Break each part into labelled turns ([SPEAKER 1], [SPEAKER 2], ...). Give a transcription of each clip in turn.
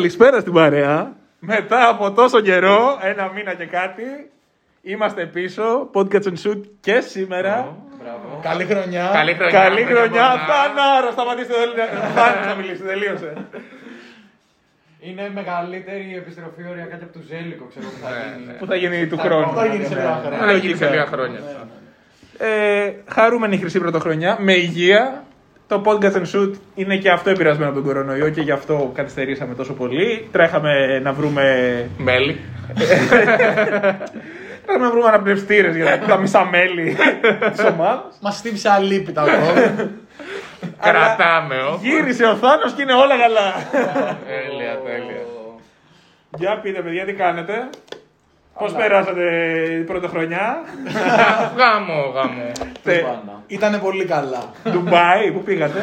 [SPEAKER 1] Καλησπέρα στην παρέα. Μετά από τόσο καιρό, ένα μήνα και κάτι, είμαστε πίσω. Podcast and Shoot και σήμερα.
[SPEAKER 2] Καλή χρονιά.
[SPEAKER 3] Καλή χρονιά.
[SPEAKER 1] Καλή
[SPEAKER 3] χρόνια
[SPEAKER 1] χρονιά.
[SPEAKER 3] πολλά.
[SPEAKER 1] Θανάρα, σταματήστε. Θάναρο θα μιλήσει, τελείωσε.
[SPEAKER 2] Είναι η μεγαλύτερη επιστροφή οριακά και από του Ζέλικο, ξέρω που θα
[SPEAKER 3] Ναι,
[SPEAKER 2] γίνει.
[SPEAKER 3] ναι.
[SPEAKER 1] Που θα γίνει του χρόνου.
[SPEAKER 2] Θα γίνει σε λίγα χρόνια.
[SPEAKER 3] Θα γίνει σε
[SPEAKER 1] Λογικά.
[SPEAKER 3] λίγα χρόνια.
[SPEAKER 1] Ε, χαρούμενη χρυσή πρωτοχρονιά, με υγεία. Το podcast and shoot είναι και αυτό επηρεασμένο από τον κορονοϊό και γι' αυτό καθυστερήσαμε τόσο πολύ. Τρέχαμε να βρούμε,
[SPEAKER 3] Μέλι.
[SPEAKER 1] τρέχαμε να βρούμε αναπνευστήρες για τα μισά μέλη της ομάδας.
[SPEAKER 2] Μας χτύπησε αλίπητα ο COVID.
[SPEAKER 3] Κρατάμε, ο.
[SPEAKER 1] Γύρισε ο Θάνος και είναι όλα καλά.
[SPEAKER 3] Τέλεια, τέλεια.
[SPEAKER 1] Για πείτε παιδιά τι κάνετε. Πώς περάσατε την πρωτοχρονιά.
[SPEAKER 3] Γάμο, γάμο.
[SPEAKER 1] Τε-
[SPEAKER 2] Ήτανε πολύ καλά.
[SPEAKER 1] Ντουμπάι, πού πήγατε;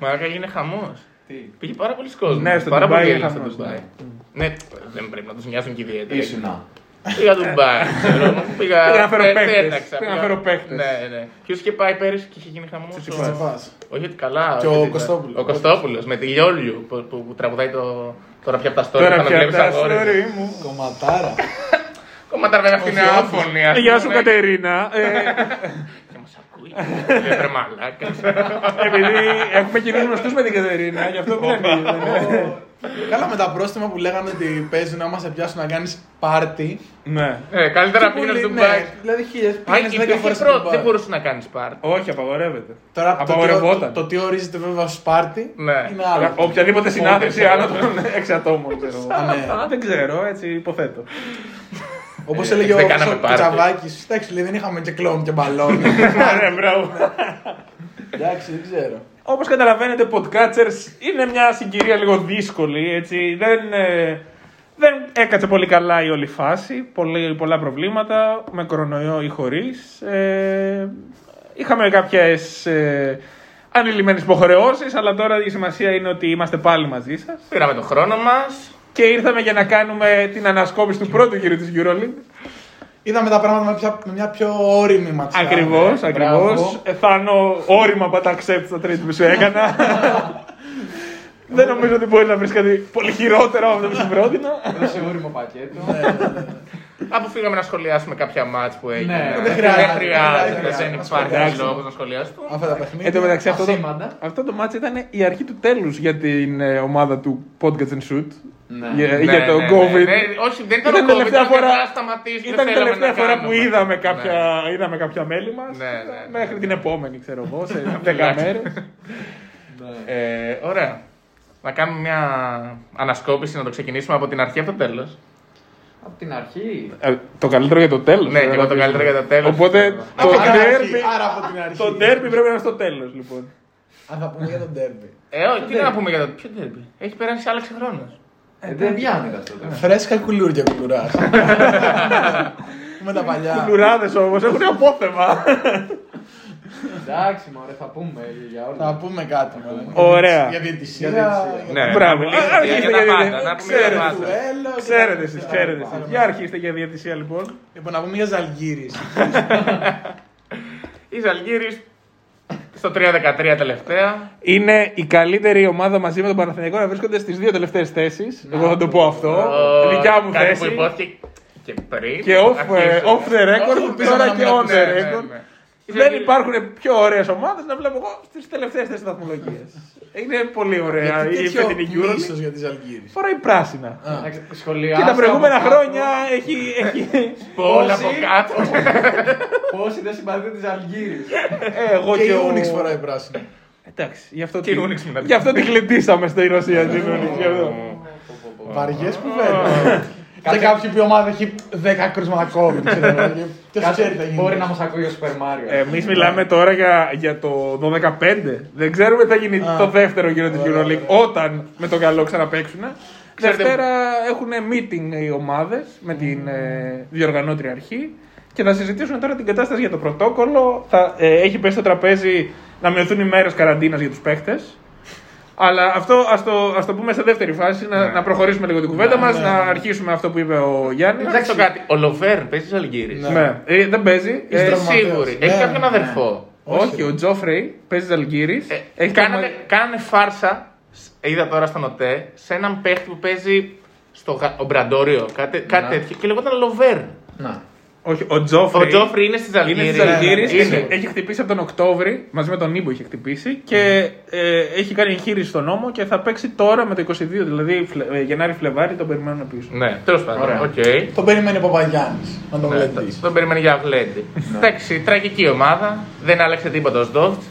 [SPEAKER 3] Μαράκα έγινε χαμός.
[SPEAKER 2] Τι;
[SPEAKER 3] Πήγε πάρα πολλοί κόσμο.
[SPEAKER 1] Ναι, στο
[SPEAKER 3] πάρα
[SPEAKER 1] Ντουμπάι
[SPEAKER 3] πολύ
[SPEAKER 1] είναι
[SPEAKER 3] γέλιο στο
[SPEAKER 1] χαμός,
[SPEAKER 3] Ντουμπάι. Ναι, δεν πρέπει να τους νοιάζουν και ιδιαίτερα.
[SPEAKER 2] Ήσουνα.
[SPEAKER 3] Πήγα Ντουμπάι. ξέρω, Πήγα.
[SPEAKER 1] Πήγα να φέρω
[SPEAKER 3] πέ-
[SPEAKER 1] παίκτες.
[SPEAKER 3] πέταξα,
[SPEAKER 1] Πήγα να
[SPEAKER 3] πήγα-
[SPEAKER 1] φέρω παίκτες.
[SPEAKER 3] Ναι, ναι. Ποιος είχε πάει πέρυσι και είχε γίνει χαμός.
[SPEAKER 2] Τσιπάς.
[SPEAKER 3] Όχι ότι καλά.
[SPEAKER 2] Και
[SPEAKER 3] όχι
[SPEAKER 2] ο
[SPEAKER 3] ότι-
[SPEAKER 2] Κωστόπουλος.
[SPEAKER 3] Ο Κωστόπουλος με τη Γιόλιου που, που, που τραγουδάει το. Τώρα πια από τα story.
[SPEAKER 1] Τώρα
[SPEAKER 3] θα με
[SPEAKER 1] πια
[SPEAKER 3] βλέπεις
[SPEAKER 1] τα
[SPEAKER 3] αγόρι.
[SPEAKER 1] story μου.
[SPEAKER 2] Κομματάρα.
[SPEAKER 3] Κόμματα βέβαια αυτή είναι
[SPEAKER 2] Όχι, όχι.
[SPEAKER 3] άφωνη.
[SPEAKER 1] Ε, Γεια σου Κατερίνα. Ε,
[SPEAKER 3] Και μας ακούει. Λέει, «Βρε μαλάκας».
[SPEAKER 1] Επειδή έχουμε κοινούς γνωστούς με την Κατερίνα, γι' αυτό μην ανοίγει.
[SPEAKER 2] Καλά με τα πρόστιμα που λέγανε ότι παίζουν άμα σε πιάσουν να κάνεις πάρτι.
[SPEAKER 1] Ναι.
[SPEAKER 3] Ε, Καλύτερα
[SPEAKER 2] Και
[SPEAKER 3] πήγαινε
[SPEAKER 2] πολύ-
[SPEAKER 3] στο
[SPEAKER 2] ναι,
[SPEAKER 3] Ντουμπάι.
[SPEAKER 2] Δηλαδή χίλιες
[SPEAKER 3] Α,
[SPEAKER 2] πήγαινε δέκα
[SPEAKER 3] υπήρχε
[SPEAKER 2] φορές
[SPEAKER 3] πρώτο, δεν μπορούσε να κάνεις πάρτι;
[SPEAKER 1] Όχι, απαγορεύεται.
[SPEAKER 2] Τώρα το τι,
[SPEAKER 1] Απαγορευόταν.
[SPEAKER 2] το τι ορίζεται βέβαια ως πάρτι
[SPEAKER 3] Ναι.
[SPEAKER 2] είναι άλλο.
[SPEAKER 1] Οποιαδήποτε συνάντηση άνω των 6 ατόμων, ξέρω εγώ.
[SPEAKER 2] Α, ναι.
[SPEAKER 1] Α, Δεν ξέρω, έτσι υποθέτω.
[SPEAKER 2] Όπως έλεγε ο
[SPEAKER 3] Δεν κάναμε πάρτι.
[SPEAKER 2] Τσαβάκη. Εντάξει, λέει δεν είχαμε και κλόουν και μπαλόνι.
[SPEAKER 1] Ναι, μπράβο.
[SPEAKER 2] Εντάξει, δεν ξέρω.
[SPEAKER 1] Όπως καταλαβαίνετε, Podcatchers είναι μια συγκυρία λίγο δύσκολη, έτσι. Δεν, ε, δεν έκατσε πολύ καλά η όλη φάση, πολύ, πολλά προβλήματα, με κορονοϊό ή χωρίς. Ε, είχαμε κάποιες ε, ανηλυμένες υποχρεώσεις, αλλά τώρα η σημασία είναι ότι είμαστε πάλι μαζί σας.
[SPEAKER 3] Πήραμε τον χρόνο μας.
[SPEAKER 1] Και ήρθαμε για να κάνουμε την ανασκόπηση του πρώτου γύρου της EuroLeague.
[SPEAKER 2] Είδαμε τα πράγματα με, πια- με μια πιο όρημη ματιά.
[SPEAKER 1] Ακριβώς,
[SPEAKER 2] Ναι,
[SPEAKER 1] ακριβώς.
[SPEAKER 2] μπράβο.
[SPEAKER 1] Ε, Θάνο, όρημα πατά accept στα τρίτη που σου έκανα. Δεν νομίζω ότι μπορεί να βρεις κάτι πολύ χειρότερο από αυτό που σου πρότεινα.
[SPEAKER 4] Δώσε όριμο πακέτο.
[SPEAKER 3] Αποφύγαμε να σχολιάσουμε κάποια μάτς που έγινε.
[SPEAKER 4] Ναι,
[SPEAKER 2] δεν
[SPEAKER 3] δεν
[SPEAKER 2] χρειάζεται,
[SPEAKER 3] χρειάζεται.
[SPEAKER 2] δεν
[SPEAKER 3] Δεν
[SPEAKER 2] χρειάζεται.
[SPEAKER 3] υπάρχει λόγος να σχολιάσουμε.
[SPEAKER 2] Αυτά τα παιχνίδια.
[SPEAKER 1] Εν τω μεταξύ αυτό το,
[SPEAKER 4] ασήμαντα.
[SPEAKER 1] αυτό το μάτς ήταν η αρχή του τέλους για την ε, ομάδα του Podcast and Shoot.
[SPEAKER 4] Ναι.
[SPEAKER 1] Για,
[SPEAKER 3] Ναι,
[SPEAKER 1] για το
[SPEAKER 3] ναι, ναι.
[SPEAKER 1] COVID.
[SPEAKER 3] Ναι, Όχι, δεν ήταν
[SPEAKER 1] Ήταν
[SPEAKER 3] ο
[SPEAKER 1] η
[SPEAKER 3] COVID.
[SPEAKER 1] τελευταία
[SPEAKER 3] Ήταν
[SPEAKER 1] φορά-
[SPEAKER 3] να σταματήσει.
[SPEAKER 1] Ήταν η τελευταία φορά που είδαμε
[SPEAKER 3] Ναι.
[SPEAKER 1] κάποια, είδαμε κάποια μέλη μας.
[SPEAKER 3] Ναι, ναι, ναι.
[SPEAKER 1] Μέχρι την επόμενη, ξέρω εγώ, σε 10
[SPEAKER 3] Τουλάχιστον.
[SPEAKER 1] μέρες.
[SPEAKER 3] Ε, ωραία. Να κάνουμε μια ανασκόπηση, να το ξεκινήσουμε από την αρχή από το τέλος.
[SPEAKER 4] Από την αρχή.
[SPEAKER 1] Ε, το καλύτερο για το τέλος.
[SPEAKER 3] Ναι,
[SPEAKER 1] ε,
[SPEAKER 3] και εγώ το καλύτερο για το τέλος.
[SPEAKER 1] Οπότε το
[SPEAKER 2] Από την αρχή,
[SPEAKER 1] derby,
[SPEAKER 2] Άρα από την αρχή.
[SPEAKER 1] το derby πρέπει να είναι στο τέλος, λοιπόν.
[SPEAKER 2] Αν θα πούμε για τον derby.
[SPEAKER 3] Ε, όχι, τι να πούμε για το. Ποιο derby; Έχει περάσει άλλαξε χρόνος.
[SPEAKER 4] Ε, δεν πιάνει αυτό το.
[SPEAKER 2] Φρέσκα κουλούρια κουλουρά. Με τα παλιά.
[SPEAKER 1] Κουλουράδες όμως έχουν απόθεμα.
[SPEAKER 4] Εντάξει, μωρέ, θα πούμε για όλα.
[SPEAKER 2] Θα πούμε κάτι. μωρέ.
[SPEAKER 1] Ωραία.
[SPEAKER 2] Για διαιτησία.
[SPEAKER 4] Για
[SPEAKER 2] για-
[SPEAKER 3] Ναι,
[SPEAKER 1] Μπράβο.
[SPEAKER 3] να πούμε
[SPEAKER 1] Α,
[SPEAKER 3] για-
[SPEAKER 1] αρχίστε
[SPEAKER 3] για τα
[SPEAKER 1] για
[SPEAKER 3] πάντα,
[SPEAKER 1] διαιτησία.
[SPEAKER 3] να πούμε για τα
[SPEAKER 1] Ξέρετε,
[SPEAKER 3] πάντα.
[SPEAKER 2] Ντουέλο και
[SPEAKER 1] Ξέρετε
[SPEAKER 2] τα-
[SPEAKER 1] εσείς,
[SPEAKER 2] τα-
[SPEAKER 1] ξέρετε
[SPEAKER 2] τα-
[SPEAKER 1] εσείς.
[SPEAKER 2] τα-
[SPEAKER 1] Για αρχίστε για διαιτησία λοιπόν.
[SPEAKER 2] Λοιπόν, να πούμε για Ζαλγίρις.
[SPEAKER 3] Η Ζαλγίρης στο 3-13 τελευταία.
[SPEAKER 1] Είναι η καλύτερη ομάδα μαζί με τον Παναθηναϊκό να βρίσκονται στις δύο τελευταίες θέσεις. Εγώ θα το πω αυτό.
[SPEAKER 3] Ο-
[SPEAKER 1] Δικιά μου
[SPEAKER 3] κάτι που
[SPEAKER 1] θέση.
[SPEAKER 3] υπόθηκε και πριν.
[SPEAKER 1] Και off, ε,
[SPEAKER 3] Αρχίζω.
[SPEAKER 1] off the record,
[SPEAKER 2] Ελπίζω
[SPEAKER 1] τώρα
[SPEAKER 2] να
[SPEAKER 1] και
[SPEAKER 2] μην
[SPEAKER 1] on
[SPEAKER 2] ακούσω.
[SPEAKER 1] the
[SPEAKER 3] Ναι, ναι,
[SPEAKER 1] record.
[SPEAKER 3] Ναι.
[SPEAKER 1] Δεν υπάρχουν πιο ωραίες ομάδες να βλέπω εγώ στις τελευταίες θέσεις βαθμολογία. Είναι πολύ ωραία η
[SPEAKER 2] Γιατί
[SPEAKER 1] φετινή
[SPEAKER 2] τέτοιο
[SPEAKER 1] Euro.
[SPEAKER 2] μίσος για τη Ζαλγίρις.
[SPEAKER 1] Φοράει πράσινα.
[SPEAKER 4] Εντάξει, Σχολιάστε
[SPEAKER 1] Και τα προηγούμενα
[SPEAKER 4] από κάτω
[SPEAKER 1] χρόνια έχει. έχει...
[SPEAKER 3] Όλα από
[SPEAKER 4] Πόσοι-
[SPEAKER 3] κάτω.
[SPEAKER 4] Πόσοι δεν συμπαθείτε τη Αλγύρη.
[SPEAKER 1] Ε, εγώ
[SPEAKER 2] Και
[SPEAKER 1] και,
[SPEAKER 2] η
[SPEAKER 1] ο...
[SPEAKER 2] Ούνιξ φοράει πράσινο.
[SPEAKER 1] Εντάξει, γι' αυτό,
[SPEAKER 3] Και η Unix μετά.
[SPEAKER 1] γι αυτό τη γλεντήσαμε στη Ρωσία την Unix. γι' αυτό.
[SPEAKER 5] Βαριέ κουβέντε. Και κάποιο που η ομάδα έχει 10 κρούσματα COVID. ξέρω εγώ, και Ποιος ξέρει τι θα γίνει.
[SPEAKER 2] Μπορεί να μας ακούει ο Super Mario.
[SPEAKER 1] Εμείς μιλάμε τώρα για, για το 12-15. Δεν ξέρουμε τι θα γίνει
[SPEAKER 5] Α.
[SPEAKER 1] το δεύτερο γύρο της
[SPEAKER 5] Ωραία,
[SPEAKER 1] EuroLeague όταν με το καλό ξαναπέξουν.
[SPEAKER 3] Ξέρετε-
[SPEAKER 1] Δευτέρα έχουν meeting οι ομάδες με την ε, διοργανώτρια αρχή και θα συζητήσουν τώρα την κατάσταση για το πρωτόκολλο. Θα, ε, έχει πέσει στο τραπέζι να μειωθούν οι μέρες καραντίνας για τους παίχτες. Αλλά αυτό ας το, ας το πούμε σε δεύτερη φάση, να,
[SPEAKER 3] Ναι.
[SPEAKER 1] να προχωρήσουμε λίγο την κουβέντα
[SPEAKER 5] Ναι,
[SPEAKER 1] μας,
[SPEAKER 5] ναι,
[SPEAKER 1] να
[SPEAKER 5] ναι.
[SPEAKER 1] αρχίσουμε αυτό που είπε ο Γιάννης.
[SPEAKER 3] Να ρωτήσω κάτι. Ο Λοβέρν παίζεις στι Αλγύρε.
[SPEAKER 5] Ναι.
[SPEAKER 1] Ναι, ε, δεν παίζει.
[SPEAKER 5] Είσαι
[SPEAKER 1] Ε,
[SPEAKER 5] τραυματίας.
[SPEAKER 3] Σίγουρη.
[SPEAKER 5] Ναι,
[SPEAKER 3] Έχει κάποιον
[SPEAKER 5] ναι.
[SPEAKER 3] αδερφό.
[SPEAKER 1] όχι, ο Τζόφρεϊ παίζει Ζαλγκύρης.
[SPEAKER 3] Ε,
[SPEAKER 1] Έχει
[SPEAKER 3] κάνανε,
[SPEAKER 1] τραυμα-
[SPEAKER 3] κάνανε φάρσα, σ- είδα τώρα στον ΟΤΕ, σε έναν παίχτη που παίζει στο γα- ο Μπραντόριο, κάτι, κάτι
[SPEAKER 2] Ναι.
[SPEAKER 3] τέτοιο, και λεγόταν Λοβέρν.
[SPEAKER 2] Να.
[SPEAKER 1] Όχι, ο Τζόφρεϊ.
[SPEAKER 3] Ο Τζόφρι είναι στι
[SPEAKER 1] Είναι
[SPEAKER 3] Αλγύρε.
[SPEAKER 1] στι Αλγύρε.
[SPEAKER 3] Είναι.
[SPEAKER 1] Έχει χτυπήσει από τον Οκτώβρη, μαζί με τον Νίμπο είχε χτυπήσει και ε, έχει κάνει εγχείρηση στον νόμο και θα παίξει τώρα με το 22, δηλαδή Φλε- ε, Γενάρη-Φλεβάρι, τον περιμένουν πίσω.
[SPEAKER 3] Ναι, τέλος πάντων.
[SPEAKER 2] Ωραία.
[SPEAKER 3] Οκ.
[SPEAKER 5] Το περιμένει ο Παπαγιάννης να τον
[SPEAKER 3] Ναι,
[SPEAKER 5] βλέπεις.
[SPEAKER 3] τον περιμένει για Αυλέντη. Εντάξει, τραγική ομάδα. Δεν άλλαξε τίποτα ο Σντόφτς.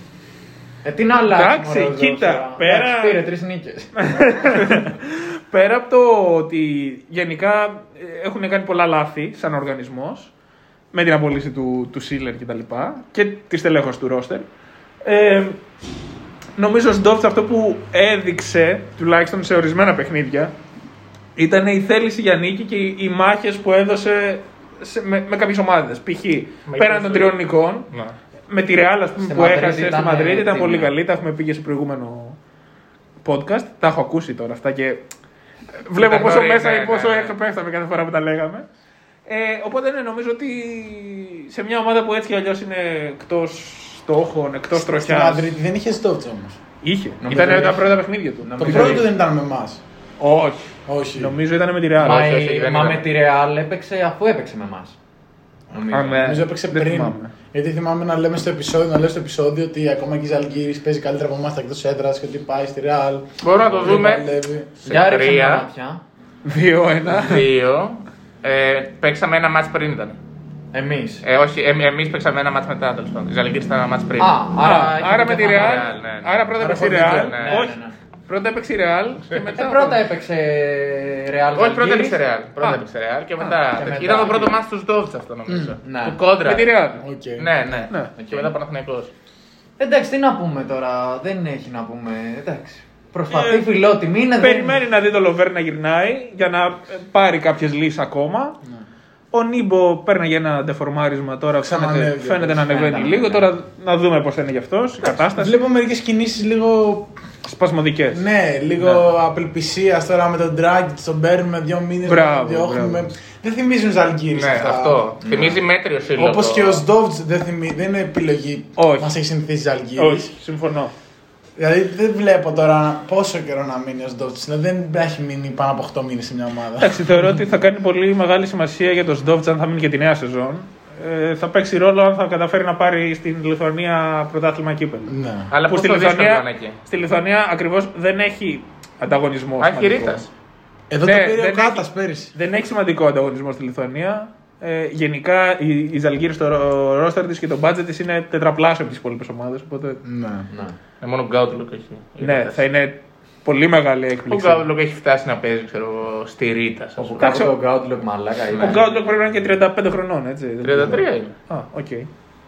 [SPEAKER 2] Ε, τι να αλλάξει.
[SPEAKER 1] Εντάξει,
[SPEAKER 2] μωρέ, ο
[SPEAKER 1] κοίτα,
[SPEAKER 2] Ζώος,
[SPEAKER 1] πέρα-
[SPEAKER 2] εντάξει, Πήρε τρεις νίκες.
[SPEAKER 1] Πέρα από το ότι γενικά ε, έχουν κάνει πολλά λάθη σαν οργανισμός με την απολύση του, του Σίλερ και τα λοιπά και τη στελέχωση του ρόστερ. Ε, νομίζω ο Σντόφτ αυτό που έδειξε, τουλάχιστον σε ορισμένα παιχνίδια, ήταν η θέληση για νίκη και οι, οι μάχες που έδωσε σε, με, με κάποιες ομάδες. Π.χ. πέραν των τριών νικών,
[SPEAKER 3] Ναι.
[SPEAKER 1] με τη Real ας πούμε,
[SPEAKER 2] Στη
[SPEAKER 1] που
[SPEAKER 2] Μαδρίτη
[SPEAKER 1] έχασε στη
[SPEAKER 2] ήταν,
[SPEAKER 1] Μαδρίτη ήταν
[SPEAKER 2] ε,
[SPEAKER 1] πολύ
[SPEAKER 2] τίμια.
[SPEAKER 1] καλή. Τα έχουμε πει και σε προηγούμενο podcast. Τα έχω ακούσει τώρα αυτά και βλέπω
[SPEAKER 3] Ήταν
[SPEAKER 1] πόσο
[SPEAKER 3] νωρίς,
[SPEAKER 1] μέσα
[SPEAKER 3] ναι,
[SPEAKER 1] ή πόσο
[SPEAKER 3] ναι, ναι.
[SPEAKER 1] έξω πέφταμε κάθε φορά που τα λέγαμε. Ε, οπότε ναι, νομίζω ότι σε μια ομάδα που έτσι κι αλλιώς είναι εκτός στόχων, εκτός
[SPEAKER 5] Στην
[SPEAKER 1] τροχιά.
[SPEAKER 5] Μαδρίτη δεν είχε στόψ όμως.
[SPEAKER 1] Είχε.
[SPEAKER 2] Νομίζω
[SPEAKER 1] Ήταν τα
[SPEAKER 2] είχε.
[SPEAKER 1] πρώτα παιχνίδια του.
[SPEAKER 5] Το
[SPEAKER 2] Νομίζω
[SPEAKER 5] πρώτο
[SPEAKER 2] είχε.
[SPEAKER 5] δεν ήταν με εμάς.
[SPEAKER 1] Όχι.
[SPEAKER 5] Όχι.
[SPEAKER 1] Νομίζω ήταν με τη Real.
[SPEAKER 2] Μα,
[SPEAKER 3] όχι, όχι,
[SPEAKER 2] η-
[SPEAKER 3] δεν
[SPEAKER 2] μα
[SPEAKER 3] ήταν.
[SPEAKER 2] με τη Real έπαιξε αφού έπαιξε με εμάς.
[SPEAKER 1] Α, ναι.
[SPEAKER 5] Νομίζω έπαιξε
[SPEAKER 1] Δεν
[SPEAKER 5] πριν.
[SPEAKER 1] θυμάμαι.
[SPEAKER 5] Γιατί θυμάμαι να λέμε στο επεισόδιο, να λέω στο επεισόδιο ότι ακόμα και η Ζαλγκύρης παίζει καλύτερα από εμάς εκτός έδρας και ότι πάει στη Real.
[SPEAKER 3] Μπορούμε να το
[SPEAKER 5] Δεν
[SPEAKER 3] δούμε.
[SPEAKER 5] παλεύει.
[SPEAKER 2] Για ρίξε μια
[SPEAKER 3] τρία.
[SPEAKER 2] μάτια.
[SPEAKER 1] 2-1.
[SPEAKER 3] Δύο. Ε, παίξαμε ένα μάτς πριν ήταν.
[SPEAKER 2] Εμείς.
[SPEAKER 3] Ε, όχι, εμ, εμείς παίξαμε ένα μάτς μετά τέλος πάντων. Η Ζαλγκύρης ήταν ένα μάτς πριν.
[SPEAKER 2] Α, άρα,
[SPEAKER 1] Α,
[SPEAKER 2] έχει
[SPEAKER 1] άρα με τη
[SPEAKER 2] και
[SPEAKER 1] Real.
[SPEAKER 3] Real, ναι, ναι.
[SPEAKER 1] Άρα πρώτα
[SPEAKER 5] Άρα
[SPEAKER 1] έπαιξε η
[SPEAKER 5] πρώτα
[SPEAKER 1] Real.
[SPEAKER 5] η
[SPEAKER 3] Real,
[SPEAKER 2] ναι,
[SPEAKER 1] Όχι.
[SPEAKER 2] ναι, ναι.
[SPEAKER 1] Πρώτα έπαιξε η Real και μετά.
[SPEAKER 2] Ε, πρώτα έπαιξε Real.
[SPEAKER 3] Όχι, πρώτα
[SPEAKER 2] Ζαλγκίρις.
[SPEAKER 3] έπαιξε Real. Πρώτα
[SPEAKER 1] Α.
[SPEAKER 3] έπαιξε Real και μετά.
[SPEAKER 2] και μετά.
[SPEAKER 3] Ήταν το πρώτο ματς του Ζντοβτς αυτό νομίζω.
[SPEAKER 2] Ναι.
[SPEAKER 3] Του κόντρα.
[SPEAKER 1] Με τη Real.
[SPEAKER 5] OK.
[SPEAKER 3] Ναι, ναι.
[SPEAKER 1] Ναι.
[SPEAKER 3] Και μετά Παναθηναϊκός.
[SPEAKER 2] Εντάξει, τι να πούμε τώρα. Δεν έχει να πούμε. Εντάξει. Προσπαθεί
[SPEAKER 1] Ε,
[SPEAKER 2] φιλότιμη. Είναι δεν-
[SPEAKER 1] Περιμένει να δει το Λοβέρ να γυρνάει για να ε, πάρει κάποιες λύσεις ακόμα.
[SPEAKER 5] Ναι.
[SPEAKER 1] Ο Νίμπο παίρνει για ένα ντεφορμάρισμα τώρα. Φαίνεται,
[SPEAKER 5] Ξανανεύει,
[SPEAKER 1] φαίνεται να
[SPEAKER 5] όπως
[SPEAKER 1] ανεβαίνει
[SPEAKER 2] φαίνεται,
[SPEAKER 1] λίγο.
[SPEAKER 2] ναι.
[SPEAKER 1] Τώρα να δούμε πώς θα είναι γι' αυτός η κατάσταση.
[SPEAKER 5] Βλέπω μερικές κινήσεις λίγο.
[SPEAKER 1] Σπασμωδικές.
[SPEAKER 5] Ναι, λίγο απελπισίας τώρα με τον Draghi, τον παίρνουμε δύο μήνες.
[SPEAKER 1] Μπράβο,
[SPEAKER 5] διώχνουμε.
[SPEAKER 1] μπράβο.
[SPEAKER 5] Δεν θυμίζουν Ζαλγκύρης.
[SPEAKER 3] Ναι, αυτό. Θυμίζει μέτριο σύλλογο.
[SPEAKER 5] Όπως και ο Σντόβτ δεν, θυμί... δεν είναι επιλογή
[SPEAKER 1] Όχι.
[SPEAKER 5] μας έχει συνηθίσει Ζαλγκύρης.
[SPEAKER 1] Όχι, συμφωνώ.
[SPEAKER 5] Δηλαδή δεν βλέπω τώρα πόσο καιρό να μείνει ο Σντόβτ. Δηλαδή δεν έχει μείνει πάνω από 8 μήνες σε μια ομάδα.
[SPEAKER 1] Εντάξει, θεωρώ ότι θα κάνει πολύ μεγάλη σημασία για τον Σντόβτ αν θα μείνει και τη νέα σεζόν. Ε, θα παίξει ρόλο αν θα καταφέρει να πάρει στην Λιθουανία πρωτάθλημα κύπελο.
[SPEAKER 5] ναι.
[SPEAKER 3] Αλλά
[SPEAKER 1] που
[SPEAKER 3] πώς
[SPEAKER 1] στη
[SPEAKER 3] το δύσκολο
[SPEAKER 1] Λιθουανία,
[SPEAKER 3] να είναι εκεί;
[SPEAKER 1] στη Λιθουανία ακριβώς δεν έχει ανταγωνισμό.
[SPEAKER 3] Α, έχει
[SPEAKER 1] σημαντικό.
[SPEAKER 3] ρήτας.
[SPEAKER 5] Εδώ
[SPEAKER 1] Ναι,
[SPEAKER 5] το πήρε ο
[SPEAKER 1] δεν
[SPEAKER 5] Κάτας
[SPEAKER 1] έχει-
[SPEAKER 5] πέρυσι.
[SPEAKER 1] Δεν έχει σημαντικό ανταγωνισμό στη Λιθουανία. Ε, γενικά η, η Ζαλγκύρη στο ρόστερ της και το budget της είναι τετραπλάσιο από τις υπόλοιπες ομάδες. Οπότε
[SPEAKER 5] Ναι.
[SPEAKER 2] Ναι.
[SPEAKER 3] Ε, μόνο ο Γκάουτλουκ έχει.
[SPEAKER 1] ναι, θα είναι πολύ μεγάλη
[SPEAKER 3] Ο
[SPEAKER 1] έκπληξη.
[SPEAKER 3] Γκάουτλουκ έχει φτάσει να παίζει, ξέρω εγώ, στη Ρίτα. ας
[SPEAKER 2] Όπου
[SPEAKER 3] πούμε.
[SPEAKER 1] Εντάξει,
[SPEAKER 2] κάποτε ο Γκάουτλοκ μαλάκα
[SPEAKER 1] Ο
[SPEAKER 2] είναι.
[SPEAKER 1] Γκάουτλοκ πρέπει να είναι και 35 χρονών, έτσι. δεν
[SPEAKER 3] 33
[SPEAKER 1] ξέρω.
[SPEAKER 3] είναι.
[SPEAKER 1] Α, οκ.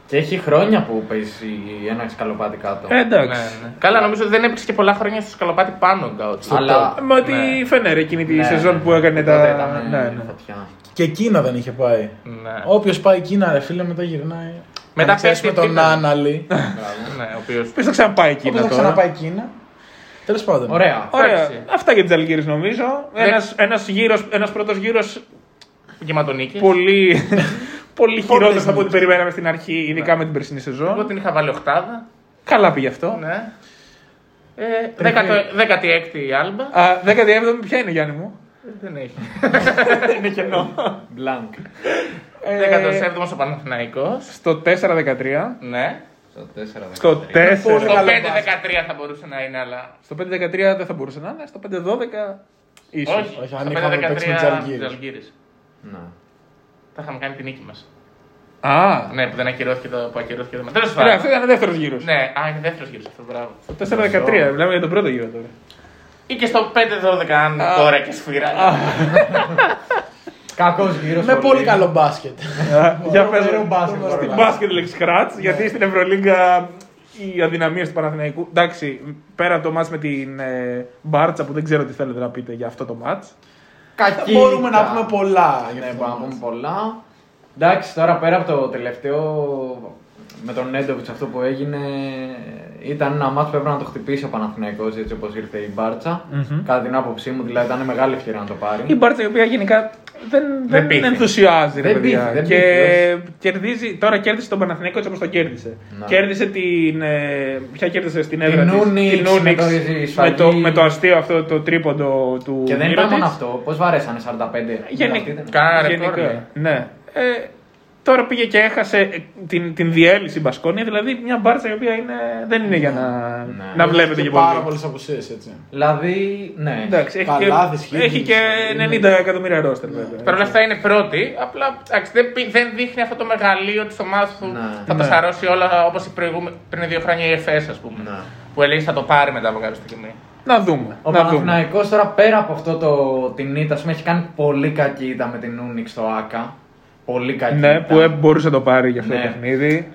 [SPEAKER 2] Και έχει χρόνια που παίζει ένα σκαλοπάτι κάτω.
[SPEAKER 1] Ε, εντάξει.
[SPEAKER 3] Ναι, ναι. Καλά, νομίζω ότι δεν έπαιξε και πολλά χρόνια στο σκαλοπάτι πάνω ο Γκάουντλοκ.
[SPEAKER 2] Αλλά-
[SPEAKER 1] Με ότι
[SPEAKER 3] Ναι.
[SPEAKER 1] φαίνεται εκείνη τη
[SPEAKER 2] Ναι,
[SPEAKER 1] σεζόν
[SPEAKER 2] ναι.
[SPEAKER 1] που έκανε
[SPEAKER 2] Τότε
[SPEAKER 1] τα.
[SPEAKER 2] ήταν,
[SPEAKER 1] Ναι,
[SPEAKER 2] ε,
[SPEAKER 1] ναι.
[SPEAKER 2] Φωτιά.
[SPEAKER 5] Και Κίνα δεν είχε πάει.
[SPEAKER 3] Ναι.
[SPEAKER 5] Όποιος πάει Κίνα, ρε φίλε, μετά γυρνάει.
[SPEAKER 3] Μετά
[SPEAKER 5] Αν ξέρεις
[SPEAKER 3] πέφτει
[SPEAKER 5] με το
[SPEAKER 3] επίπεδο.
[SPEAKER 5] Άναλι.
[SPEAKER 3] Ναι, ο οποίος...
[SPEAKER 1] Ποιος θα ξαναπάει
[SPEAKER 5] Όποιος
[SPEAKER 1] εκείνα
[SPEAKER 5] θα
[SPEAKER 1] τώρα;
[SPEAKER 5] ξαναπάει Κίνα. Τέλος πάντων.
[SPEAKER 2] Ωραία.
[SPEAKER 1] Ωραία.
[SPEAKER 3] Εντάξει.
[SPEAKER 1] Αυτά για τη Ζαλγκίρις νομίζω.
[SPEAKER 3] Ναι.
[SPEAKER 1] Ένας, ένας, γύρος, ένας πρώτος γύρος
[SPEAKER 3] Γεματονίκη.
[SPEAKER 1] πολύ, πολύ χειρότερος από ό,τι
[SPEAKER 5] νίκες.
[SPEAKER 1] περιμέναμε στην αρχή, ειδικά με την περσινή
[SPEAKER 3] Εγώ
[SPEAKER 1] σεζόν.
[SPEAKER 3] την είχα βάλει οχτάδα.
[SPEAKER 1] Καλά πήγε αυτό.
[SPEAKER 3] Ναι. Ε, δέκατο- 16η η Άλμπα.
[SPEAKER 1] Α, 17η ποια είναι Γιάννη μου;
[SPEAKER 3] Δεν έχει.
[SPEAKER 1] είναι κενό.
[SPEAKER 2] Μπλάνκ.
[SPEAKER 1] Ε,
[SPEAKER 3] 17ο ο Παναθηναϊκός.
[SPEAKER 1] στο 4-13.
[SPEAKER 3] Ναι.
[SPEAKER 2] Στο 4
[SPEAKER 1] Στο 4.
[SPEAKER 3] Στο 5-13 θα μπορούσε να είναι, αλλά.
[SPEAKER 1] Στο 5-13 δεν θα μπορούσε να είναι. Στο 5-12 ίσως.
[SPEAKER 3] Όχι,
[SPEAKER 5] Όχι,
[SPEAKER 3] στο
[SPEAKER 5] αν είχαμε παίξει με
[SPEAKER 3] 5-13
[SPEAKER 5] τις Αλγύρες.
[SPEAKER 3] τις Αλγύρες.
[SPEAKER 2] Ναι.
[SPEAKER 3] Θα είχαμε κάνει την νίκη μας.
[SPEAKER 1] Α,
[SPEAKER 3] Ναι, που δεν ακυρώθηκε το. Που ακυρώθηκε το. Τέλος
[SPEAKER 1] Ωραία, αυτό
[SPEAKER 3] πάντων.
[SPEAKER 1] ήταν δεύτερος γύρος.
[SPEAKER 3] Ναι, α, είναι δεύτερος γύρος αυτό, μπράβο.
[SPEAKER 1] Το 4-13, μιλάμε για τον πρώτο γύρο τώρα.
[SPEAKER 3] Ή και στο 5-12 αν τώρα και σφύρα.
[SPEAKER 2] Κακός γύρος.
[SPEAKER 5] Με πολύ καλό μπάσκετ.
[SPEAKER 1] Για πες
[SPEAKER 2] Ωραίο μπάσκετ,
[SPEAKER 1] στην
[SPEAKER 2] ωραίο
[SPEAKER 1] μπάσκετ λέξη scratch, γιατί στην Ευρωλίγκα οι αδυναμίες του Παναθηναϊκού. Εντάξει, πέρα από το μάτς με την ε, Μπάρτσα που δεν ξέρω τι θέλετε να πείτε για αυτό το μάτς.
[SPEAKER 2] Κακή.
[SPEAKER 5] Μπορούμε να πούμε πολλά. για
[SPEAKER 2] Ναι,
[SPEAKER 5] αυτό
[SPEAKER 2] μπορούμε
[SPEAKER 5] το
[SPEAKER 2] να πούμε
[SPEAKER 5] μάτς.
[SPEAKER 2] πολλά. Εντάξει, τώρα πέρα από το τελευταίο με τον Νέντοβιτς αυτό που έγινε, ήταν ένα μάτσο που έπρεπε να το χτυπήσει ο Παναθηναϊκός έτσι όπως ήρθε η μπαρτσα Κατά την άποψή μου, δηλαδή ήταν μεγάλη ευκαιρία να το πάρει.
[SPEAKER 1] Η Μπάρτσα η οποία γενικά δεν, δεν,
[SPEAKER 3] πείθει.
[SPEAKER 1] ενθουσιάζει, ρε
[SPEAKER 2] Δεν
[SPEAKER 1] παιδιά.
[SPEAKER 2] πείθει, δεν
[SPEAKER 1] και
[SPEAKER 2] πείθει,
[SPEAKER 1] κερδίζει, τώρα κέρδισε τον Παναθηναϊκό έτσι όπως τον κέρδισε.
[SPEAKER 2] Να.
[SPEAKER 1] Κέρδισε την. Ε, ποια κέρδισε στην
[SPEAKER 2] Την
[SPEAKER 1] έδρα της,
[SPEAKER 2] Ούνιξ,
[SPEAKER 1] την Ούνιξ,
[SPEAKER 2] με το
[SPEAKER 1] με,
[SPEAKER 2] σφαγή.
[SPEAKER 1] το, με το αστείο αυτό το τρίποντο του
[SPEAKER 2] Και δεν
[SPEAKER 1] Μύρωτιτς.
[SPEAKER 2] ήταν μόνο αυτό. Πώς βαρέσανε 45.
[SPEAKER 1] Γενικ-
[SPEAKER 2] Αυτή ήταν.
[SPEAKER 3] Κάνα ρεκόρ. λέει.
[SPEAKER 1] Γενικά, ναι. Ε, τώρα πήγε και έχασε ε, την, την διέλυση Μπασκόνια, δηλαδή μια μπάρτσα η οποία είναι, δεν είναι για να,
[SPEAKER 2] Ναι.
[SPEAKER 1] να βλέπετε
[SPEAKER 5] Και
[SPEAKER 1] και
[SPEAKER 5] πάρα
[SPEAKER 1] πολύ.
[SPEAKER 5] πολλές απουσίες έτσι.
[SPEAKER 2] Δηλαδή, ναι.
[SPEAKER 1] Εντάξει, έχει
[SPEAKER 5] Καλάθης,
[SPEAKER 1] και,
[SPEAKER 5] Higgins,
[SPEAKER 1] έχει και
[SPEAKER 5] είναι-
[SPEAKER 1] 90 εκατομμύρια ρόστερ βέβαια.
[SPEAKER 3] Παρ' όλα αυτά είναι πρώτη. Απλά εντάξει, δεν, πη- δεν δείχνει αυτό το μεγαλείο της ομάδας που
[SPEAKER 2] Ναι.
[SPEAKER 3] θα τα
[SPEAKER 1] Ναι.
[SPEAKER 3] σαρώσει όλα όπως πριν δύο χρόνια η ΕΦΕΣ, ας πούμε.
[SPEAKER 2] Ναι.
[SPEAKER 3] Που έλεγε θα το πάρει μετά από κάποια στιγμή.
[SPEAKER 1] Να δούμε.
[SPEAKER 2] Ο
[SPEAKER 1] να δούμε.
[SPEAKER 2] Παναθηναϊκός τώρα πέρα από αυτό το, την ήττα, ας πούμε, έχει κάνει πολύ κακή ήττα με την Ούνιξ στο ΑΚΑ. Πολύ κακή
[SPEAKER 1] Ναι,
[SPEAKER 2] ήττα.
[SPEAKER 1] που ε, μπορούσε να το πάρει για αυτό
[SPEAKER 2] Ναι.
[SPEAKER 1] το παιχνίδι.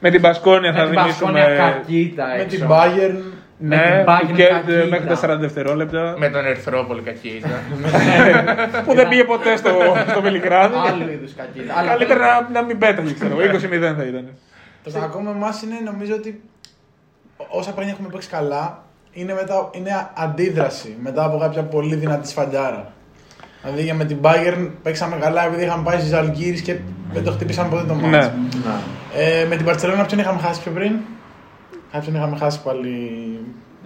[SPEAKER 1] Με την Μπασκόνια
[SPEAKER 2] με
[SPEAKER 1] θα
[SPEAKER 2] την
[SPEAKER 1] δημιουργήσουμε.
[SPEAKER 2] Πασκόνια κακή ήττα
[SPEAKER 5] Με
[SPEAKER 2] έξω.
[SPEAKER 5] την Bayern.
[SPEAKER 2] με
[SPEAKER 1] Ναι,
[SPEAKER 2] την Bayern
[SPEAKER 1] που και
[SPEAKER 2] κακή
[SPEAKER 1] μέχρι
[SPEAKER 2] ήταν.
[SPEAKER 1] τα 40 δευτερόλεπτα.
[SPEAKER 3] Με τον Ερυθρό πολύ κακή ήταν.
[SPEAKER 1] που δεν πήγε ποτέ στο, στο Βελιγράδι.
[SPEAKER 2] Άλλου είδους κακή ήττα. Αλλά-
[SPEAKER 1] Καλύτερα να, να μην πέταγε, ξέρω εγώ. 20-0 θα ήταν.
[SPEAKER 5] Το κακό με εμάς είναι νομίζω ότι όσα χρόνια έχουμε παίξει καλά είναι, μετά, είναι αντίδραση μετά από κάποια πολύ δυνατή σφαλιάρα. Δηλαδή για με την Bayern παίξαμε καλά επειδή είχαμε πάει στις Αλγύρε και δεν το χτυπήσαμε ποτέ το μάτι.
[SPEAKER 1] Ναι.
[SPEAKER 2] Να.
[SPEAKER 5] Ε, με την Barcelona ποιον είχαμε χάσει πιο πριν; Κάποιον είχαμε χάσει πάλι;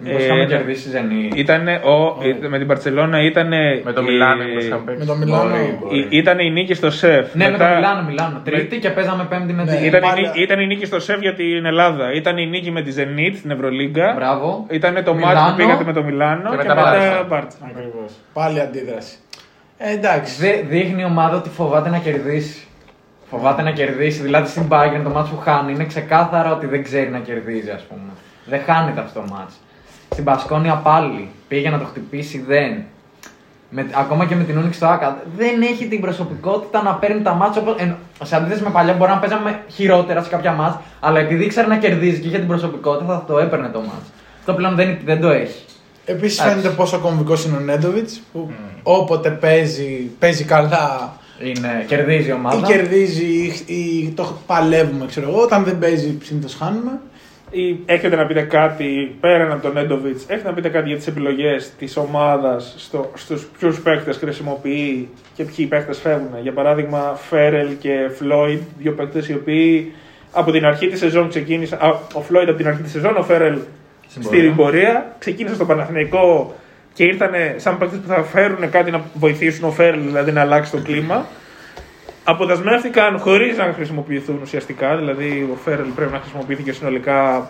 [SPEAKER 2] Μήπως
[SPEAKER 1] Ε,
[SPEAKER 2] είχαμε
[SPEAKER 1] ναι.
[SPEAKER 2] κερδίσει Ζενή.
[SPEAKER 1] Ήτανε ο, ε, με την Παρσελώνα ήταν.
[SPEAKER 3] με το Μιλάνο που είχαμε
[SPEAKER 5] Με
[SPEAKER 3] παίξει.
[SPEAKER 5] το Μιλάνο.
[SPEAKER 2] Μπορεί, μπορεί.
[SPEAKER 1] Ήταν η νίκη στο σεφ.
[SPEAKER 2] Ναι, με
[SPEAKER 1] Μετά-
[SPEAKER 2] το Μιλάνο, Μιλάνο. Τρίτη και παίζαμε πέμπτη με
[SPEAKER 5] Ναι,
[SPEAKER 2] την.
[SPEAKER 1] Ήταν, η,
[SPEAKER 5] πάλι-
[SPEAKER 1] νίκη- ήταν η νίκη στο σεφ για την Ελλάδα. Ήταν η νίκη με τη Zenit στην Ευρωλίγκα.
[SPEAKER 2] Μπράβο.
[SPEAKER 1] Ήταν το
[SPEAKER 2] Μιλάνο.
[SPEAKER 1] μάτι που πήγατε με το Μιλάνο
[SPEAKER 3] Και
[SPEAKER 1] και,
[SPEAKER 3] μετά
[SPEAKER 1] μετά
[SPEAKER 3] Μπάρτσα.
[SPEAKER 1] Μπάρτσα.
[SPEAKER 5] Ακριβώς. Πάλι αντίδραση. Ε, εντάξει.
[SPEAKER 2] Δε- δείχνει η ομάδα ότι φοβάται να κερδίσει. Φοβάται να κερδίσει. Δηλαδή στην Bayern το μάτσο που χάνει είναι ξεκάθαρα ότι δεν ξέρει να κερδίζει, ας πούμε. Δεν χάνεται αυτό το μάτσο. Στην Πασκόνια πάλι πήγε να το χτυπήσει, δεν. Με, ακόμα και με την Ούνιξ στο Άκα. Δεν έχει την προσωπικότητα να παίρνει τα μάτια όπω. Σε αντίθεση με παλιά, μπορεί να παίζαμε χειρότερα σε κάποια μάτια, αλλά επειδή ήξερε να κερδίζει και είχε την προσωπικότητα, θα το έπαιρνε το μάτς. Αυτό πλέον δεν, δεν το έχει.
[SPEAKER 5] Επίσης
[SPEAKER 2] Εντάξει.
[SPEAKER 5] φαίνεται πόσο κομβικός είναι ο Νέντοβιτς που όποτε παίζει, παίζει καλά
[SPEAKER 2] Είναι, κερδίζει η
[SPEAKER 5] ή
[SPEAKER 2] ομάδα.
[SPEAKER 5] κερδίζει ή, ή το παλεύουμε, ξέρω εγώ. Όταν δεν παίζει, συνήθως χάνουμε.
[SPEAKER 1] Ή έχετε να πείτε κάτι πέραν από τον Νέντοβιτς, έχετε να πείτε κάτι για τις επιλογές της ομάδας στο, στους ποιους παίκτες χρησιμοποιεί και ποιοι παίκτες φεύγουν. Για παράδειγμα, Φέρελ και Φλόιντ, δύο παίκτες οι οποίοι από την αρχή της σεζόν ξεκίνησαν. α, Ο Φλόιντ από την αρχή της σεζόν, ο Φέρελ
[SPEAKER 2] Στην
[SPEAKER 1] στην
[SPEAKER 2] πορεία.
[SPEAKER 1] πορεία. Ξεκίνησαν στο Παναθηναϊκό και ήρθαν σαν παίκτες που θα φέρουν κάτι να βοηθήσουν ο Φέρελ, δηλαδή να αλλάξει το κλίμα. Αποδεσμεύτηκαν χωρίς να χρησιμοποιηθούν ουσιαστικά. Δηλαδή, ο Φέρελ πρέπει να χρησιμοποιήθηκε συνολικά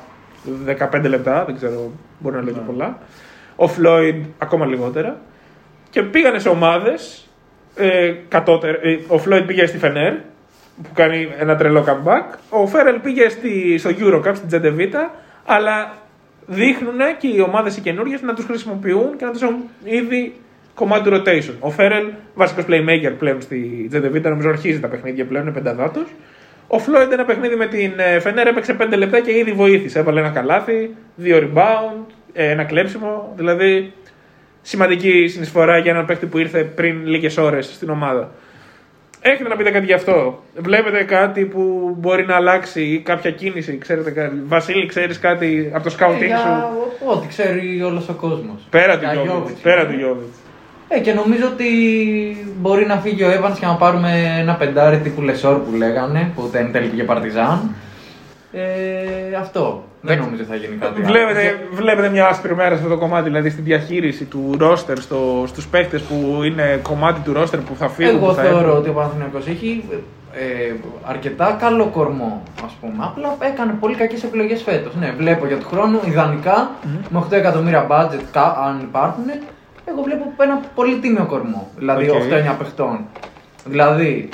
[SPEAKER 1] 15 λεπτά. Δεν ξέρω, μπορεί να λέει και πολλά. Ο Φλόιντ ακόμα λιγότερα. Και πήγανε σε ομάδες. Ε, κατώτερ- ε, ο Φλόιντ πήγε στη Φενέρ που κάνει ένα τρελό comeback. Ο Φέρελ πήγε στη, στο Eurocup, στην Τζεντεβίτα. Αλλά δείχνουν και οι ομάδες οι καινούριε να τους χρησιμοποιούν και να τους έχουν ήδη κομμάτι του rotation. Ο Φέρελ, βασικός playmaker πλέον στη Τζεντεβίτα, νομίζω αρχίζει τα παιχνίδια πλέον, είναι πενταδάτος. Ο Φλόιντ ένα παιχνίδι με την ε, Φενέρ έπαιξε 5 λεπτά και ήδη βοήθησε. Έβαλε ένα καλάθι, δύο rebound, ε, ένα κλέψιμο. Δηλαδή σημαντική συνεισφορά για έναν παίκτη που ήρθε πριν λίγες ώρες στην ομάδα. Έχετε να πείτε κάτι γι' αυτό; Βλέπετε κάτι που μπορεί να αλλάξει ή κάποια κίνηση, ξέρετε κάτι. Βασίλη, ξέρεις κάτι από το
[SPEAKER 2] Ε,
[SPEAKER 1] σκάουτινγκ
[SPEAKER 2] για
[SPEAKER 1] σου;
[SPEAKER 2] Ό,τι ξέρει όλος ο κόσμος.
[SPEAKER 1] Πέρα του Γιώβιτς. Πέρα του Γιώβιτς.
[SPEAKER 2] Ε, και νομίζω ότι μπορεί να φύγει ο Evans και να πάρουμε ένα πεντάρι τύπου Λεσόρ που λέγανε, που εν τέλει πήγε Παρτιζάν. Ε, αυτό. Δεν νομίζω θα γίνει κάτι άλλο.
[SPEAKER 1] Βλέπετε, βλέπετε μια άσπρη μέρα σε αυτό το κομμάτι, δηλαδή στην διαχείριση του ρόστερ, στο, στους παίχτες που είναι κομμάτι του ρόστερ που θα φύγουν.
[SPEAKER 2] Εγώ
[SPEAKER 1] που θα
[SPEAKER 2] θεωρώ
[SPEAKER 1] έρθουν.
[SPEAKER 2] ότι ο Παναθηναϊκός έχει ε, αρκετά καλό κορμό, ας πούμε. Απλά έκανε πολύ κακές επιλογές φέτος. Ναι, βλέπω για του χρόνου, ιδανικά, με 8 εκατομμύρια budget, κα- αν υπάρχουν, εγώ βλέπω ένα πολύ τίμιο κορμό. Δηλαδή
[SPEAKER 1] Οκ.
[SPEAKER 2] 8-9 παιχτών. Δηλαδή,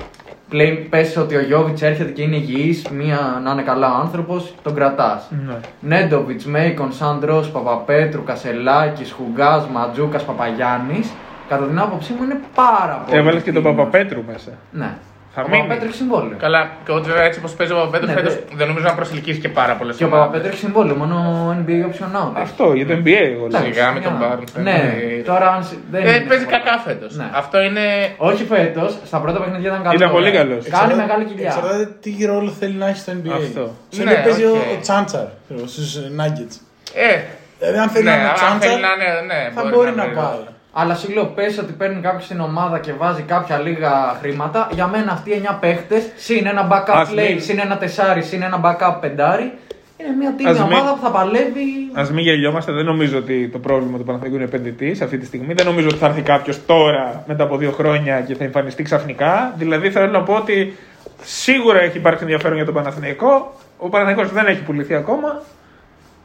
[SPEAKER 2] Πλέον πες ότι ο Γιόβιτς έρχεται και είναι υγιής, μία να είναι καλά ο άνθρωπος, τον κρατάς.
[SPEAKER 1] Ναι.
[SPEAKER 2] Νέντοβιτς, Μέικον, Σάντρο, Παπαπέτρου, Κασελάκης, Χουγκάς, Μαντζούκας, Παπαγιάννης. Κατά την άποψή μου είναι πάρα πολύ.
[SPEAKER 1] Έβαλες και τον
[SPEAKER 2] τίμος.
[SPEAKER 1] Παπαπέτρου μέσα.
[SPEAKER 2] Ναι.
[SPEAKER 1] Θα
[SPEAKER 2] ο
[SPEAKER 1] μείνει.
[SPEAKER 2] Παπαπέτρου έχει συμβόλαιο.
[SPEAKER 3] Καλά, και ότι βέβαια έτσι όπως παίζει ο Παπαπέτρου
[SPEAKER 2] Ναι,
[SPEAKER 3] φέτος,
[SPEAKER 2] δε-
[SPEAKER 3] δεν νομίζω να προσελκύσει και πάρα πολλές
[SPEAKER 2] Και ο Παπαπέτρου έχει συμβόλαιο, μόνο NBA option out.
[SPEAKER 1] Αυτό για το NBA εγώ λέω.
[SPEAKER 3] Σιγά με τον
[SPEAKER 2] μια-
[SPEAKER 3] Barnes,
[SPEAKER 2] Ναι,
[SPEAKER 3] ε,
[SPEAKER 2] τώρα αν. συ- δεν
[SPEAKER 3] Ε,
[SPEAKER 2] είναι
[SPEAKER 3] παίζει
[SPEAKER 2] συμβόλαιο.
[SPEAKER 3] κακά φέτος.
[SPEAKER 2] Ναι.
[SPEAKER 3] Αυτό είναι.
[SPEAKER 2] Όχι φέτος, στα πρώτα παιχνίδια ήταν καλό.
[SPEAKER 1] Ήταν πολύ καλός.
[SPEAKER 2] Κάνει
[SPEAKER 5] Εξαρτάται-
[SPEAKER 2] μεγάλη κοιλιά.
[SPEAKER 5] Εξαρτάται τι ρόλο θέλει να έχει στο NBA.
[SPEAKER 1] Αυτό.
[SPEAKER 5] Στο
[SPEAKER 3] Ναι,
[SPEAKER 5] NBA παίζει ο-
[SPEAKER 3] οκ.
[SPEAKER 5] ο Τσάντσαρ στους Nuggets.
[SPEAKER 3] Ε,
[SPEAKER 5] Δηλαδή, αν θέλει
[SPEAKER 3] ναι,
[SPEAKER 5] να είναι
[SPEAKER 3] αν
[SPEAKER 5] Τσάντσαρ,
[SPEAKER 3] θέλει να είναι. Ναι,
[SPEAKER 5] θα μπορεί να
[SPEAKER 3] είναι
[SPEAKER 5] πάει.
[SPEAKER 2] Αλλά σου λέω, πες ότι παίρνει κάποιο στην ομάδα και βάζει κάποια λίγα χρήματα. Για μένα αυτοί οι 9 παίχτες, συν ένα backup
[SPEAKER 1] Ας
[SPEAKER 2] play,
[SPEAKER 1] μην-
[SPEAKER 2] συν ένα τεσάρι, συν ένα backup πεντάρι, είναι μια τίμη
[SPEAKER 1] Ας μην-
[SPEAKER 2] ομάδα που θα παλεύει.
[SPEAKER 1] Α μην γελιόμαστε, δεν νομίζω ότι το πρόβλημα του Παναθηναϊκού είναι επενδυτής αυτή τη στιγμή. Δεν νομίζω ότι θα έρθει κάποιος τώρα μετά από δύο χρόνια και θα εμφανιστεί ξαφνικά. Δηλαδή θέλω να πω ότι σίγουρα έχει υπάρξει ενδιαφέρον για τον Παναθηναϊκό. Ο Παναθηναϊκός δεν έχει πουληθεί ακόμα.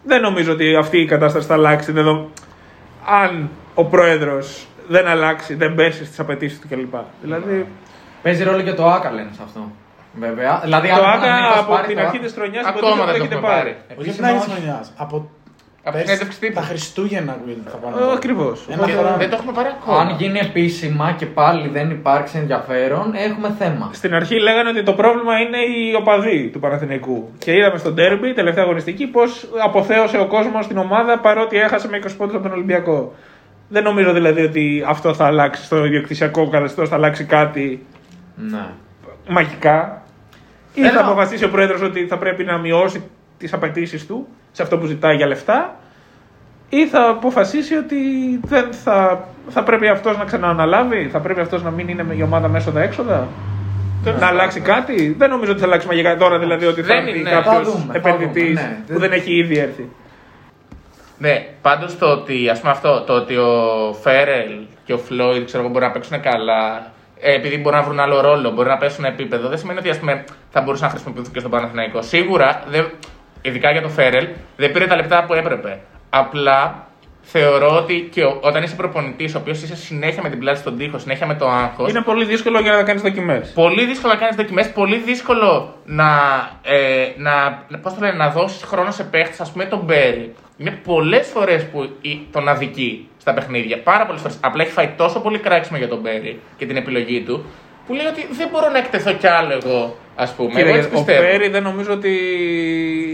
[SPEAKER 1] Δεν νομίζω ότι αυτή η κατάσταση θα αλλάξει. δεδο- Αν ο πρόεδρος δεν αλλάξει, δεν πέσει στις απαιτήσεις του κλπ. Δηλαδή
[SPEAKER 2] Παίζει ρόλο και το Άκα λένε σε αυτό. Βέβαια. Δηλαδή,
[SPEAKER 1] το
[SPEAKER 2] αν ο
[SPEAKER 1] Άκα
[SPEAKER 2] Παναθηναϊκός
[SPEAKER 1] από
[SPEAKER 2] πάρει
[SPEAKER 1] την
[SPEAKER 2] το
[SPEAKER 1] αρχή
[SPEAKER 2] Άκα-
[SPEAKER 1] της χρονιάς
[SPEAKER 3] Ακόμα δεν το
[SPEAKER 1] έχετε
[SPEAKER 3] έχουμε
[SPEAKER 1] πάρει.
[SPEAKER 3] πάρει.
[SPEAKER 5] Όχι
[SPEAKER 2] Επίσης,
[SPEAKER 5] από την αρχή
[SPEAKER 2] όχι.
[SPEAKER 5] τη χρονιά. Από
[SPEAKER 3] Από
[SPEAKER 5] πέρσι,
[SPEAKER 3] συνέντευξη τύπου.
[SPEAKER 5] τα Χριστούγεννα ακούγεται θα πάνε.
[SPEAKER 1] Ακριβώς.
[SPEAKER 5] Ένα
[SPEAKER 3] Και
[SPEAKER 5] χρόνο.
[SPEAKER 3] Δεν το έχουμε πάρει ακόμα.
[SPEAKER 2] Αν γίνει επίσημα και πάλι δεν υπάρξει ενδιαφέρον, έχουμε θέμα.
[SPEAKER 1] Στην αρχή λέγανε ότι το πρόβλημα είναι οι οπαδοί του Παναθηναϊκού. Και είδαμε στον τέρμπι, τελευταία αγωνιστική, πώς αποθέωσε ο κόσμος στην ομάδα παρότι έχασε με 20 πόντους από τον Ολυμπιακό. Δεν νομίζω δηλαδή ότι αυτό θα αλλάξει στο ιδιοκτησιακό καθεστώς, θα αλλάξει κάτι
[SPEAKER 2] Ναι.
[SPEAKER 1] μαγικά. Ή
[SPEAKER 2] Θέλω-
[SPEAKER 1] θα αποφασίσει ο πρόεδρος ότι θα πρέπει να μειώσει τις απαιτήσεις του σε αυτό που ζητάει για λεφτά. Ή θα αποφασίσει ότι δεν θα, θα πρέπει αυτός να ξανααναλάβει, θα πρέπει αυτός να μην είναι με η ομάδα μέσα τα έξοδα. Να αλλάξει κάτι. Δεν νομίζω ότι θα αλλάξει μαγικά τώρα, δηλαδή ότι θα
[SPEAKER 3] Δεν
[SPEAKER 1] έρθει
[SPEAKER 3] είναι.
[SPEAKER 2] Θα
[SPEAKER 1] κάποιο
[SPEAKER 2] δούμε, θα
[SPEAKER 1] επενδυτής
[SPEAKER 2] δούμε, ναι.
[SPEAKER 1] που δεν έχει ήδη έρθει.
[SPEAKER 3] Ναι, πάντως το ότι, ας πούμε αυτό, το ότι ο Φέρελ και ο Φλόιντ ξέρω εγώ, μπορεί να παίξουν καλά, ε, επειδή μπορεί να βρουν άλλο ρόλο, μπορεί να πέσουν επίπεδο, δεν σημαίνει ότι ας πούμε, θα μπορούσαν να χρησιμοποιηθούν και στον Παναθηναϊκό. Σίγουρα, δεν, ειδικά για το Φέρελ, δεν πήρε τα λεπτά που έπρεπε. Απλά θεωρώ ότι και ο, όταν είσαι προπονητής, ο οποίος είσαι συνέχεια με την πλάτη στον τοίχο, συνέχεια με το άγχος,
[SPEAKER 1] Είναι πολύ δύσκολο για να κάνεις δοκιμές.
[SPEAKER 3] Πολύ δύσκολο να κάνεις δοκιμές, πολύ δύσκολο να, ε, να, πώς το λένε, να δώσεις χρόνο σε παίχτες, ας πούμε τον Μπέρι. Είναι πολλές φορές που η- τον αδικεί στα παιχνίδια. Πάρα πολλές φορές. Απλά έχει φάει τόσο πολύ κράξιμο για τον Μπέρι και την επιλογή του, που λέει ότι δεν μπορώ να εκτεθώ κι άλλο εγώ, ας πούμε. εγώ
[SPEAKER 1] Κύριε,
[SPEAKER 3] έτσι
[SPEAKER 1] ο
[SPEAKER 3] πιστεύω.
[SPEAKER 1] Πέρι δεν νομίζω ότι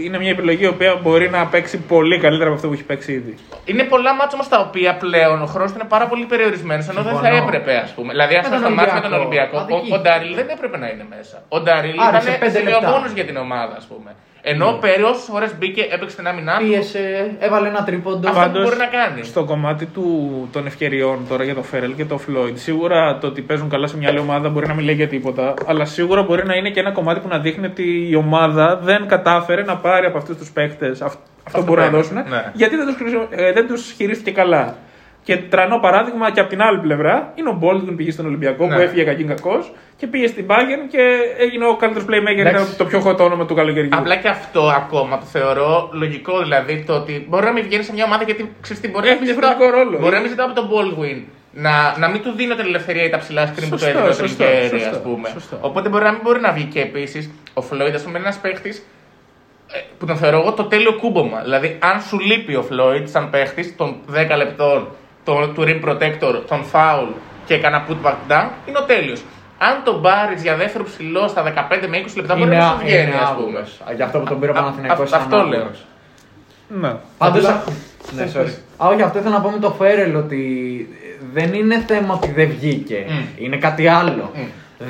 [SPEAKER 1] είναι μια επιλογή η οποία μπορεί να παίξει πολύ καλύτερα από αυτό που έχει παίξει ήδη.
[SPEAKER 3] Είναι πολλά μάτια όμως τα οποία πλέον ο χρόνος είναι πάρα πολύ περιορισμένος, ενώ δεν θα
[SPEAKER 2] Συμφωνώ.
[SPEAKER 3] έπρεπε, ας πούμε. Δηλαδή, ας
[SPEAKER 2] Με
[SPEAKER 3] πούμε,
[SPEAKER 2] τον
[SPEAKER 3] στο μάτι με τον
[SPEAKER 2] Ολυμπιακό.
[SPEAKER 3] Ολυμπιακό, ο,
[SPEAKER 2] Αδικήθηκε.
[SPEAKER 3] ο Νταρίλ δεν έπρεπε να είναι μέσα. Ο Νταρίλ
[SPEAKER 2] Άρισε
[SPEAKER 3] ήταν
[SPEAKER 2] πέντε λεπτά.
[SPEAKER 3] σημειογόνο για την ομάδα, ας πούμε. Ενώ ο Πέρι όσε φορές μπήκε, έπαιξε την άμυνά του.
[SPEAKER 2] Πίεσε, έβαλε ένα τρίποντο.
[SPEAKER 3] Αυτό που
[SPEAKER 1] Πάντως,
[SPEAKER 3] μπορεί να κάνει.
[SPEAKER 1] Στο κομμάτι του, των ευκαιριών τώρα για το Φέρελ και το Φλόιντ, σίγουρα το ότι παίζουν καλά σε μια άλλη ομάδα μπορεί να μην λέει για τίποτα, αλλά σίγουρα μπορεί να είναι και ένα κομμάτι που να δείχνει ότι η ομάδα δεν κατάφερε να πάρει από αυτούς τους παίκτες αυτό που
[SPEAKER 3] που
[SPEAKER 1] μπορούν να
[SPEAKER 3] πρέπει,
[SPEAKER 1] δώσουν,
[SPEAKER 3] ναι.
[SPEAKER 1] γιατί δεν τους ε, δεν τους χειρίστηκε καλά. Και τρανό παράδειγμα και από την άλλη πλευρά είναι ο Μπόλτγκουν πήγε στον Ολυμπιακό
[SPEAKER 3] Ναι.
[SPEAKER 1] που έφυγε κακήν κακός και πήγε στην Bayern και έγινε ο καλύτερος playmaker,
[SPEAKER 2] Εντάξει.
[SPEAKER 1] ήταν το πιο hot όνομα του καλοκαιριού.
[SPEAKER 3] Απλά και αυτό ακόμα το θεωρώ λογικό. Δηλαδή το ότι μπορεί να μην βγαίνει σε μια ομάδα γιατί ξέρεις τι μπορεί
[SPEAKER 1] Έχει
[SPEAKER 3] να μην
[SPEAKER 1] διαφορετικό
[SPEAKER 3] ζητάω-
[SPEAKER 1] ρόλο.
[SPEAKER 3] Μπορεί να μην ζητάω από τον Baldwin να, να μην του δίνω την ελευθερία ή τα ψηλά screen που το
[SPEAKER 1] Σωστό,
[SPEAKER 3] έδινε ο
[SPEAKER 1] σωστό,
[SPEAKER 3] Τρικέρι,
[SPEAKER 1] σωστό,
[SPEAKER 3] ας πούμε.
[SPEAKER 1] σωστό.
[SPEAKER 3] Οπότε μπορεί να μην μπορεί να βγει και επίσης ο Φλόιντ, ας πούμε, είναι ένας παίχτης που τον θεωρώ εγώ το τέλειο κούμπομα. Δηλαδή, αν σου λείπει ο Φλόιντ σαν παίχτης των 10 λεπτών το, του rim protector, τον foul και κανένα put back down, είναι ο τέλειος. Αν τον πάρει για δεύτερο ψηλό στα 15 με 20 λεπτά, μπορεί
[SPEAKER 2] Είναι,
[SPEAKER 3] να σου βγαίνει,
[SPEAKER 2] είναι
[SPEAKER 3] ας πούμε.
[SPEAKER 2] άβουλος. Για αυτό που τον πήρε ο
[SPEAKER 3] Α,
[SPEAKER 2] Παναθηναϊκός
[SPEAKER 3] α,
[SPEAKER 2] ήταν
[SPEAKER 3] αυτό λέω.
[SPEAKER 2] άβουλος.
[SPEAKER 1] Ναι.
[SPEAKER 2] Πάντως,
[SPEAKER 5] Απλά-
[SPEAKER 2] α- ναι, sorry. Α, όχι, αυτό ήθελα να πω με το Φέρελ ότι δεν είναι θέμα ότι δεν βγήκε.
[SPEAKER 3] Μμ.
[SPEAKER 2] Είναι κάτι άλλο.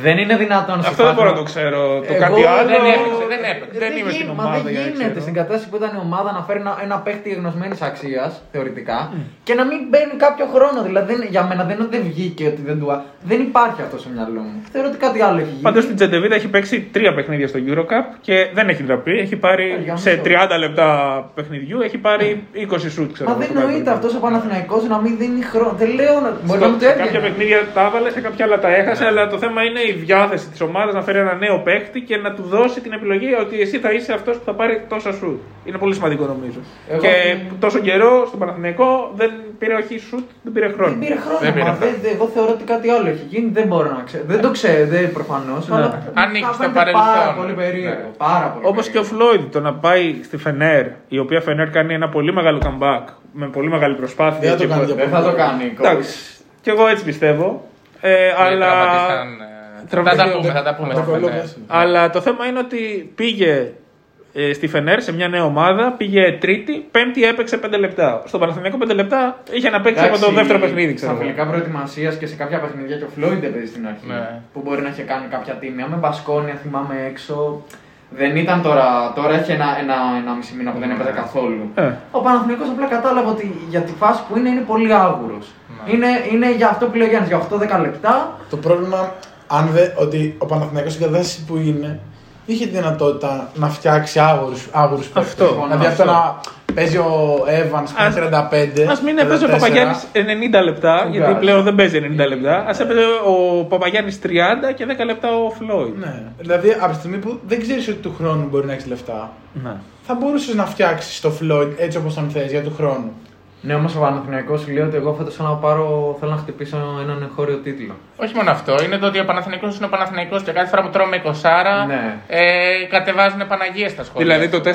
[SPEAKER 2] Δεν είναι δυνατόν σε
[SPEAKER 1] Αυτό δεν
[SPEAKER 2] φάση
[SPEAKER 1] μπορώ να
[SPEAKER 2] να-
[SPEAKER 1] το ξέρω. Το
[SPEAKER 2] Εγώ
[SPEAKER 1] κάτι άλλο.
[SPEAKER 3] δεν έπαιξε, δεν έπαιξε.
[SPEAKER 1] Δεν είμαι
[SPEAKER 2] γι-
[SPEAKER 1] στην
[SPEAKER 2] μα
[SPEAKER 1] ομάδα
[SPEAKER 2] δεν
[SPEAKER 1] για να
[SPEAKER 2] γίνεται
[SPEAKER 1] ξέρω.
[SPEAKER 2] στην κατάσταση που ήταν η ομάδα να φέρει ένα, ένα παίχτη γνωσμένης αξίας, θεωρητικά, και να μην μπαίνει κάποιο χρόνο. Δηλαδή δεν- για μένα δεν είναι ότι δεν βγήκε, ότι δεν του. α- Δεν υπάρχει αυτό στο μυαλό μου. Θεωρώ ότι κάτι άλλο έχει γίνει.
[SPEAKER 1] Πάντως στην Τζεντεβίτα έχει παίξει τρία παιχνίδια στο Eurocup και δεν έχει ντραπεί. Έχει πάρει
[SPEAKER 2] Ε, για
[SPEAKER 1] σε
[SPEAKER 2] μισό.
[SPEAKER 1] 30 λεπτά παιχνιδιού έχει πάρει 20 σουτ. Ξέρω,
[SPEAKER 2] Μα
[SPEAKER 1] εγώ,
[SPEAKER 2] δεν
[SPEAKER 1] στο κάθε
[SPEAKER 2] νοείται
[SPEAKER 1] παιχνίδι.
[SPEAKER 2] αυτός ο Παναθηναϊκός να μην δίνει χρόνο. Δεν λέω να. Μπορεί να
[SPEAKER 1] Στο-
[SPEAKER 2] μου το
[SPEAKER 1] σε
[SPEAKER 2] έβγαινε.
[SPEAKER 1] κάποια παιχνίδια τα έβαλε, σε κάποια άλλα τα έχασε, αλλά το θέμα είναι είναι η διάθεση της ομάδας να φέρει ένα νέο παίχτη και να του δώσει την επιλογή ότι εσύ θα είσαι αυτός που θα πάρει τόσα σουτ. Είναι πολύ σημαντικό νομίζω.
[SPEAKER 2] Εγώ-
[SPEAKER 1] Και τόσο καιρό στον Παναθηναϊκό δεν πήρε όχι σουτ, δεν πήρε χρόνο.
[SPEAKER 2] Δεν πήρε χρόνο.
[SPEAKER 3] Δεν πήρε
[SPEAKER 2] μα
[SPEAKER 3] χρόνο.
[SPEAKER 2] δεν- δεν- εγώ θεωρώ ότι κάτι άλλο έχει γίνει. Δεν μπορώ να ξέρω. Δεν το ξέρω, δεν προφανώς. Αλλά
[SPEAKER 3] Ναι. Ανήκει
[SPEAKER 2] μου
[SPEAKER 3] στο
[SPEAKER 2] φαίνεται
[SPEAKER 3] παρελθόν.
[SPEAKER 2] Πάρα πολύ περίεργο.
[SPEAKER 3] Ναι.
[SPEAKER 2] Πάρα πολύ
[SPEAKER 1] Όπως και ο
[SPEAKER 2] περίεργο.
[SPEAKER 1] Φλόιντ το να πάει στη Φενέρ, η οποία Φενέρ κάνει ένα πολύ μεγάλο comeback με πολύ μεγάλη προσπάθεια.
[SPEAKER 5] Δεν θα το
[SPEAKER 1] και-
[SPEAKER 5] κάνει για
[SPEAKER 2] Δεν θα το κάνει.
[SPEAKER 1] Εντάξει. Και εγώ έτσι πιστεύω. Ε, αλλά...
[SPEAKER 3] Τραυματίσταν, ε, Θα τα
[SPEAKER 1] Τραυματίστηκαν.
[SPEAKER 3] πούμε, θα τα πούμε.
[SPEAKER 5] Το
[SPEAKER 3] στη
[SPEAKER 5] κολλό
[SPEAKER 3] Φενέρ.
[SPEAKER 5] πέσει.
[SPEAKER 1] Αλλά το θέμα είναι ότι πήγε ε, στη Φενέρ σε μια νέα ομάδα, πήγε τρίτη, πέμπτη έπαιξε 5 λεπτά. Στο Παναθηναϊκό 5 λεπτά είχε να παίξει από το
[SPEAKER 2] Εντάξει,
[SPEAKER 1] δεύτερο παιχνίδι, ξέρω.
[SPEAKER 2] Στα
[SPEAKER 1] εγώ.
[SPEAKER 2] φιλικά προετοιμασίας και σε κάποια παιχνίδια και ο Φλόιντ έπαιζε στην αρχή.
[SPEAKER 3] Ναι.
[SPEAKER 2] Που μπορεί να είχε κάνει κάποια τίμια. Με Μπασκόνια, θυμάμαι έξω. Δεν ήταν τώρα. Τώρα έχει ένα, ένα, ένα μισή μήνα που δεν έπαιζε καθόλου.
[SPEAKER 1] Ε.
[SPEAKER 2] Ο Παναθηναϊκός απλά κατάλαβε ότι για τη φάση που είναι είναι πολύ άγουρος.
[SPEAKER 3] Ναι.
[SPEAKER 2] Είναι, είναι για αυτό που λέει ο Γιάννης, για 8-10 λεπτά.
[SPEAKER 5] Το πρόβλημα, αν δε, ότι ο Παναθηναϊκός στην κατάσταση που είναι, είχε τη δυνατότητα να φτιάξει άγουρους, άγουρους παίκτες.
[SPEAKER 1] Αυτό.
[SPEAKER 5] Δηλαδή αυτό να παίζει ο Evans που
[SPEAKER 1] Ας-
[SPEAKER 5] είναι 35.
[SPEAKER 1] Α μην έπαιζε ο
[SPEAKER 5] 34.
[SPEAKER 1] Παπαγιάννης 90 λεπτά,
[SPEAKER 2] Φουγκάς.
[SPEAKER 1] γιατί πλέον δεν παίζει 90 λεπτά. Α έπαιζε ο Παπαγιάννης 30 και 10 λεπτά ο Φλόιντ.
[SPEAKER 5] Ναι. Δηλαδή από τη στιγμή που δεν ξέρεις ότι του χρόνου μπορεί να έχεις λεφτά,
[SPEAKER 1] Ναι.
[SPEAKER 5] θα μπορούσες να φτιάξεις το Floyd έτσι όπως τον θες για του χρόνου.
[SPEAKER 2] Ναι, όμω ο Παναθηναϊκός λέει ότι εγώ φέτο θέλω να πάρω, θέλω να χτυπήσω έναν εγχώριο τίτλο.
[SPEAKER 3] Όχι μόνο αυτό, είναι το ότι ο Παναθηναϊκός είναι ο Παναθηναϊκός και κάθε φορά που τρώμε 20
[SPEAKER 2] Ναι.
[SPEAKER 3] ε, κατεβάζουν Παναγίες στα σχόλια.
[SPEAKER 1] Δηλαδή το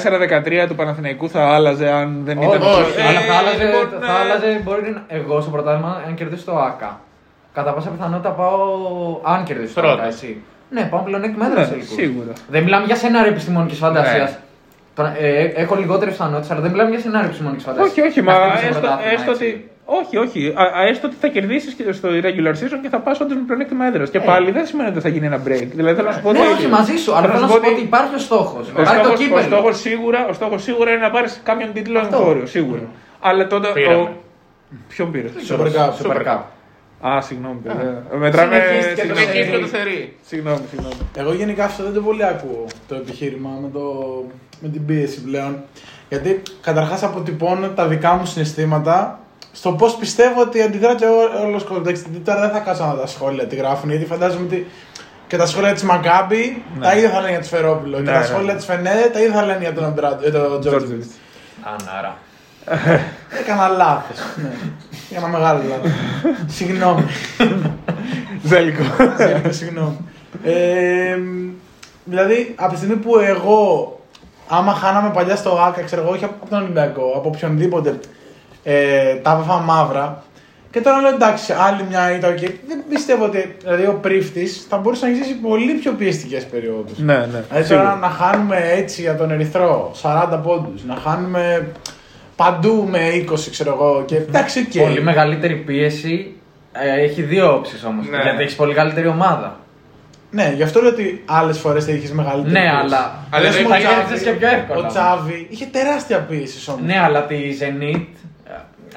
[SPEAKER 1] 4-13 του Παναθηναϊκού θα άλλαζε αν δεν ήταν.
[SPEAKER 3] όχι,
[SPEAKER 1] Ε,
[SPEAKER 2] αλλά θα άλλαζε,
[SPEAKER 1] λοιπόν,
[SPEAKER 2] θα
[SPEAKER 1] ε,
[SPEAKER 2] άλλαζε μπορεί να... Εγώ στο πρωτάθλημα, αν κερδίσω το ΑΚΑ, κατά πάσα πιθανότητα πάω. Αν κερδίσω το
[SPEAKER 3] Πρώτος.
[SPEAKER 2] ΑΚΑ, εσύ. Ναι, πάω πλεονέκτημα
[SPEAKER 1] Ναι,
[SPEAKER 2] έδρα σε τελικούς.
[SPEAKER 1] σίγουρα.
[SPEAKER 2] Δεν μιλάμε για σενάριο επιστημονική φαντασία.
[SPEAKER 3] Ναι.
[SPEAKER 2] Ε, έχω λιγότερες πιθανότητες, αλλά δεν μιλάμε για σενάριο επιστημονική φαντασίας.
[SPEAKER 1] Όχι, όχι,
[SPEAKER 2] Να
[SPEAKER 1] μα
[SPEAKER 2] χτυπήσω
[SPEAKER 1] έστω,
[SPEAKER 2] πρωτάθλημα,
[SPEAKER 1] έστω
[SPEAKER 2] έτσι.
[SPEAKER 1] ότι. Όχι, όχι. Α, α, έστω ότι θα κερδίσεις και στο regular season και θα πας όντως με πλεονέκτημα έδρας. Και πάλι δεν σημαίνει ότι θα γίνει ένα break. Δηλαδή θέλω να σου πω
[SPEAKER 2] Ναι,
[SPEAKER 1] ότι-
[SPEAKER 2] όχι μαζί σου, αλλά θέλω να σου πω ότι υπάρχει ο στόχος.
[SPEAKER 1] Ο
[SPEAKER 2] Υπάρχει το
[SPEAKER 1] στόχος, ο,
[SPEAKER 2] κύπελο.
[SPEAKER 1] στόχος σίγουρα, ο στόχος σίγουρα είναι να πάρεις κάποιον τίτλο
[SPEAKER 2] Αυτό.
[SPEAKER 1] εγχώριο. Σίγουρα. Αλλά τότε.
[SPEAKER 3] Πήραμε.
[SPEAKER 1] Ο... Ποιον πήρες;
[SPEAKER 5] Super Cup.
[SPEAKER 2] Super Cup.
[SPEAKER 1] Α, συγγνώμη, παιδιά. Μετράμε.
[SPEAKER 2] Συνεχίστηκε το
[SPEAKER 1] Συγγνώμη,
[SPEAKER 3] Συνεχίζει και το
[SPEAKER 2] Συγγνώμη.
[SPEAKER 3] θερί.
[SPEAKER 1] Συγγνώμη, συγγνώμη.
[SPEAKER 5] Εγώ γενικά αυτό δεν το πολύ ακούω το επιχείρημα με, το, με την πίεση πλέον. Γιατί καταρχάς αποτυπώνω τα δικά μου συναισθήματα στο πώς πιστεύω ότι αντιδρά και όλο ο κόσμο. Εντάξει, Τώρα δεν θα κάτσω να τα σχόλια τι γράφουν, γιατί φαντάζομαι ότι και τα σχόλια της Μακάμπη τα ίδια θα λένε για τη Φερόπουλο. και
[SPEAKER 1] Ναι,
[SPEAKER 5] τα
[SPEAKER 1] ναι.
[SPEAKER 5] σχόλια της Φενέ τα ίδια θα λένε για τον Αμπράντ- για τον Τζόρτζεβιτ.
[SPEAKER 2] Ανάρα.
[SPEAKER 5] Έκανα λάθος. ναι. Έκανα μεγάλο λάθος. Συγγνώμη.
[SPEAKER 1] Ζέλικο.
[SPEAKER 5] Συγγνώμη, Συγγνώμη. Ε, δηλαδή, από τη στιγμή που εγώ, άμα χάναμε παλιά στο ΆΚΑ, ξέρω εγώ, όχι από τον Ολυμπιακό, από οποιονδήποτε, ε, τα βαφά μαύρα. Και τώρα λέω εντάξει, άλλη μια ήταν και δεν πιστεύω ότι δηλαδή, ο Πρίφτης θα μπορούσε να ζήσει πολύ πιο πιεστικές περιόδους.
[SPEAKER 1] ναι, ναι.
[SPEAKER 5] Δηλαδή τώρα
[SPEAKER 1] σίγουρα.
[SPEAKER 5] να χάνουμε έτσι για τον Ερυθρό 40 πόντους, να χάνουμε παντού με 20, ξέρω εγώ. Και εντάξει, οκ.
[SPEAKER 2] Πολύ μεγαλύτερη πίεση ε, έχει δύο όψεις όμως.
[SPEAKER 3] Ναι.
[SPEAKER 2] Γιατί έχεις πολύ καλύτερη ομάδα.
[SPEAKER 5] Ναι, γι' αυτό λέω ότι άλλες φορές θα είχες μεγαλύτερη.
[SPEAKER 2] Ναι,
[SPEAKER 5] πίεση.
[SPEAKER 2] αλλά.
[SPEAKER 3] Αλλά
[SPEAKER 5] Ας
[SPEAKER 3] δεν
[SPEAKER 5] πούμε,
[SPEAKER 3] θα
[SPEAKER 5] ο Τσάβι-
[SPEAKER 2] κέρδισες και πιο εύκολα.
[SPEAKER 5] Ο Τσάβι είχε τεράστια πίεση όμως.
[SPEAKER 2] Ναι, αλλά τη Zenit.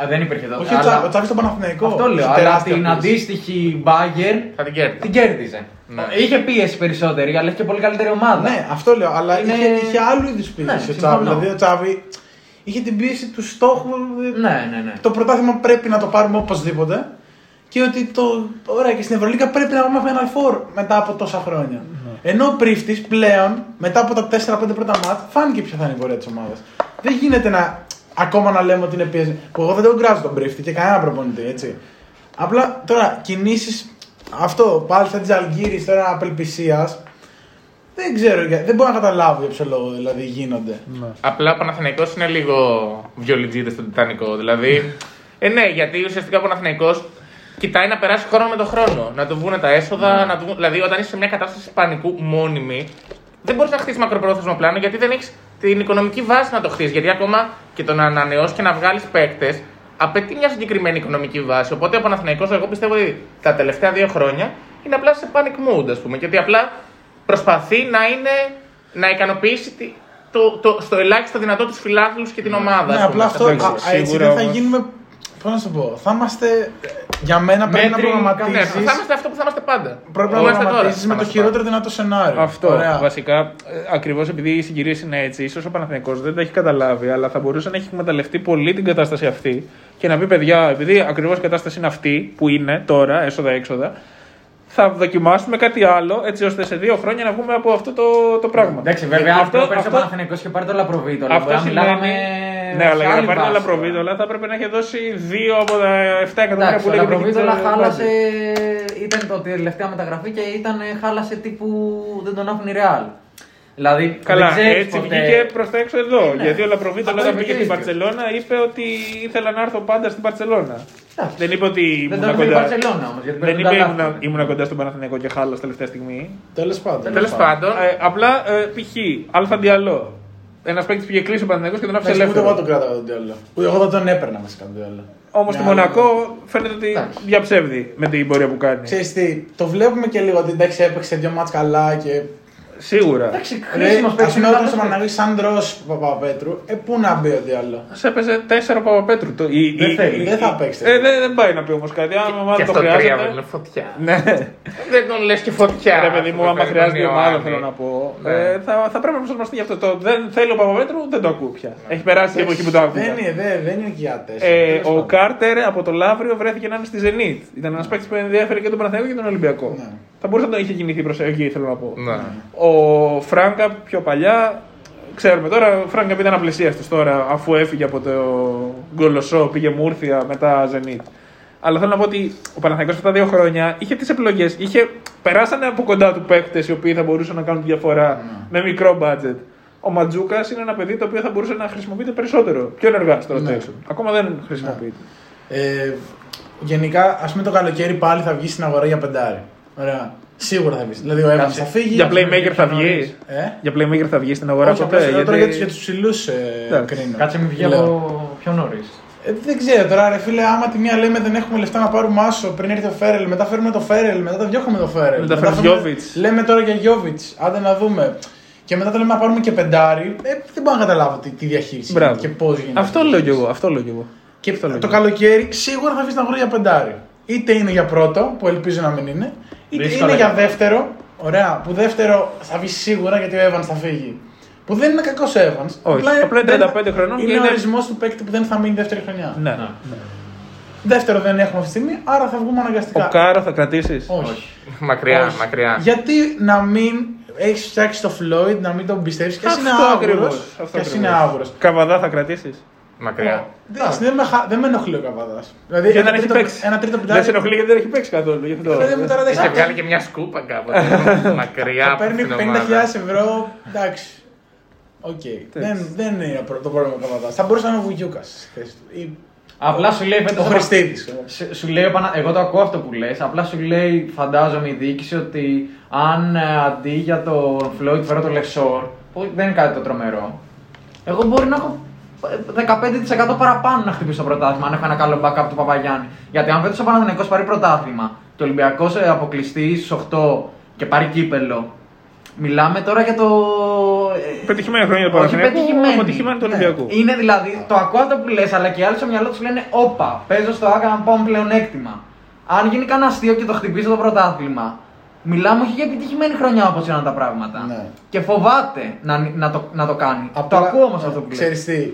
[SPEAKER 2] ε, δεν υπήρχε τότε.
[SPEAKER 5] Όχι ο
[SPEAKER 2] αλλά-
[SPEAKER 5] Τσάβη, ο Τσάβη στον Παναθηναϊκό.
[SPEAKER 2] Αυτό λέω.
[SPEAKER 5] είχε
[SPEAKER 2] Αλλά
[SPEAKER 5] τεράστια
[SPEAKER 2] την
[SPEAKER 5] πίεση.
[SPEAKER 2] αντίστοιχη Bayern
[SPEAKER 3] Θα την κέρδιζε.
[SPEAKER 2] την κέρδιζε.
[SPEAKER 3] Ναι.
[SPEAKER 2] Είχε πίεση περισσότερη, αλλά είχε και πολύ καλύτερη ομάδα.
[SPEAKER 5] Ναι, αυτό λέω. Αλλά
[SPEAKER 2] Είναι-
[SPEAKER 5] είχε, είχε άλλου είδους πίεση
[SPEAKER 2] Ναι,
[SPEAKER 5] ο
[SPEAKER 2] συμφωνώ.
[SPEAKER 5] Τσάβη. Δηλαδή ο Τσάβη είχε την πίεση του στόχου.
[SPEAKER 2] ναι, ναι. ναι.
[SPEAKER 5] Το πρωτάθλημα πρέπει να το πάρουμε οπωσδήποτε. Και ότι το. Ωραία, και στην Ευρωλίγα πρέπει να πάμε Final Four μετά από τόσα χρόνια.
[SPEAKER 2] Ναι.
[SPEAKER 5] Ενώ ο Πρίφτης πλέον, μετά από τα 4-5 πρώτα μάτς, φάνηκε ποια θα είναι η πορεία της ομάδας. Δεν γίνεται να ακόμα να λέμε ότι είναι πίεση. Που εγώ δεν τον κράζω τον Πρίφτη και κανένα προπονητή, έτσι. Απλά τώρα κινήσεις. Αυτό πάλι σαν τη Αλγύρη τώρα απελπισίας. Δεν ξέρω, για- δεν μπορώ να καταλάβω για ποιο λόγο δηλαδή γίνονται.
[SPEAKER 3] Απλά ο Παναθηναϊκός είναι λίγο βιολιτζίδες στον Τιτανικό. Δηλαδή, ε, ναι, γιατί ουσιαστικά ο Παναθηναϊκός κοιτάει να περάσει χρόνο με τον χρόνο. Να του βγουν τα έσοδα, να του... βγουν- δηλαδή όταν είσαι σε μια κατάσταση πανικού μόνιμη, δεν μπορείς να χτίσεις μακροπρόθεσμο πλάνο γιατί δεν έχεις την οικονομική βάση να το χτίσεις. Γιατί ακόμα και το να ανανεώσεις και να βγάλεις παίκτες απαιτεί μια συγκεκριμένη οικονομική βάση. Οπότε ο Παναθηναϊκός, εγώ πιστεύω ότι τα τελευταία δύο χρόνια είναι απλά σε panic mood, ας πούμε. Γιατί απλά προσπαθεί να είναι να ικανοποιήσει τη- το, το, στο ελάχιστο δυνατό του φιλάθλους και την ομάδα.
[SPEAKER 5] Ναι,
[SPEAKER 3] ας πούμε.
[SPEAKER 5] απλά αυτό
[SPEAKER 1] εντάξει,
[SPEAKER 5] α, α, έτσι
[SPEAKER 1] σίγουρα
[SPEAKER 5] δεν θα
[SPEAKER 1] όμως.
[SPEAKER 5] γίνουμε. Πώς να σου πω, θα είμαστε. Για μένα πρέπει να
[SPEAKER 2] Μέτρη,
[SPEAKER 3] Ναι,
[SPEAKER 5] προγραμματίσει.
[SPEAKER 3] θα είμαστε αυτό που θα είμαστε πάντα.
[SPEAKER 5] Πρέπει να
[SPEAKER 3] Είμαστε τώρα,
[SPEAKER 5] προγραμματίσει
[SPEAKER 3] θα
[SPEAKER 5] με το
[SPEAKER 3] είμαστε
[SPEAKER 5] χειρότερο δυνατό σενάριο.
[SPEAKER 1] Αυτό
[SPEAKER 5] Ωραία.
[SPEAKER 1] βασικά. Ακριβώς επειδή οι συγκυρίες είναι έτσι, ίσως ο Παναθηναϊκός δεν τα έχει καταλάβει, αλλά θα μπορούσε να έχει εκμεταλλευτεί πολύ την κατάσταση αυτή και να πει: Παιδιά, επειδή ακριβώς η κατάσταση είναι αυτή που είναι τώρα, έσοδα-έξοδα, θα δοκιμάσουμε κάτι άλλο έτσι ώστε σε δύο χρόνια να βγούμε από αυτό το, το πράγμα.
[SPEAKER 2] Εντάξει, βέβαια,
[SPEAKER 1] αυτό,
[SPEAKER 2] αυτό, πέρυσι ο
[SPEAKER 1] αυτό,
[SPEAKER 2] Παναθηναϊκός είχε πάρει το Λαπροβίτολα.
[SPEAKER 1] αυτό
[SPEAKER 2] Μπορεί να μιλάγαμε
[SPEAKER 1] σημαίνει. Ναι, αλλά για να
[SPEAKER 2] σε
[SPEAKER 1] πάρει
[SPEAKER 2] άλλη
[SPEAKER 1] το
[SPEAKER 2] βάση
[SPEAKER 1] Λαπροβίτολα θα έπρεπε να έχει δώσει δύο από τα 7 εκατομμύρια
[SPEAKER 2] Εντάξει,
[SPEAKER 1] που
[SPEAKER 2] ο
[SPEAKER 1] λέγεται
[SPEAKER 2] Λαπροβίτολα
[SPEAKER 1] εκεί το
[SPEAKER 2] χάλασε.
[SPEAKER 1] budget.
[SPEAKER 2] Ήταν το τελευταία μεταγραφή και ήταν, χάλασε τύπου δεν τον άφηνε η Ρεάλ. Δηλαδή,
[SPEAKER 1] Καλά,
[SPEAKER 2] δεν ξέρεις
[SPEAKER 1] έτσι
[SPEAKER 2] ποτέ-
[SPEAKER 1] βγήκε προς τα έξω εδώ.
[SPEAKER 2] Ναι.
[SPEAKER 1] Γιατί ο Λαπροβίτο
[SPEAKER 2] Αυτό
[SPEAKER 1] όταν
[SPEAKER 2] είπε
[SPEAKER 1] πήγε
[SPEAKER 2] και ο
[SPEAKER 1] στην
[SPEAKER 2] ίδιος.
[SPEAKER 1] Παρσελώνα είπε ότι ήθελα να έρθω πάντα στην Παρσελώνα.
[SPEAKER 2] Εντάξει.
[SPEAKER 1] Δεν είπε ότι
[SPEAKER 2] Δεν
[SPEAKER 1] ήμουν
[SPEAKER 2] τον έφερε η
[SPEAKER 1] κοντά.
[SPEAKER 2] Μπαρσελόνα όμως.
[SPEAKER 1] Δεν είπε ήμουν, ήμουν κοντά στον Παναθηναϊκό και χάλα τελευταία στιγμή.
[SPEAKER 5] Τέλος πάντων.
[SPEAKER 3] Τέλος πάντων,
[SPEAKER 1] Ε, απλά ε, π.χ. Αλφα Διαλό. Ένας παίκτης που είχε κλείσει ο Παναθηναϊκός και τον άφησε
[SPEAKER 5] Εντάξει, ούτε εγώ
[SPEAKER 1] ελεύθερο.
[SPEAKER 5] τον κράταγα τον Διόλο. Ούτε εγώ δεν τον έπαιρνα βασικά τον Διόλο.
[SPEAKER 1] Όμως στη
[SPEAKER 5] Μια άλλη-
[SPEAKER 1] Μονακό φαίνεται ότι
[SPEAKER 2] Εντάξει.
[SPEAKER 1] διαψεύδει με την πορεία που κάνει.
[SPEAKER 5] Ξέρεις τι, το βλέπουμε και λίγο ότι εντάξει έπαιξε δύο μάτς καλά και
[SPEAKER 1] Σίγουρα.
[SPEAKER 2] Εντάξει,
[SPEAKER 5] Ρε,
[SPEAKER 2] χρήσιμος
[SPEAKER 5] ας
[SPEAKER 2] παίκτη.
[SPEAKER 5] πούμε όταν στο Παναγί σαν Ντρός Παπαπέτρου, ε, πού να μπει ο Διάλο.
[SPEAKER 1] Σε έπαιζε 4 Παπαπέτρου. Το, η,
[SPEAKER 2] Δεν
[SPEAKER 1] η-
[SPEAKER 2] θέλει,
[SPEAKER 1] η-
[SPEAKER 5] δεν θα
[SPEAKER 1] η-
[SPEAKER 5] παίξει.
[SPEAKER 1] Ε, δεν, δεν πάει να πει όμως κάτι. Άμα
[SPEAKER 3] και
[SPEAKER 1] μάλλον το
[SPEAKER 3] αυτό τρία
[SPEAKER 1] χρειάζεται.
[SPEAKER 3] είναι φωτιά.
[SPEAKER 1] Ναι.
[SPEAKER 3] Δεν τον λες και φωτιά.
[SPEAKER 1] Ρε παιδί μου,
[SPEAKER 3] Αυτό
[SPEAKER 1] άμα
[SPEAKER 3] το
[SPEAKER 1] χρειάζεται
[SPEAKER 3] κάνει ο
[SPEAKER 1] ομάδα,
[SPEAKER 3] Άρη.
[SPEAKER 1] θέλω να πω.
[SPEAKER 3] Ναι.
[SPEAKER 1] Ε, θα, θα πρέπει να προσαρμοστεί γι' αυτό. Το δεν θέλει ο Παπαπέτρου, δεν το ακούω πια. Έχει περάσει η εποχή που το άκουγα.
[SPEAKER 5] Δεν είναι, δεν, δεν είναι και για τέσσερα.
[SPEAKER 1] Ε,
[SPEAKER 5] Τέλος
[SPEAKER 1] ο
[SPEAKER 5] πάντων.
[SPEAKER 1] Κάρτερ από το Λαύριο βρέθηκε να είναι στη Zenit. Ήταν ένας παίκτης που ενδιαφέρει και τον Παναθηναϊκό και τον Ολυμπιακό.
[SPEAKER 5] Ναι.
[SPEAKER 1] Θα μπορούσε να τον είχε κινηθεί προς εκεί, θέλω να πω.
[SPEAKER 3] Ναι.
[SPEAKER 1] Ο Φράγκα πιο παλιά, ξέρουμε τώρα, ο Φράγκα ήταν απλησίαστο τώρα αφού έφυγε από το Γκολοσσό, πήγε Μούρθια, μετά Zenit. Αλλά θέλω να πω ότι ο Παναθηναϊκός αυτά τα δύο χρόνια είχε τις επιλογές. Είχε, περάσανε από κοντά του παίκτες οι οποίοι θα μπορούσαν να κάνουν τη διαφορά με μικρό budget. Ο Ματζούκας είναι ένα παιδί το οποίο θα μπορούσε να χρησιμοποιείται περισσότερο. Πιο ενεργά στο
[SPEAKER 5] Ναι.
[SPEAKER 1] rotation. Ακόμα δεν χρησιμοποιείται.
[SPEAKER 5] Ε, γενικά, ας πούμε το καλοκαίρι πάλι θα βγει στην αγορά για πεντάρι. Ωραία. Σίγουρα θα βγει. Δηλαδή ο Evans
[SPEAKER 2] Κάτσε.
[SPEAKER 5] θα φύγει.
[SPEAKER 1] Για
[SPEAKER 5] ας πούμε,
[SPEAKER 1] playmaker
[SPEAKER 5] και
[SPEAKER 1] θα
[SPEAKER 5] πιο
[SPEAKER 1] βγει.
[SPEAKER 5] νωρίς. Ε;
[SPEAKER 1] Για playmaker θα βγει στην αγορά
[SPEAKER 5] Όχι,
[SPEAKER 1] ποτέ.
[SPEAKER 5] απλώς λέω τώρα για τους,
[SPEAKER 1] γιατί...
[SPEAKER 5] για τους ψηλούς ε,
[SPEAKER 1] Εντάξει.
[SPEAKER 5] κρίνω.
[SPEAKER 2] Κάτσε μην βγει
[SPEAKER 5] Λέω.
[SPEAKER 2] από πιο νωρίς.
[SPEAKER 5] Ε, δεν ξέρω τώρα, ρε φίλε, άμα τη μία λέμε δεν έχουμε λεφτά να πάρουμε άσο πριν έρθει ο Φέρελ, μετά φέρουμε το Φέρελ, μετά τα διώχνουμε το Φέρελ.
[SPEAKER 1] Μετά
[SPEAKER 5] φέρνουμε-
[SPEAKER 1] φέρνεις Γιώβιτς.
[SPEAKER 5] Λέμε τώρα για Γιώβιτς, άντε να δούμε. Και μετά το λέμε να πάρουμε και πεντάρι. Ε, δεν μπορώ να καταλάβω τι, τι διαχείριση
[SPEAKER 1] Μπράβο.
[SPEAKER 5] και πώς γίνεται.
[SPEAKER 1] Αυτό λέω κι εγώ. Αυτό λέω κι εγώ.
[SPEAKER 5] Και
[SPEAKER 1] Αυτό λέω
[SPEAKER 5] το
[SPEAKER 1] κι εγώ.
[SPEAKER 5] καλοκαίρι σίγουρα θα βγει στην αγορά για πεντάρι. Είτε είναι για πρώτο, που ελπίζω να μην είναι, είτε
[SPEAKER 2] Δύσκολα
[SPEAKER 5] είναι για
[SPEAKER 2] είναι.
[SPEAKER 5] δεύτερο. Ωραία, που δεύτερο θα βγει σίγουρα γιατί ο Evans θα φύγει. Που δεν είναι κακός Evans.
[SPEAKER 1] Όχι, απλά είναι
[SPEAKER 5] δεν
[SPEAKER 1] 35 χρονών και
[SPEAKER 5] Είναι ο
[SPEAKER 1] είναι-
[SPEAKER 5] ορισμός του παίκτη που δεν θα μείνει δεύτερη χρονιά.
[SPEAKER 1] Ναι.
[SPEAKER 5] Δεύτερο δεν έχουμε αυτή τη στιγμή, άρα θα βγούμε αναγκαστικά.
[SPEAKER 1] Ο Κάρο θα κρατήσεις;
[SPEAKER 5] Όχι.
[SPEAKER 3] Μακριά,
[SPEAKER 5] Όχι.
[SPEAKER 3] μακριά.
[SPEAKER 5] Γιατί να μην έχεις φτιάξει το Floyd, να μην τον πιστεύεις και α είναι
[SPEAKER 1] Αυτό
[SPEAKER 5] άγουρος.
[SPEAKER 1] ακριβώς, αυτό
[SPEAKER 5] Και ας είναι
[SPEAKER 1] ακριβώς.
[SPEAKER 5] άγουρος.
[SPEAKER 1] Καβαδά θα κρατήσεις;
[SPEAKER 3] Μακριά.
[SPEAKER 5] Δεν, με, χα- δεν με ενοχλεί ο Καβαδάς. Δηλαδή
[SPEAKER 1] Γιατί
[SPEAKER 5] ένα
[SPEAKER 1] δεν έχει
[SPEAKER 5] τρίτο-
[SPEAKER 1] παίξει.
[SPEAKER 5] Ένα τρίτο
[SPEAKER 1] Δεν
[SPEAKER 5] πιτάκι.
[SPEAKER 1] σε ενοχλεί γιατί δεν έχει παίξει καθόλου. Γι' αυτό.
[SPEAKER 5] Παιδί μου, τώρα δεν
[SPEAKER 3] Είχε
[SPEAKER 5] θα
[SPEAKER 3] βγάλει και μια σκούπα κάποτε. Μακριά από
[SPEAKER 5] Παίρνει
[SPEAKER 3] την
[SPEAKER 5] 50.000
[SPEAKER 3] ομάδα.
[SPEAKER 5] ευρώ. Εντάξει. Οκ. Δεν, δεν είναι προ- το πρόβλημα ο Καβαδάς. Θα μπορούσε να είναι ο Βουγιούκας στη θέση του. Ή
[SPEAKER 2] Απλά σου λέει φέτος.
[SPEAKER 5] ο Χριστίδη.
[SPEAKER 2] Σου, σου λέει, ο Πανα- εγώ το ακούω αυτό που λες, απλά σου λέει φαντάζομαι η διοίκηση ότι αν ε, αντί για τον Floyd φέρω το Λεσόρ, που δεν είναι κάτι το τρομερό, εγώ μπορεί να έχω ε, 15% παραπάνω να χτυπήσω το πρωτάθλημα αν έχω ένα καλό backup του Παπαγιάννη. Γιατί αν φέτος ο Παναθηναϊκός πάρει πρωτάθλημα και ο Ολυμπιακός ε, αποκλειστεί στους 8 και πάρει κύπελο, μιλάμε τώρα για το... ε,
[SPEAKER 1] Πετυχημένη χρονιά του
[SPEAKER 2] όχι
[SPEAKER 1] Παναθηναϊκού,
[SPEAKER 2] πετυχημένη.
[SPEAKER 1] αποτυχημένη του
[SPEAKER 2] Ναι.
[SPEAKER 1] Ολυμπιακού.
[SPEAKER 2] Είναι δηλαδή, το ακούω αυτό που λες, αλλά και οι άλλοι στο μυαλό τους λένε Όπα, παίζω στο Άκα να πάω πλεονέκτημα. Αν γίνει κανένα αστείο και το χτυπήσω το πρωτάθλημα, μιλάμε όχι για επιτυχημένη χρονιά όπως ήταν τα πράγματα.
[SPEAKER 5] Ναι.
[SPEAKER 2] Και φοβάται να, να, το, να το κάνει. το
[SPEAKER 5] Απλά,
[SPEAKER 2] ακούω όμως αυτό που λέει.
[SPEAKER 5] Ξέρεις τι,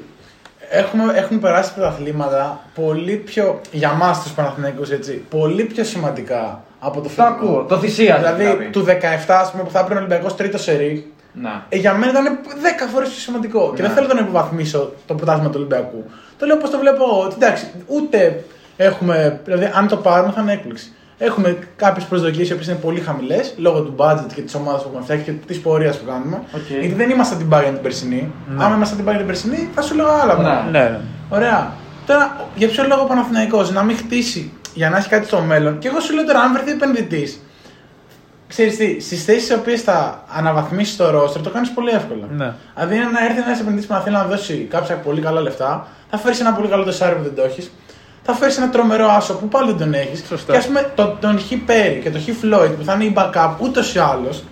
[SPEAKER 5] έχουμε, έχουν περάσει πρωταθλήματα πολύ πιο, για μας τους Παναθηναϊκούς έτσι, πολύ πιο σημαντικά από το
[SPEAKER 2] Το
[SPEAKER 5] φετινό.
[SPEAKER 2] ακούω. Το θυσίαζε.
[SPEAKER 5] Δηλαδή, του 17 ας πούμε, που θα έπαιρνε ο Ολυμπιακός τρίτος σερί,
[SPEAKER 2] Να.
[SPEAKER 5] ε, για μένα ήταν 10 φορές πιο σημαντικό. Και δεν
[SPEAKER 2] Ναι.
[SPEAKER 5] θέλω να τον υποβαθμίσω το πρωτάθλημα του Ολυμπιακού. Το λέω πώ το βλέπω εγώ. ότι Εντάξει, ούτε έχουμε. Δηλαδή, αν το πάρουμε θα είναι έκπληξη. Έχουμε κάποιες προσδοκίες οι οποίες είναι πολύ χαμηλές λόγω του budget και της ομάδας που έχουμε φτιάξει και της πορείας που κάνουμε.
[SPEAKER 2] Οκ.
[SPEAKER 5] Γιατί δεν είμαστε την Bayern την περσινή. Αν ήμασταν την Bayern την περσινή, θα σου λέω άλλα
[SPEAKER 2] Ναι.
[SPEAKER 5] πράγματα.
[SPEAKER 1] Ναι, ναι.
[SPEAKER 5] Ωραία. Τώρα, για ποιο λόγο ο Παναθηναϊκός να μην χτίσει για να έχει κάτι στο μέλλον. Και εγώ σου λέω τώρα, αν βρεθεί επενδυτής, ξέρεις τι, στις θέσεις τις οποίες θα αναβαθμίσεις το ρόστερ, το κάνεις πολύ εύκολα.
[SPEAKER 1] Ναι.
[SPEAKER 5] Δηλαδή, να έρθει ένας επενδυτής που να θέλει να δώσει κάποια πολύ καλά λεφτά, θα φέρεις ένα πολύ καλό τεσάρι που δεν το έχεις, θα φέρεις ένα τρομερό άσο που πάλι δεν τον έχεις.
[SPEAKER 1] Σωστά.
[SPEAKER 5] Και ας πούμε, το, τον Πέρι και το Floyd που θα είναι η backup ούτως ή άλλως,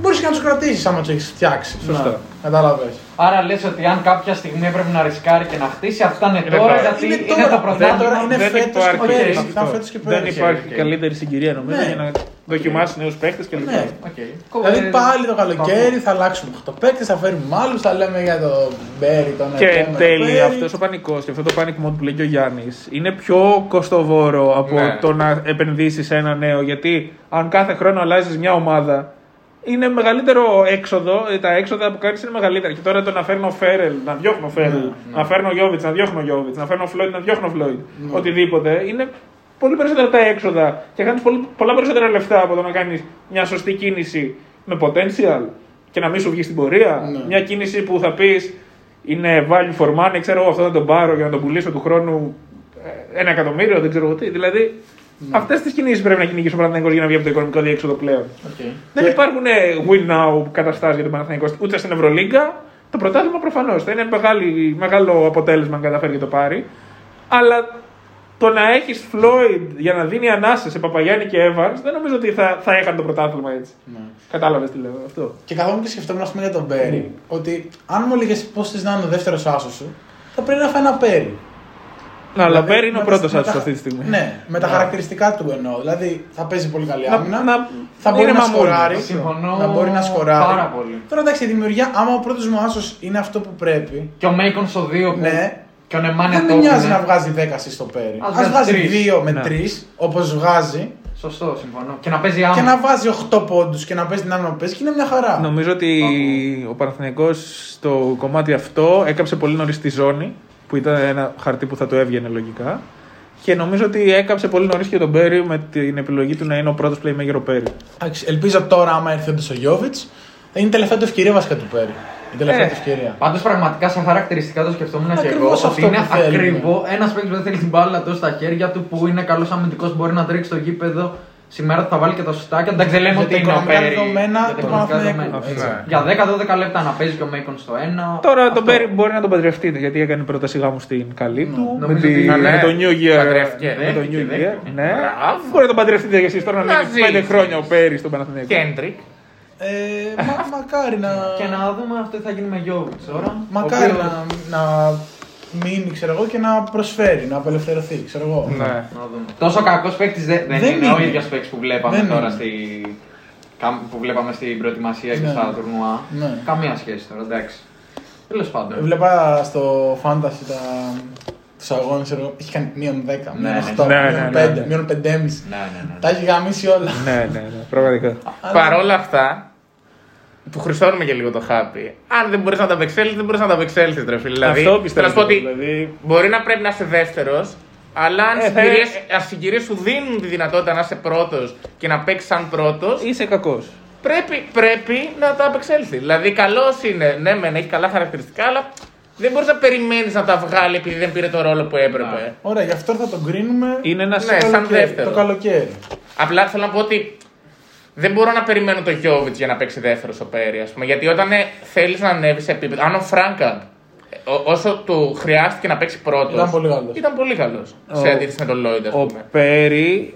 [SPEAKER 5] μπορείς και να τους κρατήσεις άμα τους έχεις φτιάξει.
[SPEAKER 1] Σωστά.
[SPEAKER 5] Κατάλαβες.
[SPEAKER 2] Άρα λες ότι αν κάποια στιγμή έπρεπε να ρισκάρει και να χτίσει, αυτά είναι τώρα,
[SPEAKER 1] τώρα.
[SPEAKER 2] γιατί
[SPEAKER 5] Είναι
[SPEAKER 2] είναι,
[SPEAKER 5] τώρα,
[SPEAKER 2] το πρωτάθλημα.
[SPEAKER 5] τώρα είναι
[SPEAKER 1] δεν
[SPEAKER 5] φέτος
[SPEAKER 1] υπάρχει
[SPEAKER 5] και πέρυσι.
[SPEAKER 1] αυτό.
[SPEAKER 5] Ήταν φέτος και
[SPEAKER 1] Δεν
[SPEAKER 5] πέρυσι.
[SPEAKER 1] υπάρχει
[SPEAKER 2] οκ.
[SPEAKER 1] καλύτερη συγκυρία νομίζω
[SPEAKER 5] Ναι.
[SPEAKER 1] για να δοκιμάσει νέους παίχτες κλπ.
[SPEAKER 5] Ναι.
[SPEAKER 2] Οκ.
[SPEAKER 5] Δηλαδή
[SPEAKER 2] Ε,
[SPEAKER 5] πάλι το καλοκαίρι θα αλλάξουμε 8 παίκτες, θα φέρουμε άλλους, θα λέμε για τον Μπέρι, τον
[SPEAKER 1] Και εν
[SPEAKER 5] επόμενο
[SPEAKER 1] τέλει
[SPEAKER 5] Μπέρι.
[SPEAKER 1] αυτός ο πανικός και αυτό το panic mode που λέει και ο Γιάννης είναι πιο κοστοβόρο από
[SPEAKER 3] Ναι.
[SPEAKER 1] το να επενδύσεις σε ένα νέο. Γιατί αν κάθε χρόνο αλλάζεις μια ομάδα, είναι μεγαλύτερο έξοδο, ε, τα έξοδα που κάνεις είναι μεγαλύτερα. Και τώρα το να φέρνω Φέρελ, να διώχνω Φέρελ, να φέρνω Γιώβιτς, να διώχνω Γιώβιτς, να φέρνω Φλόιντ, να διώχνω Φλόιντ. Οτιδήποτε. Είναι πολύ περισσότερα τα έξοδα και κάνει πολλά περισσότερα λεφτά από το να κάνεις μια σωστή κίνηση με potential και να μην σου βγει στην πορεία.
[SPEAKER 5] Ναι.
[SPEAKER 1] Μια κίνηση που θα πεις είναι value for money, ξέρω εγώ αυτό να τον πάρω για να τον πουλήσω του χρόνου ε, ένα εκατομμύριο, δεν ξέρω εγώ τι. Δηλαδή
[SPEAKER 5] Ναι.
[SPEAKER 1] αυτές τις κινήσεις πρέπει να κυνηγήσει ο Παναθηναϊκός για να βγει από το οικονομικό διέξοδο πλέον.
[SPEAKER 2] οκ.
[SPEAKER 1] Δεν υπάρχουν ε, win now καταστάσεις για τον Παναθηναϊκό ούτε στην Ευρωλίγκα. Το πρωτάθλημα προφανώς θα είναι μεγάλη, μεγάλο αποτέλεσμα αν καταφέρει και το πάρει. Αλλά το να έχεις Floyd για να δίνει ανάσα σε Παπαγιάννη και Evans δεν νομίζω ότι θα, θα έκανε το πρωτάθλημα έτσι.
[SPEAKER 5] Ναι.
[SPEAKER 1] Κατάλαβες τι λέω αυτό.
[SPEAKER 5] Και καθόμουν και σκεφτόμουν ας πούμε, για τον Μπέρι, ότι αν μου έλεγες πώς θε να είναι ο δεύτερος άσος σου, θα πρέπει να φάει ένα Μπέρι.
[SPEAKER 1] Να, αλλά
[SPEAKER 5] Δηλαδή,
[SPEAKER 1] Μπέρι είναι ο
[SPEAKER 5] με
[SPEAKER 1] πρώτος
[SPEAKER 5] τα- με
[SPEAKER 1] άσο
[SPEAKER 5] τα-
[SPEAKER 1] αυτή τη στιγμή.
[SPEAKER 5] Ναι, με τα χαρακτηριστικά του εννοώ. Δηλαδή θα παίζει πολύ καλή
[SPEAKER 1] Να-
[SPEAKER 5] άμυνα,
[SPEAKER 1] να-
[SPEAKER 5] θα μπορεί
[SPEAKER 1] είναι
[SPEAKER 5] να
[SPEAKER 1] μαμούλη.
[SPEAKER 5] σκοράρει.
[SPEAKER 2] Συμφωνώ
[SPEAKER 5] να μπορεί να σκοράρει.
[SPEAKER 2] πάρα πολύ.
[SPEAKER 5] Τώρα εντάξει, η δημιουργία, άμα ο πρώτος μου άσος είναι αυτό που πρέπει,
[SPEAKER 2] Και ο Μέικον στο 2 που.
[SPEAKER 5] ναι,
[SPEAKER 2] Και ο Νεμάνια
[SPEAKER 5] δεν
[SPEAKER 2] το
[SPEAKER 5] με νοιάζει
[SPEAKER 2] είναι.
[SPEAKER 5] να βγάζει 10 στο Πέρι.
[SPEAKER 2] Ας
[SPEAKER 5] Α
[SPEAKER 2] βγάζει
[SPEAKER 5] βγάζει
[SPEAKER 2] τρεις.
[SPEAKER 5] 2 με
[SPEAKER 1] Ναι.
[SPEAKER 5] 3, όπως βγάζει,
[SPEAKER 2] Σωστό, συμφωνώ. Και να παίζει άμυνα.
[SPEAKER 5] και να βάζει 8 πόντους και να παίζει την άμυνα που παίζει και είναι μια χαρά.
[SPEAKER 1] Νομίζω ότι ο Παναθηναϊκός στο κομμάτι αυτό έκαψε πολύ νωρίς τη ζώνη, που ήταν ένα χαρτί που θα το έβγαινε λογικά. Και νομίζω ότι έκαψε πολύ νωρίς και τον Πέρι με την επιλογή του να είναι ο πρώτος playmaker ο Πέρι.
[SPEAKER 5] Εντάξει, Ελπίζω τώρα, άμα έρθει όντως ο Γιώβιτς, θα είναι η τελευταία του ευκαιρία βασικά του Πέρι. Η τελευταία
[SPEAKER 1] Ε.
[SPEAKER 5] του ευκαιρία.
[SPEAKER 2] Πάντως πραγματικά σαν χαρακτηριστικά το σκεφτόμουν και εγώ
[SPEAKER 5] Ακριβώς
[SPEAKER 2] ότι
[SPEAKER 5] αυτό
[SPEAKER 2] είναι
[SPEAKER 5] που θέλουμε.
[SPEAKER 2] ακριβό ένας παίκτης που δεν θέλει την μπάλα τόσο στα χέρια του που είναι καλός αμυντικός, μπορεί να τρέξει στο γήπεδο. Σήμερα θα βάλει και τα σωστά και εντάξει δεν λέμε
[SPEAKER 5] Για
[SPEAKER 2] ότι
[SPEAKER 5] τα
[SPEAKER 2] είναι ο
[SPEAKER 5] οικονομικά
[SPEAKER 2] Πέρι.
[SPEAKER 5] δεδομένα
[SPEAKER 2] για τα
[SPEAKER 5] του
[SPEAKER 2] οικονομικά
[SPEAKER 5] Παναθηναϊκού.
[SPEAKER 2] δεδομένα.
[SPEAKER 5] Έτσι.
[SPEAKER 3] Ναι.
[SPEAKER 2] Για 10-12 λεπτά να παίζει και ο Μέικον στο 1.
[SPEAKER 1] Τώρα
[SPEAKER 2] αυτό.
[SPEAKER 1] τον Πέρι μπορεί να τον παντρευτείτε γιατί έκανε πρόταση γάμου στην καλή του. Με,
[SPEAKER 2] Νομίζω
[SPEAKER 1] τη-
[SPEAKER 2] ότι-
[SPEAKER 1] με
[SPEAKER 3] Ναι.
[SPEAKER 1] το New Year.
[SPEAKER 3] Παντρεύτηκε.
[SPEAKER 1] Με το
[SPEAKER 2] Δέχτηκε,
[SPEAKER 1] New Year.
[SPEAKER 2] δέχτηκε.
[SPEAKER 1] Ναι.
[SPEAKER 3] Μπράβο.
[SPEAKER 1] Μπορεί να τον παντρευτείτε για εσεί τώρα να
[SPEAKER 3] Να
[SPEAKER 1] μείνει
[SPEAKER 3] ζήσει.
[SPEAKER 1] 5 χρόνια ο Πέρι στον Παναθηναϊκό.
[SPEAKER 3] Κέντρικ.
[SPEAKER 5] Ε, μα, μακάρι να.
[SPEAKER 2] Και να δούμε αυτό τι θα γίνει με Γιώβιτς τώρα.
[SPEAKER 5] Μακάρι
[SPEAKER 2] ο οποίος-
[SPEAKER 5] να, να μείνει, ξέρω εγώ, και να προσφέρει, να απελευθερωθεί, ξέρω εγώ.
[SPEAKER 3] Ναι.
[SPEAKER 2] Να δούμε. Τόσο κακός παίκτης δεν, δεν,
[SPEAKER 5] Δεν
[SPEAKER 2] είναι, ο
[SPEAKER 5] είναι.
[SPEAKER 2] ίδιος παίκτης που βλέπαμε
[SPEAKER 5] Δεν
[SPEAKER 2] τώρα
[SPEAKER 5] είναι.
[SPEAKER 2] στη. κα- που βλέπαμε στην προετοιμασία και
[SPEAKER 5] Ναι.
[SPEAKER 2] στα τουρνουά.
[SPEAKER 5] Ναι.
[SPEAKER 2] Καμία σχέση τώρα, εντάξει. Τέλος πάντων.
[SPEAKER 5] Βλέπα στο Fantasy τα... τους αγώνες, ξέρω εγώ, έχει κάνει μείον 10, μείον
[SPEAKER 2] ναι.
[SPEAKER 5] 8,
[SPEAKER 1] Ναι, ναι,
[SPEAKER 5] μείον
[SPEAKER 1] ναι,
[SPEAKER 5] 5,
[SPEAKER 1] ναι.
[SPEAKER 5] μείον 5,5.
[SPEAKER 2] Ναι, ναι, ναι.
[SPEAKER 5] Τα έχει γαμίσει όλα.
[SPEAKER 1] Ναι, ναι, ναι, πραγματικά.
[SPEAKER 3] Παρ' όλα αυτά, του χρυσώνουμε και λίγο το χάπι. Αν δεν μπορείς να τα απεξέλθεις, δεν μπορείς να τα απεξέλθεις, τρε φίλε. Δηλαδή,
[SPEAKER 1] Αυτό πιστεύω.
[SPEAKER 3] θέλω να σου πω ότι
[SPEAKER 1] Δηλαδή,
[SPEAKER 3] μπορεί να πρέπει να είσαι δεύτερος, αλλά αν
[SPEAKER 1] Ε,
[SPEAKER 3] οι
[SPEAKER 1] θα-
[SPEAKER 3] συγκυρίες- αν οι συγκυρίες σου δίνουν τη δυνατότητα να είσαι πρώτος και να παίξεις σαν πρώτος,
[SPEAKER 1] είσαι κακός.
[SPEAKER 3] πρέπει, πρέπει να τα απεξέλθεις. Δηλαδή, καλός είναι, ναι, μεν έχει καλά χαρακτηριστικά, αλλά δεν μπορείς να περιμένεις να τα βγάλει επειδή δεν πήρε το ρόλο που έπρεπε.
[SPEAKER 5] Ωραία, γι' αυτό θα τον κρίνουμε
[SPEAKER 1] Είναι ένας
[SPEAKER 3] Ναι, σαν
[SPEAKER 5] καλοκαίρι,
[SPEAKER 3] δεύτερο.
[SPEAKER 5] το καλοκαίρι.
[SPEAKER 3] Απλά θέλω να πω ότι δεν μπορώ να περιμένω το Γιώβιτς για να παίξει δεύτερο ο Πέρι, ας πούμε. Γιατί όταν θέλεις να ανέβεις σε επίπεδο. Αν ο Φράγκα, ε, ό- όσο του χρειάστηκε να παίξει πρώτος.
[SPEAKER 5] Ήταν πολύ καλός.
[SPEAKER 3] Ήταν πολύ καλός. Σε
[SPEAKER 1] Ο-
[SPEAKER 3] αντίθεση με τον Λόιντ, ας
[SPEAKER 1] Ο
[SPEAKER 3] πούμε.
[SPEAKER 1] Πέρι,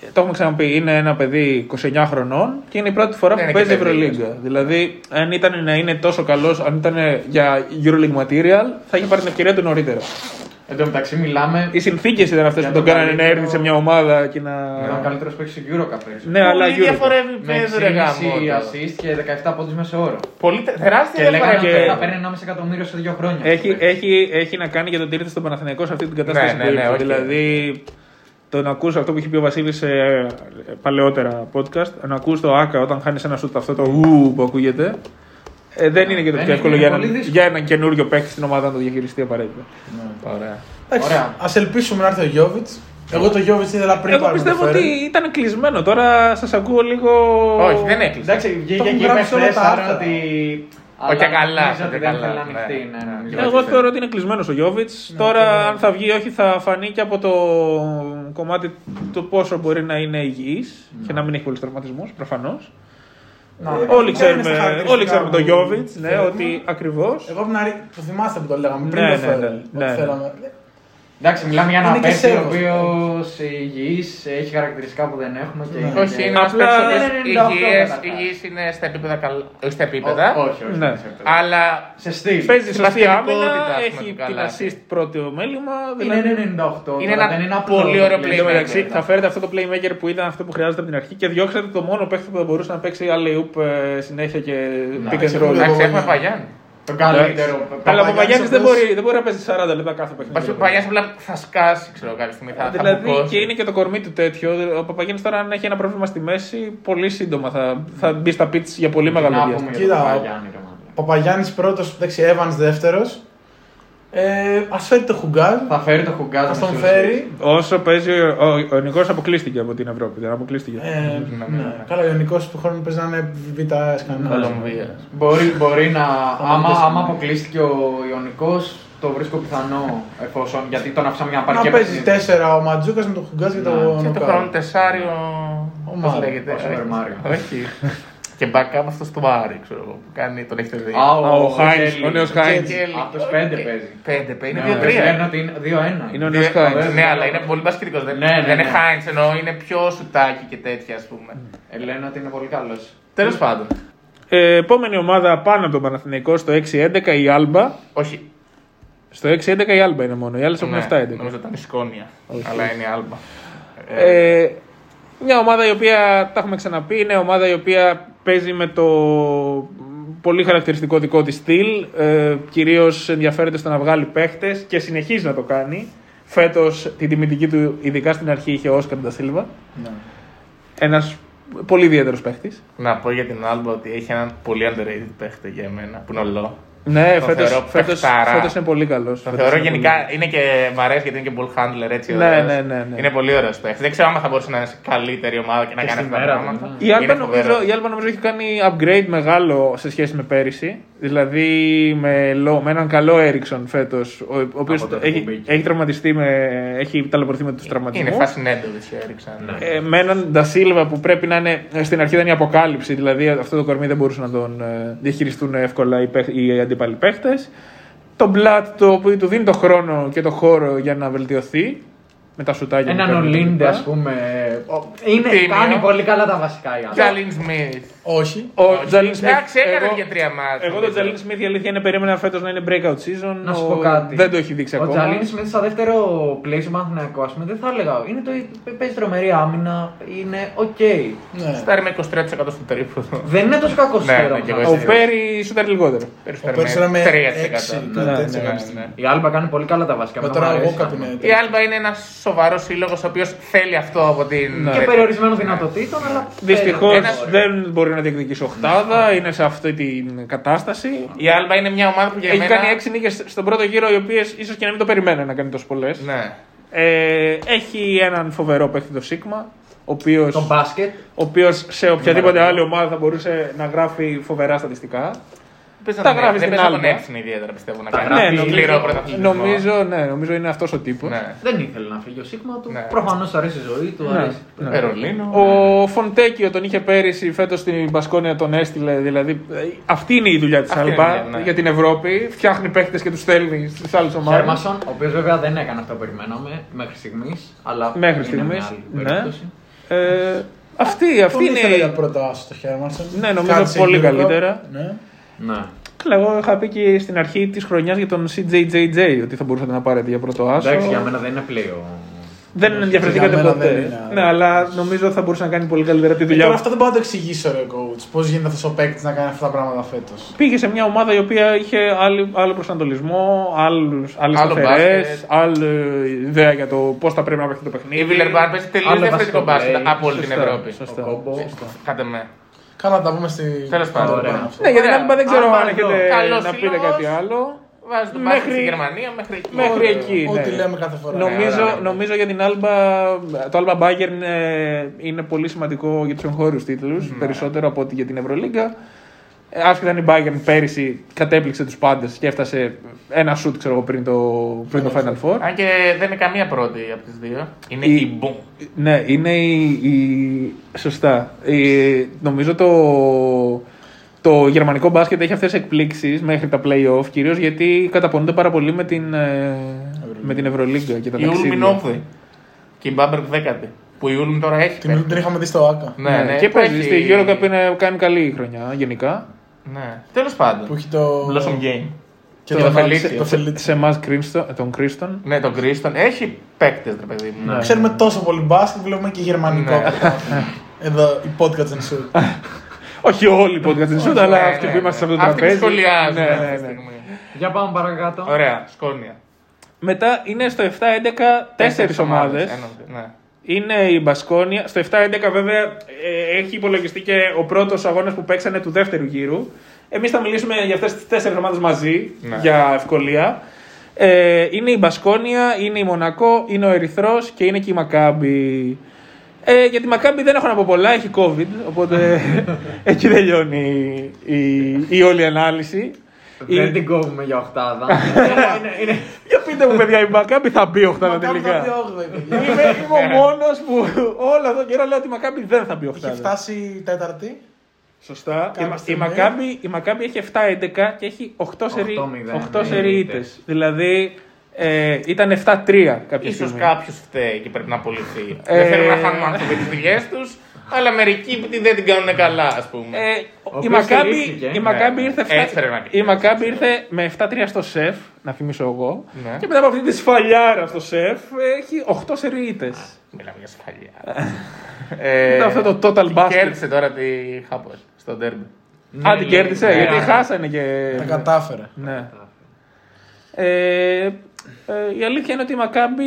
[SPEAKER 1] το έχουμε ξαναπεί, είναι ένα παιδί 29 χρονών και είναι η πρώτη φορά
[SPEAKER 3] Ναι,
[SPEAKER 1] που
[SPEAKER 3] είναι
[SPEAKER 1] παίζει
[SPEAKER 3] και παιδί,
[SPEAKER 1] Ευρωλίγκα. Δηλαδή, αν ήταν να είναι τόσο καλός, αν ήταν για Euroleague material, θα είχε πάρει την ευκαιρία του νωρίτερα.
[SPEAKER 2] Εν τω μεταξύ μιλάμε.
[SPEAKER 1] Οι συνθήκες ήταν αυτές
[SPEAKER 2] Για
[SPEAKER 1] που τον
[SPEAKER 2] τον
[SPEAKER 1] κάνανε να
[SPEAKER 2] καλύτερο-
[SPEAKER 1] έρθει σε μια ομάδα και να.
[SPEAKER 2] Ήταν ο καλύτερος παίκτη του Eurocup πέρυσι.
[SPEAKER 1] Ναι, αλλά
[SPEAKER 3] Πολύ
[SPEAKER 1] Euroleague.
[SPEAKER 3] διαφορεύει
[SPEAKER 2] Με
[SPEAKER 3] παίζει ρε
[SPEAKER 2] 6,5
[SPEAKER 3] γάμο. το.
[SPEAKER 2] assist και 17 πόντους μέσω όρο.
[SPEAKER 3] Πολύ τε- τεράστια
[SPEAKER 2] Και λέγανε
[SPEAKER 3] διαφορά.
[SPEAKER 2] ότι
[SPEAKER 1] και-
[SPEAKER 2] θα παίρνει 1,5 εκατομμύριο σε δύο χρόνια.
[SPEAKER 1] Έχει, έχει, έχει να κάνει και το τήρητη στον Παναθηναϊκό σε αυτή την κατάσταση
[SPEAKER 3] Ναι,
[SPEAKER 1] που
[SPEAKER 3] ναι, ναι,
[SPEAKER 1] ήρθε.
[SPEAKER 3] οκ.
[SPEAKER 1] Δηλαδή, το να ακούς αυτό που είχε πει ο Βασίλης σε ε, παλαιότερα podcast, να ακούς το ΟΑΚΑ όταν χάνει ένα σούτ αυτό το ου που ακούγεται. Ε, δεν είναι και το
[SPEAKER 2] Δεν
[SPEAKER 1] πιο
[SPEAKER 2] είναι,
[SPEAKER 1] εύκολο
[SPEAKER 2] είναι
[SPEAKER 1] για,
[SPEAKER 2] πολύ
[SPEAKER 1] έναν,
[SPEAKER 2] δύσκολο.
[SPEAKER 1] για έναν καινούριο παίκτη στην ομάδα να το διαχειριστεί απαραίτητα.
[SPEAKER 3] Ωραία.
[SPEAKER 5] Εντάξει,
[SPEAKER 2] Ωραία.
[SPEAKER 5] ας ελπίσουμε να έρθει ο Γιώβιτς. Εγώ το Γιώβιτς ήθελα πριν
[SPEAKER 1] Εγώ
[SPEAKER 5] πάρουμε το
[SPEAKER 1] πιστεύω ότι
[SPEAKER 5] Φέρελ.
[SPEAKER 1] ήταν κλεισμένο. Τώρα σας ακούω λίγο.
[SPEAKER 3] Όχι, δεν έκλεισε.
[SPEAKER 2] Εντάξει, βγήκε
[SPEAKER 5] έχουν
[SPEAKER 2] και είπε
[SPEAKER 5] γράψει όλα τα
[SPEAKER 2] χθες άρα
[SPEAKER 5] άρθρα.
[SPEAKER 2] ότι.
[SPEAKER 3] Όχι,
[SPEAKER 2] Αλλά
[SPEAKER 3] καλά,
[SPEAKER 2] νομίζω ότι
[SPEAKER 3] όχι,
[SPEAKER 2] δεν
[SPEAKER 3] καλά,
[SPEAKER 2] θέλει να
[SPEAKER 3] ναι,
[SPEAKER 2] ανοιχτεί. ναι,
[SPEAKER 3] ναι.
[SPEAKER 2] νομίζω
[SPEAKER 1] Εγώ
[SPEAKER 2] ότι
[SPEAKER 1] θεωρώ ότι είναι κλεισμένος ο Γιώβιτς.
[SPEAKER 5] Ναι,
[SPEAKER 1] Τώρα, αν θα βγει ή όχι, θα φανεί και από το κομμάτι το πόσο μπορεί να είναι υγιής και να μην έχει πολλούς τραυματισμούς, προφανώς.
[SPEAKER 5] Να,
[SPEAKER 1] Όλοι
[SPEAKER 5] δεν είναι στα
[SPEAKER 1] ξέρουμε,
[SPEAKER 5] χαρακτηριστικά
[SPEAKER 1] όλοι ξέρουμε τον
[SPEAKER 5] που
[SPEAKER 1] Γιώβιτ, ναι,
[SPEAKER 5] θέλουμε.
[SPEAKER 1] ότι ακριβώ.
[SPEAKER 5] Εγώ από την αρχή, το θυμάστε που το λέγαμε πριν
[SPEAKER 1] Ναι,
[SPEAKER 5] το
[SPEAKER 1] ναι,
[SPEAKER 5] Φέρελ.
[SPEAKER 1] ναι,
[SPEAKER 5] ότι
[SPEAKER 1] ναι, ναι.
[SPEAKER 5] θέλαμε.
[SPEAKER 2] Εντάξει, μιλάμε για ένα
[SPEAKER 5] Είναι και
[SPEAKER 2] παίκτη ο
[SPEAKER 5] Σέρβος.
[SPEAKER 2] οποίος υγιής έχει χαρακτηριστικά που δεν έχουμε και
[SPEAKER 5] Ναι.
[SPEAKER 2] είναι.
[SPEAKER 3] Όχι,
[SPEAKER 2] και-
[SPEAKER 3] είναι ένα
[SPEAKER 1] Απλά
[SPEAKER 3] παίκτη
[SPEAKER 2] είναι 98
[SPEAKER 3] υγιής,
[SPEAKER 2] καταρχάς.
[SPEAKER 3] υγιής είναι στα επίπεδα καλά. Όχι στα επίπεδα,
[SPEAKER 2] Ό- Όχι, όχι.
[SPEAKER 1] Ναι.
[SPEAKER 2] δεν σε αυτό.
[SPEAKER 3] αλλά
[SPEAKER 2] Σε στυλ.
[SPEAKER 1] Παίζει
[SPEAKER 3] Στην
[SPEAKER 1] σωστή
[SPEAKER 3] παθητικότητα,
[SPEAKER 1] άμυνα,
[SPEAKER 3] ας πούμε,
[SPEAKER 1] έχει
[SPEAKER 3] του
[SPEAKER 1] την
[SPEAKER 3] καλά.
[SPEAKER 1] assist πρώτο μέλημα.
[SPEAKER 2] Είναι
[SPEAKER 1] δηλαδή-
[SPEAKER 2] 98.
[SPEAKER 3] Είναι
[SPEAKER 2] τώρα,
[SPEAKER 3] ένα
[SPEAKER 2] δεν είναι απλό
[SPEAKER 3] πολύ ωραίο
[SPEAKER 2] play.
[SPEAKER 1] Εν τω
[SPEAKER 3] playmaker.
[SPEAKER 1] μεταξύ, θα φέρετε αυτό το playmaker που ήταν αυτό που χρειάζεται από την αρχή και διώξατε το μόνο παίχτη που θα μπορούσε να παίξει alley oop ε, συνέχεια και pick and
[SPEAKER 5] εντάξει,
[SPEAKER 1] roll.
[SPEAKER 3] Εντάξει, έχουμε
[SPEAKER 5] Παπαγιάννη.
[SPEAKER 3] Παγιάννη.
[SPEAKER 2] Το καλύτερο.
[SPEAKER 1] Αλλά ο Παπαγιάννη δεν
[SPEAKER 5] απλώς-
[SPEAKER 1] μπορεί, δεν μπορεί να παίζεις 40 λεπτά κάθε
[SPEAKER 3] Ο
[SPEAKER 1] παιχνίδι.
[SPEAKER 3] Παγιάννη απλά θα σκάσει, ξέρω κάποια στιγμή. Θα, θα
[SPEAKER 1] Δηλαδή
[SPEAKER 3] μπουκώσει.
[SPEAKER 1] και είναι και το κορμί του τέτοιο. Ο Παπαγιάννης τώρα, αν έχει ένα πρόβλημα στη μέση, πολύ σύντομα θα, θα μπει στα πίτς για πολύ μεγάλο
[SPEAKER 2] Να πούμε
[SPEAKER 1] διάστημα.
[SPEAKER 2] για
[SPEAKER 5] Κοίτα,
[SPEAKER 2] τον Παπαγιάννη, ρε μάλλον.
[SPEAKER 5] Παπαγιάννης πρώτος, εντάξει, Evans δεύτερος. Ε, Α φέρει το Χουγκάζ.
[SPEAKER 2] Θα φέρει το Χουγκάζ.
[SPEAKER 5] Α
[SPEAKER 2] με
[SPEAKER 5] τον
[SPEAKER 2] σίγουρη.
[SPEAKER 5] φέρει.
[SPEAKER 1] Όσο παίζει, ο, ο, ο Νικός αποκλείστηκε από την Ευρώπη. Δεν αποκλείστηκε.
[SPEAKER 5] Ε, ναι. Καλά, ο Ιωνικό του χρόνου παίζει να είναι β' Σκανδιναβία.
[SPEAKER 3] Κολομβία.
[SPEAKER 2] Μπορεί, μπορεί να. άμα,
[SPEAKER 5] δεις.
[SPEAKER 2] άμα αποκλείστηκε ο Ιωνικός, το βρίσκω πιθανό εφόσον. Γιατί τον άφησαμε για να πάρει
[SPEAKER 5] Να
[SPEAKER 2] και
[SPEAKER 5] παίζει
[SPEAKER 2] παιχνίδι.
[SPEAKER 5] τέσσερα ο Ματζούκας με τον Χουγκάζ και
[SPEAKER 2] Ναι,
[SPEAKER 5] τον
[SPEAKER 3] Και το
[SPEAKER 5] Νοκάου.
[SPEAKER 3] χρόνο τεσάριο.
[SPEAKER 5] Ο
[SPEAKER 3] Πώς
[SPEAKER 5] Μάριο,
[SPEAKER 3] λέγεται.
[SPEAKER 2] ο Super Mario.
[SPEAKER 3] Όχι. Και backup αυτό στο Μάρι, ξέρω εγώ. που Κάνει, τον έχετε δει.
[SPEAKER 2] Α,
[SPEAKER 1] ο Χάινς,
[SPEAKER 2] Κέλλη.
[SPEAKER 1] ο νέος Χάινς.
[SPEAKER 3] Κέλλη.
[SPEAKER 2] Από τους πέντε παίζει.
[SPEAKER 3] Πέντε, πέντε. Είναι
[SPEAKER 2] Ναι,
[SPEAKER 3] δύο-τρία.
[SPEAKER 2] λένε ότι είναι 2-1.
[SPEAKER 1] Είναι ο
[SPEAKER 3] Ναι,
[SPEAKER 1] Νέος Χάινς.
[SPEAKER 3] Ναι, αλλά είναι πολύ μπασκετικό. Δεν,
[SPEAKER 2] Ναι, ναι,
[SPEAKER 3] δεν είναι
[SPEAKER 2] ναι.
[SPEAKER 3] Χάιντ, εννοώ είναι πιο σουτάκι και τέτοια, ας πούμε.
[SPEAKER 2] Ε, λένε ότι είναι πολύ καλός.
[SPEAKER 3] Τέλος πάντων.
[SPEAKER 1] Ε, επόμενη ομάδα πάνω από τον Παναθηναϊκό στο 6-11 η Άλμπα.
[SPEAKER 3] Όχι.
[SPEAKER 1] Στο 6-11 η Άλμπα είναι μόνο. Οι άλλες έχουν
[SPEAKER 3] Ναι,
[SPEAKER 1] 7-11.
[SPEAKER 3] Νομίζω ήταν η Σκόνια. Αλλά είναι η Άλμπα.
[SPEAKER 1] Ε, μια ομάδα η οποία, τα έχουμε ξαναπεί, είναι ομάδα η οποία παίζει με το πολύ χαρακτηριστικό δικό της στυλ. Ε, κυρίως ενδιαφέρεται στο να βγάλει παίχτες και συνεχίζει να το κάνει. Φέτος την τιμητική του, ειδικά στην αρχή, είχε ο Όσκαρ Ντασίλβα.
[SPEAKER 5] Ναι.
[SPEAKER 1] Ένας πολύ ιδιαίτερος παίχτης.
[SPEAKER 3] Να πω για την Άλμπα ότι έχει έναν πολύ underrated παίχτη για μένα, που είναι ο Λό.
[SPEAKER 1] Ναι,
[SPEAKER 3] Το
[SPEAKER 1] φέτος,
[SPEAKER 3] θεωρώ
[SPEAKER 1] φέτος,
[SPEAKER 3] παιχτάρα.
[SPEAKER 1] φέτος είναι πολύ καλός.
[SPEAKER 3] Το
[SPEAKER 1] Φέτος
[SPEAKER 3] θεωρώ
[SPEAKER 1] είναι
[SPEAKER 3] γενικά
[SPEAKER 1] πολύ
[SPEAKER 3] είναι και μ' αρέσει γιατί είναι και ball handler έτσι.
[SPEAKER 1] Ναι,
[SPEAKER 3] ωραίος.
[SPEAKER 1] ναι, ναι, ναι.
[SPEAKER 3] Είναι πολύ ωραίος παίχτης. Δεν ξέρω αν θα μπορούσε να είναι σε καλύτερη ομάδα και να
[SPEAKER 2] Και
[SPEAKER 3] κάνει
[SPEAKER 2] στη
[SPEAKER 3] αυτά τα
[SPEAKER 2] μέρα του,
[SPEAKER 3] πράγματα.
[SPEAKER 2] ναι.
[SPEAKER 1] Η Άλμπα,
[SPEAKER 3] Είναι φοβερός.
[SPEAKER 1] νομίζω, η Άλμπα νομίζω έχει κάνει upgrade μεγάλο σε σχέση με πέρυσι. Δηλαδή με, Λο- με έναν καλό Έριξον φέτος, ο, ο οποίος
[SPEAKER 2] Από τότε που
[SPEAKER 1] έχει,
[SPEAKER 2] μπήκε.
[SPEAKER 1] έχει τραυματιστεί με, έχει ταλαιπωρηθεί με τους
[SPEAKER 3] Είναι
[SPEAKER 1] τραυματισμούς.
[SPEAKER 3] φάση Νέντοβιτς έριξαν.
[SPEAKER 1] Ε, με έναν Ντασίλβα που πρέπει να είναι. Στην αρχή ήταν η αποκάλυψη, δηλαδή αυτό το κορμί δεν μπορούσαν να τον ε, διαχειριστούν εύκολα οι, παίχ- οι αντίπαλοι παίχτε. Το Μπλατ το οποίο του δίνει το χρόνο και το χώρο για να βελτιωθεί με τα σουτάκια. που
[SPEAKER 2] Έναν
[SPEAKER 1] παίρνει και
[SPEAKER 2] Ολίντε,
[SPEAKER 1] λοιπά.
[SPEAKER 2] ας πούμε. Ο- Είναι,
[SPEAKER 3] Τίμιο.
[SPEAKER 2] κάνει πολύ καλά τα βασικά η Άλμπα.
[SPEAKER 3] Τζάλιν Σμιθ.
[SPEAKER 5] Όχι.
[SPEAKER 1] Ο Τζαλίν Σμιθ.
[SPEAKER 3] Εντάξει, έκανε
[SPEAKER 1] εγώ-
[SPEAKER 3] και τρία μάτια.
[SPEAKER 1] Εγώ τον Τζαλίν Σμιθ η αλήθεια είναι περίμενα φέτος να είναι breakout season.
[SPEAKER 2] Να σου
[SPEAKER 1] Ο-
[SPEAKER 2] πω κάτι.
[SPEAKER 1] Δεν το έχει δείξει
[SPEAKER 2] Ο
[SPEAKER 1] ακόμα.
[SPEAKER 2] Τζαλίνη Σμιθ στα δεύτερο play στο Παναθηναϊκό, ας πούμε, δεν θα έλεγα. Είναι το, παίζει τρομερή άμυνα, είναι οκ.
[SPEAKER 5] Ναι.
[SPEAKER 3] Στάρει με 23% στο τρίποδο.
[SPEAKER 2] Δεν είναι τόσο κακό
[SPEAKER 3] Ναι,
[SPEAKER 2] σφαίρο.
[SPEAKER 3] ναι, και εγώ
[SPEAKER 1] Ο
[SPEAKER 3] έτσι.
[SPEAKER 1] Πέρι σούτερ λιγότερο.
[SPEAKER 5] Ο Πέρσι ήταν με
[SPEAKER 3] 3%.
[SPEAKER 5] 6,
[SPEAKER 1] Ναι,
[SPEAKER 5] κάτι τέτοιο.
[SPEAKER 1] ναι,
[SPEAKER 5] κάποια στιγμή.
[SPEAKER 2] Η Άλμπα κάνει πολύ καλά τα βασικά.
[SPEAKER 5] Με
[SPEAKER 2] εμένα
[SPEAKER 5] τώρα
[SPEAKER 2] μου
[SPEAKER 5] εγώ
[SPEAKER 2] αρέσει.
[SPEAKER 5] κάπου είναι.
[SPEAKER 3] Η Άλμπα είναι ένας σοβαρός σύλλογος ο οποίος θέλει αυτό από την.
[SPEAKER 1] Ναι.
[SPEAKER 2] Και περιορισμένων δυνατοτήτων, αλλά.
[SPEAKER 1] Δυστυχώς
[SPEAKER 3] Ένας-
[SPEAKER 1] δεν μπορεί να διεκδικήσει οχτάδα, είναι σε αυτή την κατάσταση.
[SPEAKER 3] Η Άλμπα είναι μια ομάδα που για
[SPEAKER 1] Έχει
[SPEAKER 3] μένα.
[SPEAKER 1] κάνει έξι νίκες στον πρώτο γύρο, οι οποίες ίσως και να μην το περιμένει να κάνει τόσο πολλές.
[SPEAKER 3] Ναι.
[SPEAKER 1] Ε, έχει έναν φοβερό παίκτη το Σίγμα, ο οποίο
[SPEAKER 2] Το μπάσκετ.
[SPEAKER 1] ο οποίος σε οποιαδήποτε
[SPEAKER 2] Μαραγκό.
[SPEAKER 1] άλλη ομάδα θα μπορούσε να γράφει φοβερά στατιστικά.
[SPEAKER 3] Πες να
[SPEAKER 1] Τα
[SPEAKER 3] τον-
[SPEAKER 1] γράφεις
[SPEAKER 3] δεν
[SPEAKER 1] στην
[SPEAKER 3] πες να τον
[SPEAKER 1] Άλμπα.
[SPEAKER 3] έξινε ιδιαίτερα πιστεύω να
[SPEAKER 2] Τα
[SPEAKER 3] κάνει.
[SPEAKER 2] γράφεις
[SPEAKER 1] Ναι,
[SPEAKER 3] Ένα σκληρό πρωταθλητισμό.
[SPEAKER 1] Νομίζω, ναι, νομίζω είναι αυτός ο τύπος.
[SPEAKER 3] Ναι.
[SPEAKER 2] Δεν ήθελε να φύγει ο Σίγμα του.
[SPEAKER 3] Ναι.
[SPEAKER 2] Προφανώς αρέσει η ζωή του.
[SPEAKER 1] Ναι.
[SPEAKER 2] αρέσει.
[SPEAKER 1] Ναι.
[SPEAKER 3] Βερολίνο.
[SPEAKER 1] Ο Φοντέκιο τον είχε πέρυσι, φέτος στην Μπασκόνια τον έστειλε. Δηλαδή, ε, αυτή είναι η δουλειά της
[SPEAKER 3] Αυτή είναι η
[SPEAKER 1] Αλμπά
[SPEAKER 3] δουλειά, ναι.
[SPEAKER 1] για την Ευρώπη. Φτιάχνει παίχτε και τους στέλνει στις άλλες ομάδες.
[SPEAKER 2] Χέρμασον, ο οποίος βέβαια δεν έκανε αυτό που περιμέναμε μέχρι στιγμής. Αλλά
[SPEAKER 1] Μέχρι
[SPEAKER 2] είναι
[SPEAKER 1] στιγμής.
[SPEAKER 2] μια άλλη
[SPEAKER 1] Ναι.
[SPEAKER 2] περίπτωση.
[SPEAKER 1] Ε, αυτή αυτή
[SPEAKER 5] Τον ήθελα για
[SPEAKER 1] είναι.
[SPEAKER 5] πρώτο άσο το Χέρμανσον.
[SPEAKER 1] Ναι, νομίζω
[SPEAKER 5] Κάτσε
[SPEAKER 1] πολύ
[SPEAKER 5] Eurocup.
[SPEAKER 1] καλύτερα.
[SPEAKER 5] Ναι.
[SPEAKER 2] Ναι.
[SPEAKER 1] Καλά, εγώ είχα πει και στην αρχή της χρονιάς για τον CJJJ ότι θα μπορούσατε να πάρετε για πρώτο άσο.
[SPEAKER 2] Εντάξει, για μένα δεν είναι πλέον.
[SPEAKER 1] Δεν ενδιαφερθήκατε
[SPEAKER 5] Για μένα
[SPEAKER 1] ποτέ.
[SPEAKER 5] δεν είναι,
[SPEAKER 1] Ναι, αλλά νομίζω θα μπορούσε να κάνει πολύ καλύτερα τη
[SPEAKER 5] Ε,
[SPEAKER 1] δουλειά.
[SPEAKER 5] τώρα
[SPEAKER 1] του.
[SPEAKER 5] αυτό δεν μπορώ να το εξηγήσω, ρε coach. Πώς γίνεται αυτός ο παίκτης να κάνει αυτά τα πράγματα φέτος.
[SPEAKER 1] Πήγε σε μια ομάδα η οποία είχε άλλη, άλλο προσανατολισμό, άλλες
[SPEAKER 3] Άλλο
[SPEAKER 1] σταθερέ,
[SPEAKER 3] μπάσκετ.
[SPEAKER 1] άλλη ιδέα για το πώς θα πρέπει να παίξει το παιχνίδι.
[SPEAKER 3] Η Βιλερμπάν παίζει τελείως
[SPEAKER 2] Άλλο
[SPEAKER 3] διαφορετικό
[SPEAKER 2] βασικό
[SPEAKER 3] μπάσκετ
[SPEAKER 2] play.
[SPEAKER 3] από όλη την
[SPEAKER 1] Σωστά,
[SPEAKER 3] Ευρώπη.
[SPEAKER 1] σωστά.
[SPEAKER 2] Ο Κόμπο.
[SPEAKER 3] Κάτε με.
[SPEAKER 5] Καλά, να τα πούμε στη.
[SPEAKER 3] Τέλος πάντων,
[SPEAKER 5] στο
[SPEAKER 2] ωραία.
[SPEAKER 5] πάνω αυτό.
[SPEAKER 1] Ναι, για την
[SPEAKER 3] Ωραία.
[SPEAKER 1] άλλη δεν ξέρω
[SPEAKER 2] Άμα
[SPEAKER 1] αν
[SPEAKER 2] εδώ,
[SPEAKER 1] έχετε
[SPEAKER 3] καλός
[SPEAKER 1] να πείτε
[SPEAKER 3] σύλλογος.
[SPEAKER 1] κάτι άλλο.
[SPEAKER 3] Βάζει τον
[SPEAKER 1] Μέχρι-
[SPEAKER 3] μπάσκετ στη Γερμανία μέχρι εκεί.
[SPEAKER 1] Μέχρι
[SPEAKER 3] Ωραία.
[SPEAKER 1] εκεί.
[SPEAKER 5] Ό,τι
[SPEAKER 1] ναι.
[SPEAKER 5] λέμε κάθε φορά.
[SPEAKER 1] Νομίζω,
[SPEAKER 3] ωραία.
[SPEAKER 1] νομίζω για την Alba, το Alba Bayern ε, είναι πολύ σημαντικό για τους εγχώριους τίτλους,
[SPEAKER 3] Ναι.
[SPEAKER 1] περισσότερο από ότι για την Ευρωλίγκα. Ε, Άσχετα αν η Bayern πέρυσι κατέπληξε τους πάντες και έφτασε ένα σουτ ξέρω, εγώ, πριν το, πριν το Final Four.
[SPEAKER 3] Αν και δεν είναι καμία πρώτη από τις δύο. Είναι
[SPEAKER 1] Η-
[SPEAKER 3] η Μπούμ.
[SPEAKER 1] Ναι, είναι η. η- Σωστά. Η- νομίζω το. Το γερμανικό μπάσκετ έχει αυτές τι εκπλήξεις μέχρι τα playoff, κυρίως γιατί καταπονούνται πάρα πολύ με την, ε, Με την Ευρωλίγκα και τα
[SPEAKER 3] Η Ούλμ είναι
[SPEAKER 1] ταξίδια.
[SPEAKER 3] 8η. Και η Μπάμπεργκ 10η. Που η Ούλμ τώρα έχει.
[SPEAKER 5] Την,
[SPEAKER 3] παίχτη.
[SPEAKER 5] την είχαμε δει στο ΑΚΑ.
[SPEAKER 3] Ναι, ναι,
[SPEAKER 1] και
[SPEAKER 3] που
[SPEAKER 1] παίζει
[SPEAKER 3] έχει-
[SPEAKER 1] στη Eurocup είναι, κάνει καλή χρονιά γενικά.
[SPEAKER 3] Ναι. Τέλος πάντων.
[SPEAKER 5] Που έχει το.
[SPEAKER 3] Blossom Game.
[SPEAKER 5] Και
[SPEAKER 3] το
[SPEAKER 5] το
[SPEAKER 3] Φελίτσιο.
[SPEAKER 5] Το Φελίτσιο.
[SPEAKER 1] Σε εμάς τον Κρίστον.
[SPEAKER 3] Ναι, τον Κρίστον. Έχει παίκτες, ρε παιδί μου.
[SPEAKER 1] Ναι.
[SPEAKER 5] Ξέρουμε τόσο πολύ μπάσκετ, βλέπουμε και γερμανικό.
[SPEAKER 3] Ναι.
[SPEAKER 5] πρωτάθλημα. Εδώ η podcast and shoot.
[SPEAKER 1] Όχι όλοι οι podcast δεν shoot, αλλά
[SPEAKER 3] Ναι,
[SPEAKER 1] αυτοί
[SPEAKER 3] ναι,
[SPEAKER 1] που είμαστε σε αυτό
[SPEAKER 3] ναι.
[SPEAKER 1] το
[SPEAKER 3] Αυτοί που
[SPEAKER 1] τραπέζι.
[SPEAKER 3] σχολιάζουν
[SPEAKER 1] Ναι,
[SPEAKER 3] αυτή
[SPEAKER 1] ναι,
[SPEAKER 3] τη
[SPEAKER 1] ναι.
[SPEAKER 3] στιγμή.
[SPEAKER 2] Για πάμε παρακάτω.
[SPEAKER 3] Ωραία, σκόνια.
[SPEAKER 1] Μετά είναι στο 7-11 τέσσερις ομάδες.
[SPEAKER 3] Ένονται, Ναι.
[SPEAKER 1] Είναι η Μπασκόνια. Στο 7-11 βέβαια ε, έχει υπολογιστεί και ο πρώτος αγώνας που παίξανε του δεύτερου γύρου. Εμείς θα μιλήσουμε για αυτές τις τέσσερις ομάδες μαζί
[SPEAKER 3] Ναι.
[SPEAKER 1] για ευκολία. Ε, είναι η Μπασκόνια, είναι η Μονακό, είναι ο Ερυθρός και είναι και η Μακάμπη. Ε, για τη Μακάμπη δεν έχω να πω πολλά, έχει COVID, οπότε εκεί τελειώνει η, η, η όλη ανάλυση.
[SPEAKER 2] Δεν
[SPEAKER 1] Η-
[SPEAKER 2] την κόβουμε για οχτάδα. είναι, είναι,
[SPEAKER 1] Για πείτε μου, παιδιά, η Μακάμπη θα μπει 8
[SPEAKER 5] Μακάμπη
[SPEAKER 1] τελικά.
[SPEAKER 5] θα πει όγδοη, παιδιά.
[SPEAKER 1] Είμαι, είμαι ο μόνος που όλο αυτό τον καιρό λέω ότι η Μακάμπη δεν θα μπει 8.
[SPEAKER 5] Είχε φτάσει η τέταρτη.
[SPEAKER 1] Σωστά. Η,
[SPEAKER 5] Κάποια
[SPEAKER 1] Μα- η,
[SPEAKER 5] στιγμή.
[SPEAKER 1] Μακάμπη, η Μακάμπη έχει 7-11 και έχει 8 σερί,
[SPEAKER 2] 8-0,
[SPEAKER 1] 8
[SPEAKER 2] ναι,
[SPEAKER 1] σερί
[SPEAKER 2] ήττες.
[SPEAKER 1] ήττες. Δηλαδή ε, ήταν 7-3 κάποια
[SPEAKER 3] Ίσως
[SPEAKER 1] στιγμή.
[SPEAKER 3] κάποιος φταίει και πρέπει να απολυθεί.
[SPEAKER 1] Ε,
[SPEAKER 3] Δεν θέλουμε να χάνουμε άνθρωποι τις δουλειές τους, αλλά μερικοί που δεν την κάνουν καλά, ας πούμε.
[SPEAKER 1] Ε, η
[SPEAKER 2] οποίος
[SPEAKER 1] Μακάμπη,
[SPEAKER 2] στηρίχθηκε.
[SPEAKER 1] η Μακάμπη
[SPEAKER 3] Ναι,
[SPEAKER 1] ήρθε,
[SPEAKER 3] ναι. Έτσι
[SPEAKER 1] 7,
[SPEAKER 3] πρέπει να
[SPEAKER 1] η
[SPEAKER 3] γίνει.
[SPEAKER 1] Μακάμπη ήρθε με 7-3 στο σεφ, να θυμίσω εγώ.
[SPEAKER 3] Ναι.
[SPEAKER 1] Και μετά από αυτή τη σφαλιάρα στο σεφ έχει 8 σερί ήττες.
[SPEAKER 3] Μιλάμε για σφαλιά. ε,
[SPEAKER 1] Ήταν αυτό το total
[SPEAKER 3] τι
[SPEAKER 1] basket.
[SPEAKER 3] Κέρδισε τώρα τη Χάπο στο ντέρμπι.
[SPEAKER 1] Α, την κέρδισε,
[SPEAKER 3] ναι,
[SPEAKER 1] γιατί
[SPEAKER 3] ναι.
[SPEAKER 1] χάσανε και...
[SPEAKER 5] Τα κατάφερε.
[SPEAKER 1] Ναι. Ε, ε, η αλήθεια είναι ότι η Μακάμπη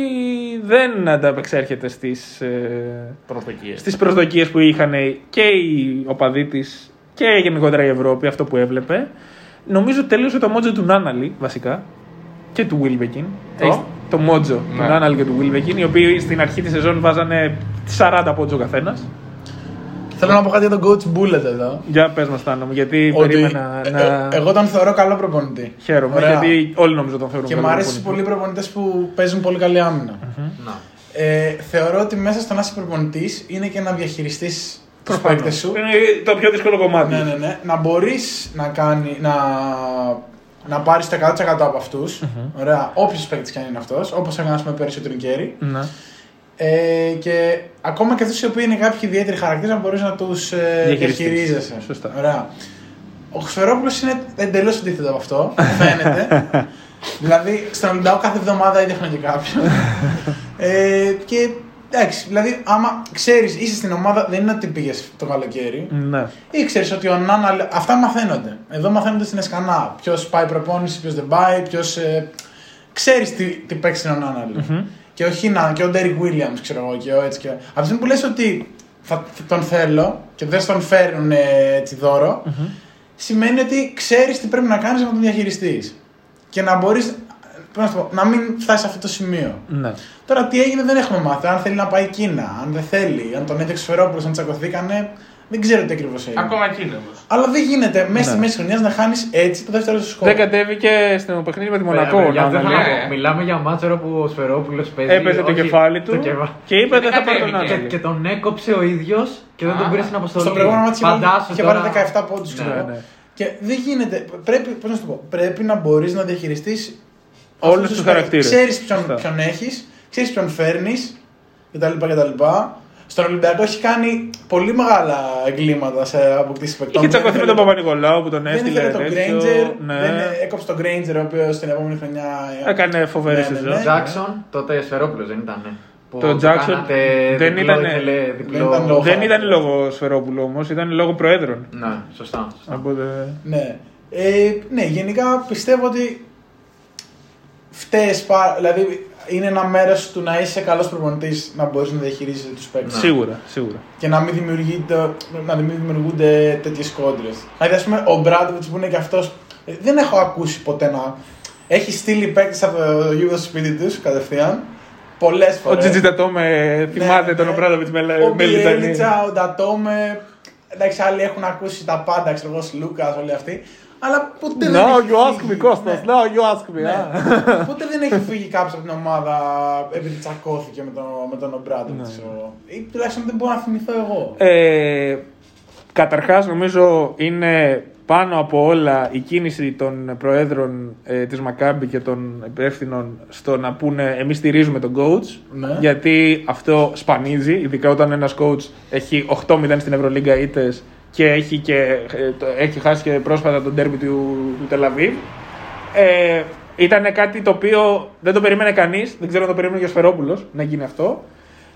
[SPEAKER 1] δεν ανταπεξέρχεται στις, ε,
[SPEAKER 3] Προσδοκίες.
[SPEAKER 1] στις προσδοκίες που είχαν και οι οπαδοί της και γενικότερα η Ευρώπη, αυτό που έβλεπε. Νομίζω τελείωσε το μότζο του Νάναλι, βασικά, και του Wilbekin.
[SPEAKER 3] Το;
[SPEAKER 1] Έχεις- το μότζο
[SPEAKER 3] Ναι.
[SPEAKER 1] του Νάναλι και του Wilbekin, οι οποίοι στην αρχή της σεζόν βάζανε 40 πόντζο ο καθένας.
[SPEAKER 5] Θέλω να πω κάτι για τον coach Bullet εδώ.
[SPEAKER 1] Για πες μας Τάνο μου, γιατί
[SPEAKER 5] Ότι
[SPEAKER 1] περίμενα
[SPEAKER 5] ε,
[SPEAKER 1] να...
[SPEAKER 5] ε, εγώ τον θεωρώ καλό προπονητή.
[SPEAKER 1] Χαίρομαι,
[SPEAKER 5] Ωραία.
[SPEAKER 1] γιατί όλοι νομίζω τον θεωρούν
[SPEAKER 5] Και μου
[SPEAKER 1] καλό
[SPEAKER 5] αρέσει
[SPEAKER 1] προπονητή.
[SPEAKER 5] πολύ οι προπονητές που παίζουν πολύ καλή άμυνα.
[SPEAKER 2] Να.
[SPEAKER 5] Ε, θεωρώ ότι μέσα στο να είσαι προπονητής είναι και να διαχειριστείς τους
[SPEAKER 1] Προφανώς.
[SPEAKER 5] παίκτες σου.
[SPEAKER 1] Είναι το πιο δύσκολο κομμάτι.
[SPEAKER 5] Ναι, ναι, ναι. Να μπορείς να, κάνει, να, να πάρεις το 100% από αυτούς. Ωραία. Όποιος παίκτης και αν είναι αυτός. Όπως έκανε ας πούμε, πέρυσι ο Τρινκέρι.
[SPEAKER 1] Ναι.
[SPEAKER 5] Ε, και ακόμα και αυτούς οι οποίοι είναι κάποιοι ιδιαίτεροι χαρακτήρες να μπορείς να τους ε,
[SPEAKER 1] Διαχειριστείς.
[SPEAKER 5] διαχειρίζεσαι.
[SPEAKER 1] Σωστά.
[SPEAKER 5] Ωραία. Ο Χρυσορόπουλος είναι εντελώς αντίθετο από αυτό. Φαίνεται. δηλαδή, στον Ολυμπιακό κάθε εβδομάδα έδειχνε και κάποιον. ε, και εντάξει, δηλαδή, άμα ξέρεις, είσαι στην ομάδα, δεν είναι ότι πήγες το καλοκαίρι.
[SPEAKER 1] Ναι.
[SPEAKER 5] Ή ξέρεις ότι ο Νάνα. Αυτά μαθαίνονται. Εδώ μαθαίνονται στην Εσκανά. Ποιος πάει προπόνηση, ποιος δεν πάει, ποιος. Ε, ξέρεις τι, τι παίξεις ο Νάνα. Και όχι να, και ο Ντέρικ Βίλιαμ, ξέρω εγώ, και ο έτσι και. Από τη στιγμή που λες ότι θα τον θέλω και δεν στον φέρνουν ε, έτσι δώρο, σημαίνει ότι ξέρεις τι πρέπει να κάνεις να τον διαχειριστείς. Και να μπορείς να, σου πω, να μην φτάσεις σε αυτό το σημείο.
[SPEAKER 1] ναι.
[SPEAKER 5] Τώρα τι έγινε δεν έχουμε μάθει. Αν θέλει να πάει Κίνα, αν δεν θέλει, αν τον έδειξε Φερόπουλος, αν τσακωθήκανε, δεν ξέρω τι ακριβώς έγινε.
[SPEAKER 3] Ακόμα εκείνο όμως.
[SPEAKER 5] Αλλά δεν γίνεται μέσα στη
[SPEAKER 1] Ναι.
[SPEAKER 5] μέση χρονιάς να χάνεις έτσι το δεύτερο σου σκορ.
[SPEAKER 1] Δεν κατέβηκε στο παιχνίδι με τη Μονακό.
[SPEAKER 2] Παιδιά, παιδιά,
[SPEAKER 1] να
[SPEAKER 2] δεν θέλω
[SPEAKER 1] αναλύει.
[SPEAKER 2] να πω. Μιλάμε για μάτσο που ο Σφερόπουλος παίζει.
[SPEAKER 1] Έπαιζε το
[SPEAKER 2] όχι,
[SPEAKER 1] κεφάλι του
[SPEAKER 2] το κεφα-
[SPEAKER 1] και είπε δεν θα πάρει τον
[SPEAKER 3] κατέβηκε.
[SPEAKER 2] Και,
[SPEAKER 1] άλλο.
[SPEAKER 2] και τον έκοψε ο ίδιος και δεν τον πήρε στην αποστολή.
[SPEAKER 5] Στο προηγούμενο μάτι είχε βάλει-
[SPEAKER 2] Φαντάσου
[SPEAKER 5] είχε
[SPEAKER 2] τώρα-
[SPEAKER 5] βάλει 17 πόντους.
[SPEAKER 2] Ναι,
[SPEAKER 1] ναι.
[SPEAKER 5] Και δεν γίνεται. Πρέπει, πώς να σου το πω, πρέπει να μπορείς να διαχειριστείς
[SPEAKER 1] Όλους τους χαρακτήρες.
[SPEAKER 5] Ξέρεις ποιον,
[SPEAKER 1] Σωστά.
[SPEAKER 5] ποιον έχεις, ξέρεις ποιον φέρνεις κτλ. Κτλ. Στον Ολυμπιακό έχει κάνει πολύ μεγάλα εγκλήματα σε αποκτήσεις παικτών.
[SPEAKER 1] Είχε τσακωθεί
[SPEAKER 5] Δεν
[SPEAKER 1] με τον
[SPEAKER 5] ήθελε-
[SPEAKER 1] Παπα-Νικολάου που τον
[SPEAKER 5] Δεν
[SPEAKER 1] έστειλε.
[SPEAKER 5] ήθελε τον
[SPEAKER 1] τέτοιο.
[SPEAKER 5] Granger,
[SPEAKER 1] Ναι.
[SPEAKER 5] δεν έκοψε τον Granger ο οποίος την επόμενη χρονιά.
[SPEAKER 1] Έκανε φοβερή
[SPEAKER 5] Ναι, ναι,
[SPEAKER 1] σεζόν.
[SPEAKER 5] ναι.
[SPEAKER 2] Τζάξον, τότε Σφερόπουλος δεν ήταν. Που
[SPEAKER 1] Το
[SPEAKER 2] του
[SPEAKER 1] Jackson
[SPEAKER 2] κάνατε
[SPEAKER 1] δεν
[SPEAKER 2] διπλό,
[SPEAKER 1] ήτανε-
[SPEAKER 2] ήθελε
[SPEAKER 5] δεν
[SPEAKER 2] διπλό.
[SPEAKER 5] ήταν λόγο.
[SPEAKER 1] Δεν ήταν λόγω Σφερόπουλου όμως, ήταν λόγω Προέδρων.
[SPEAKER 2] Ναι, σωστά. σωστά.
[SPEAKER 1] Οπότε...
[SPEAKER 5] Ναι. Ε, ναι, γενικά πιστεύω ότι φταίει πάρα. Δηλαδή είναι ένα μέρος του να είσαι καλός προπονητής να μπορείς να διαχειρίζεσαι τους παίκτες.
[SPEAKER 1] Σίγουρα, σίγουρα.
[SPEAKER 5] Και να μην, δημιουργείται, να μην δημιουργούνται τέτοιες κόντρες. Δηλαδή, ας πούμε, ο Μπράντοβιτς που είναι και αυτός. Δεν έχω ακούσει ποτέ να. Έχει στείλει παίκτες από το γύρο στο σπίτι τους κατευθείαν. Πολλές φορές.
[SPEAKER 1] Ο Τζιτζιτατό με θυμάται τον Ομπράδοβιτ με,
[SPEAKER 5] Ο
[SPEAKER 1] με λιτανή.
[SPEAKER 5] Μπιέλιτσα, ο Ντατόμε. Εντάξει, άλλοι έχουν ακούσει τα πάντα, ξέρω εγώ, Λούκα, όλοι αυτοί. Αλλά ποτέ δεν
[SPEAKER 1] Now
[SPEAKER 5] έχει
[SPEAKER 1] you ask
[SPEAKER 5] φύγει.
[SPEAKER 1] me, Κώστας.
[SPEAKER 5] Ναι.
[SPEAKER 1] Now you ask me.
[SPEAKER 5] Ναι.
[SPEAKER 1] α.
[SPEAKER 5] Ποτέ δεν έχει φύγει κάποιος από την ομάδα επειδή τσακώθηκε με τον, με τον Ομπράντοβιτ.
[SPEAKER 1] Ναι.
[SPEAKER 5] ξέρω εγώ. Ή τουλάχιστον δεν μπορώ να θυμηθώ εγώ.
[SPEAKER 1] Ε, Καταρχάς νομίζω είναι πάνω από όλα η κίνηση των προέδρων ε, της Μακάμπη και των υπεύθυνων στο να πούνε εμείς στηρίζουμε τον coach
[SPEAKER 5] Ναι.
[SPEAKER 1] γιατί αυτό σπανίζει, ειδικά όταν ένας coach έχει 8-0 στην Ευρωλίγκα ήττες και έχει, και, ε, το- έχει χάσει και πρόσφατα τον τέρμι του, του Τελαβίβ. Ε, ήταν κάτι το οποίο δεν το περίμενε κανείς, δεν ξέρω αν το περίμενε και ο Σφερόπουλος να γίνει αυτό.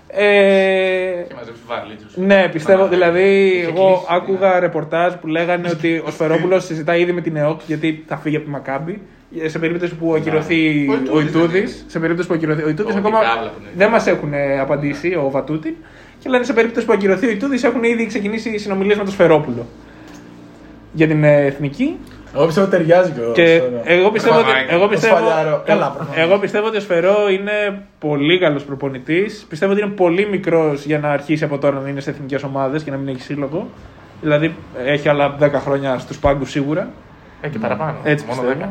[SPEAKER 1] Ε,
[SPEAKER 3] Και μαζέψει βαλίτσους.
[SPEAKER 1] ναι, πιστεύω.
[SPEAKER 3] Μα,
[SPEAKER 1] Δηλαδή,
[SPEAKER 3] είχε
[SPEAKER 1] εγώ
[SPEAKER 3] κλείσει,
[SPEAKER 1] άκουγα ρεπορτάζ που λέγανε ότι ο Σφερόπουλος συζητάει ήδη με την ΕΟΚ γιατί θα φύγει από τη Μακάμπη. Ε, Σε περίπτωση που ακυρωθεί
[SPEAKER 3] Ο
[SPEAKER 1] ο
[SPEAKER 3] Ιτούδης
[SPEAKER 1] Ιτούδης.
[SPEAKER 3] δεν είναι.
[SPEAKER 1] Σε περίπτωση που ακυρωθεί ο Ιτούδης,
[SPEAKER 3] Ο
[SPEAKER 1] ακόμα
[SPEAKER 3] Τιτάβλα που είναι.
[SPEAKER 1] δεν μας έχουν ε, απαντήσει, ο Βατούτιν. Και λένε σε περίπτωση που ακυρωθεί ο Ιτούδης έχουν ήδη ξεκινήσει συνομιλίες με τον Σφερόπουλο για την ε, εθνική.
[SPEAKER 5] Εγώ πιστεύω ότι ταιριάζει και ο
[SPEAKER 1] Και
[SPEAKER 5] Σφαιρό.
[SPEAKER 1] εγώ πιστεύω, ότι,
[SPEAKER 3] Προφανώς.
[SPEAKER 1] εγώ,
[SPEAKER 5] Ο
[SPEAKER 1] πιστεύω,
[SPEAKER 5] Σφαλιάρο. Καλά, προφανώς.
[SPEAKER 1] εγώ πιστεύω ότι ο Σφερό είναι πολύ καλός προπονητής. Πιστεύω ότι είναι πολύ μικρός για να αρχίσει από τώρα να είναι σε εθνικές ομάδες και να μην έχει σύλλογο. Δηλαδή έχει άλλα 10 χρόνια στους πάγκους σίγουρα.
[SPEAKER 3] Ε, και παραπάνω.
[SPEAKER 1] Έτσι
[SPEAKER 3] Μόνο
[SPEAKER 1] πιστεύω.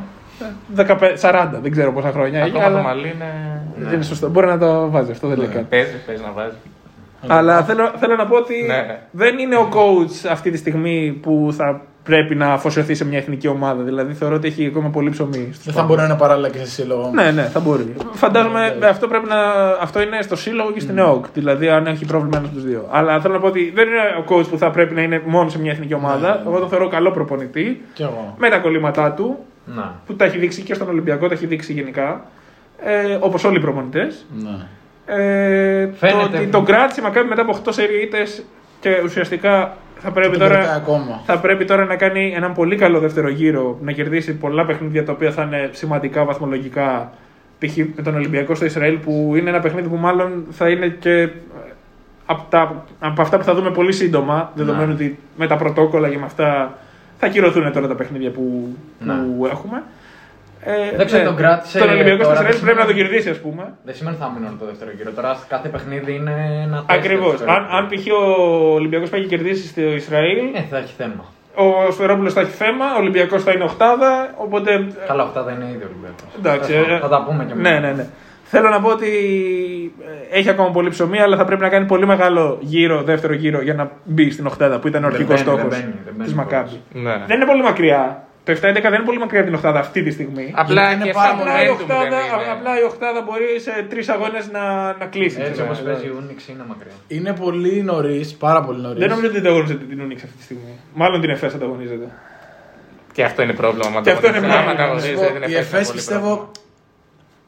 [SPEAKER 3] 10.
[SPEAKER 1] Ε, 15, 40, δεν ξέρω πόσα χρόνια έχει.
[SPEAKER 3] Ακόμα το
[SPEAKER 1] Αλλά
[SPEAKER 3] μαλλί είναι. Ναι.
[SPEAKER 1] είναι σωστό. Μπορεί να το βάζει, αυτό δεν λέει κάτι.
[SPEAKER 3] Παίζει, παίζει να βάζει.
[SPEAKER 1] Αλλά θέλω, θέλω να πω ότι
[SPEAKER 3] Ναι.
[SPEAKER 1] δεν είναι ο coach αυτή τη στιγμή που θα πρέπει να αφοσιωθεί σε μια εθνική ομάδα. Δηλαδή θεωρώ ότι έχει ακόμα πολύ ψωμί. στους
[SPEAKER 5] Δεν θα μπορεί να είναι παράλληλα και σε σύλλογο.
[SPEAKER 1] Ναι, ναι, θα μπορεί. Φαντάζομαι ε, αυτό, πρέπει να, αυτό είναι στο σύλλογο και στην ΕΟΚ. Δηλαδή, αν έχει πρόβλημα ένας από τους δύο. Αλλά θέλω να πω ότι δεν είναι ο coach που θα πρέπει να είναι μόνο σε μια εθνική ομάδα. Εγώ τον θεωρώ καλό προπονητή.
[SPEAKER 5] Κι εγώ.
[SPEAKER 1] Με τα κολλήματά του,
[SPEAKER 2] Να.
[SPEAKER 1] που τα έχει δείξει και στον Ολυμπιακό, τα έχει δείξει γενικά. Ε, Όπως όλοι οι προπονητές.
[SPEAKER 5] Ναι.
[SPEAKER 1] Ε, το
[SPEAKER 2] Φαίνεται.
[SPEAKER 1] ότι τον κράτησε η Μακάμπη μετά από 8 σεριίτες και ουσιαστικά θα πρέπει,
[SPEAKER 5] Τον κρατάει
[SPEAKER 1] τώρα,
[SPEAKER 5] ακόμα.
[SPEAKER 1] θα πρέπει τώρα να κάνει έναν πολύ καλό δεύτερο γύρο, να κερδίσει πολλά παιχνίδια τα οποία θα είναι σημαντικά βαθμολογικά. Π.χ. με τον Ολυμπιακό στο Ισραήλ, που είναι ένα παιχνίδι που μάλλον θα είναι και από, τα, από αυτά που θα δούμε πολύ σύντομα, δεδομένου ότι με τα πρωτόκολλα και με αυτά θα κυρωθούν τώρα τα παιχνίδια που, που έχουμε. Ε,
[SPEAKER 2] Δεν ξέρω, τον κράτησε
[SPEAKER 1] Τον Ολυμπιακό στο
[SPEAKER 2] τώρα,
[SPEAKER 1] Ισραήλ
[SPEAKER 2] δεν
[SPEAKER 1] πρέπει να το
[SPEAKER 2] σημαίνει-
[SPEAKER 1] κερδίσει, ας πούμε.
[SPEAKER 2] Δεν σημαίνει ότι θα μείνουν το δεύτερο γύρο. Τώρα κάθε παιχνίδι είναι ένα τεστ.
[SPEAKER 1] Ακριβώς.
[SPEAKER 2] ξέρω.
[SPEAKER 1] Αν, αν π.χ. ο Ολυμπιακός πάει και κερδίσει στο Ισραήλ,
[SPEAKER 2] Ε, θα έχει θέμα.
[SPEAKER 1] ο Σφερόπουλος θα έχει θέμα, ο Ολυμπιακός θα είναι οχτάδα. Οπότε.
[SPEAKER 2] Καλά, αυτά δεν είναι ήδη Ολυμπιακός.
[SPEAKER 1] Εντάξει, ε,
[SPEAKER 2] Θα τα πούμε και
[SPEAKER 1] Ναι, ναι, ναι. Θέλω να πω ότι ε, έχει ακόμα πολύ ψωμί, αλλά θα πρέπει να κάνει πολύ μεγάλο γύρο, δεύτερο γύρο για να μπει στην οχτάδα που ήταν ο
[SPEAKER 2] Δεν
[SPEAKER 1] αρχικό
[SPEAKER 2] μπαίνει, δεν
[SPEAKER 1] στόχο
[SPEAKER 2] μπαίνει, δεν μπαίνει
[SPEAKER 1] τη Μακάμπη.
[SPEAKER 3] Ναι.
[SPEAKER 1] Δεν είναι πολύ μακριά. Το 7-11 δεν είναι πολύ μακριά από την οχτάδα αυτή τη στιγμή.
[SPEAKER 3] Απλά
[SPEAKER 5] είναι
[SPEAKER 3] και
[SPEAKER 5] πάρα
[SPEAKER 3] σαν
[SPEAKER 1] Απλά η,
[SPEAKER 3] momentum
[SPEAKER 1] οχτάδα,
[SPEAKER 3] δεν είναι.
[SPEAKER 1] απλά η οχτάδα μπορεί σε τρεις αγώνες να, να κλείσει.
[SPEAKER 2] Έτσι
[SPEAKER 1] ξέρω.
[SPEAKER 2] όπως παίζει η Unix είναι μακριά.
[SPEAKER 5] Είναι πολύ νωρίς, πάρα πολύ νωρίς.
[SPEAKER 1] Δεν νομίζω ότι ανταγωνίζεται την Unix αυτή τη στιγμή. Μάλλον την Εφές ανταγωνίζεται.
[SPEAKER 3] Και αυτό είναι πρόβλημα. άμα
[SPEAKER 1] Και αυτό είναι
[SPEAKER 3] ανταγωνίζεται.
[SPEAKER 1] πρόβλημα.
[SPEAKER 3] Άμα ανταγωνίζεται, την
[SPEAKER 5] Η
[SPEAKER 3] Εφές είναι
[SPEAKER 5] ΕΦΕΣ
[SPEAKER 3] πολύ
[SPEAKER 5] πιστεύω
[SPEAKER 3] πρόβλημα.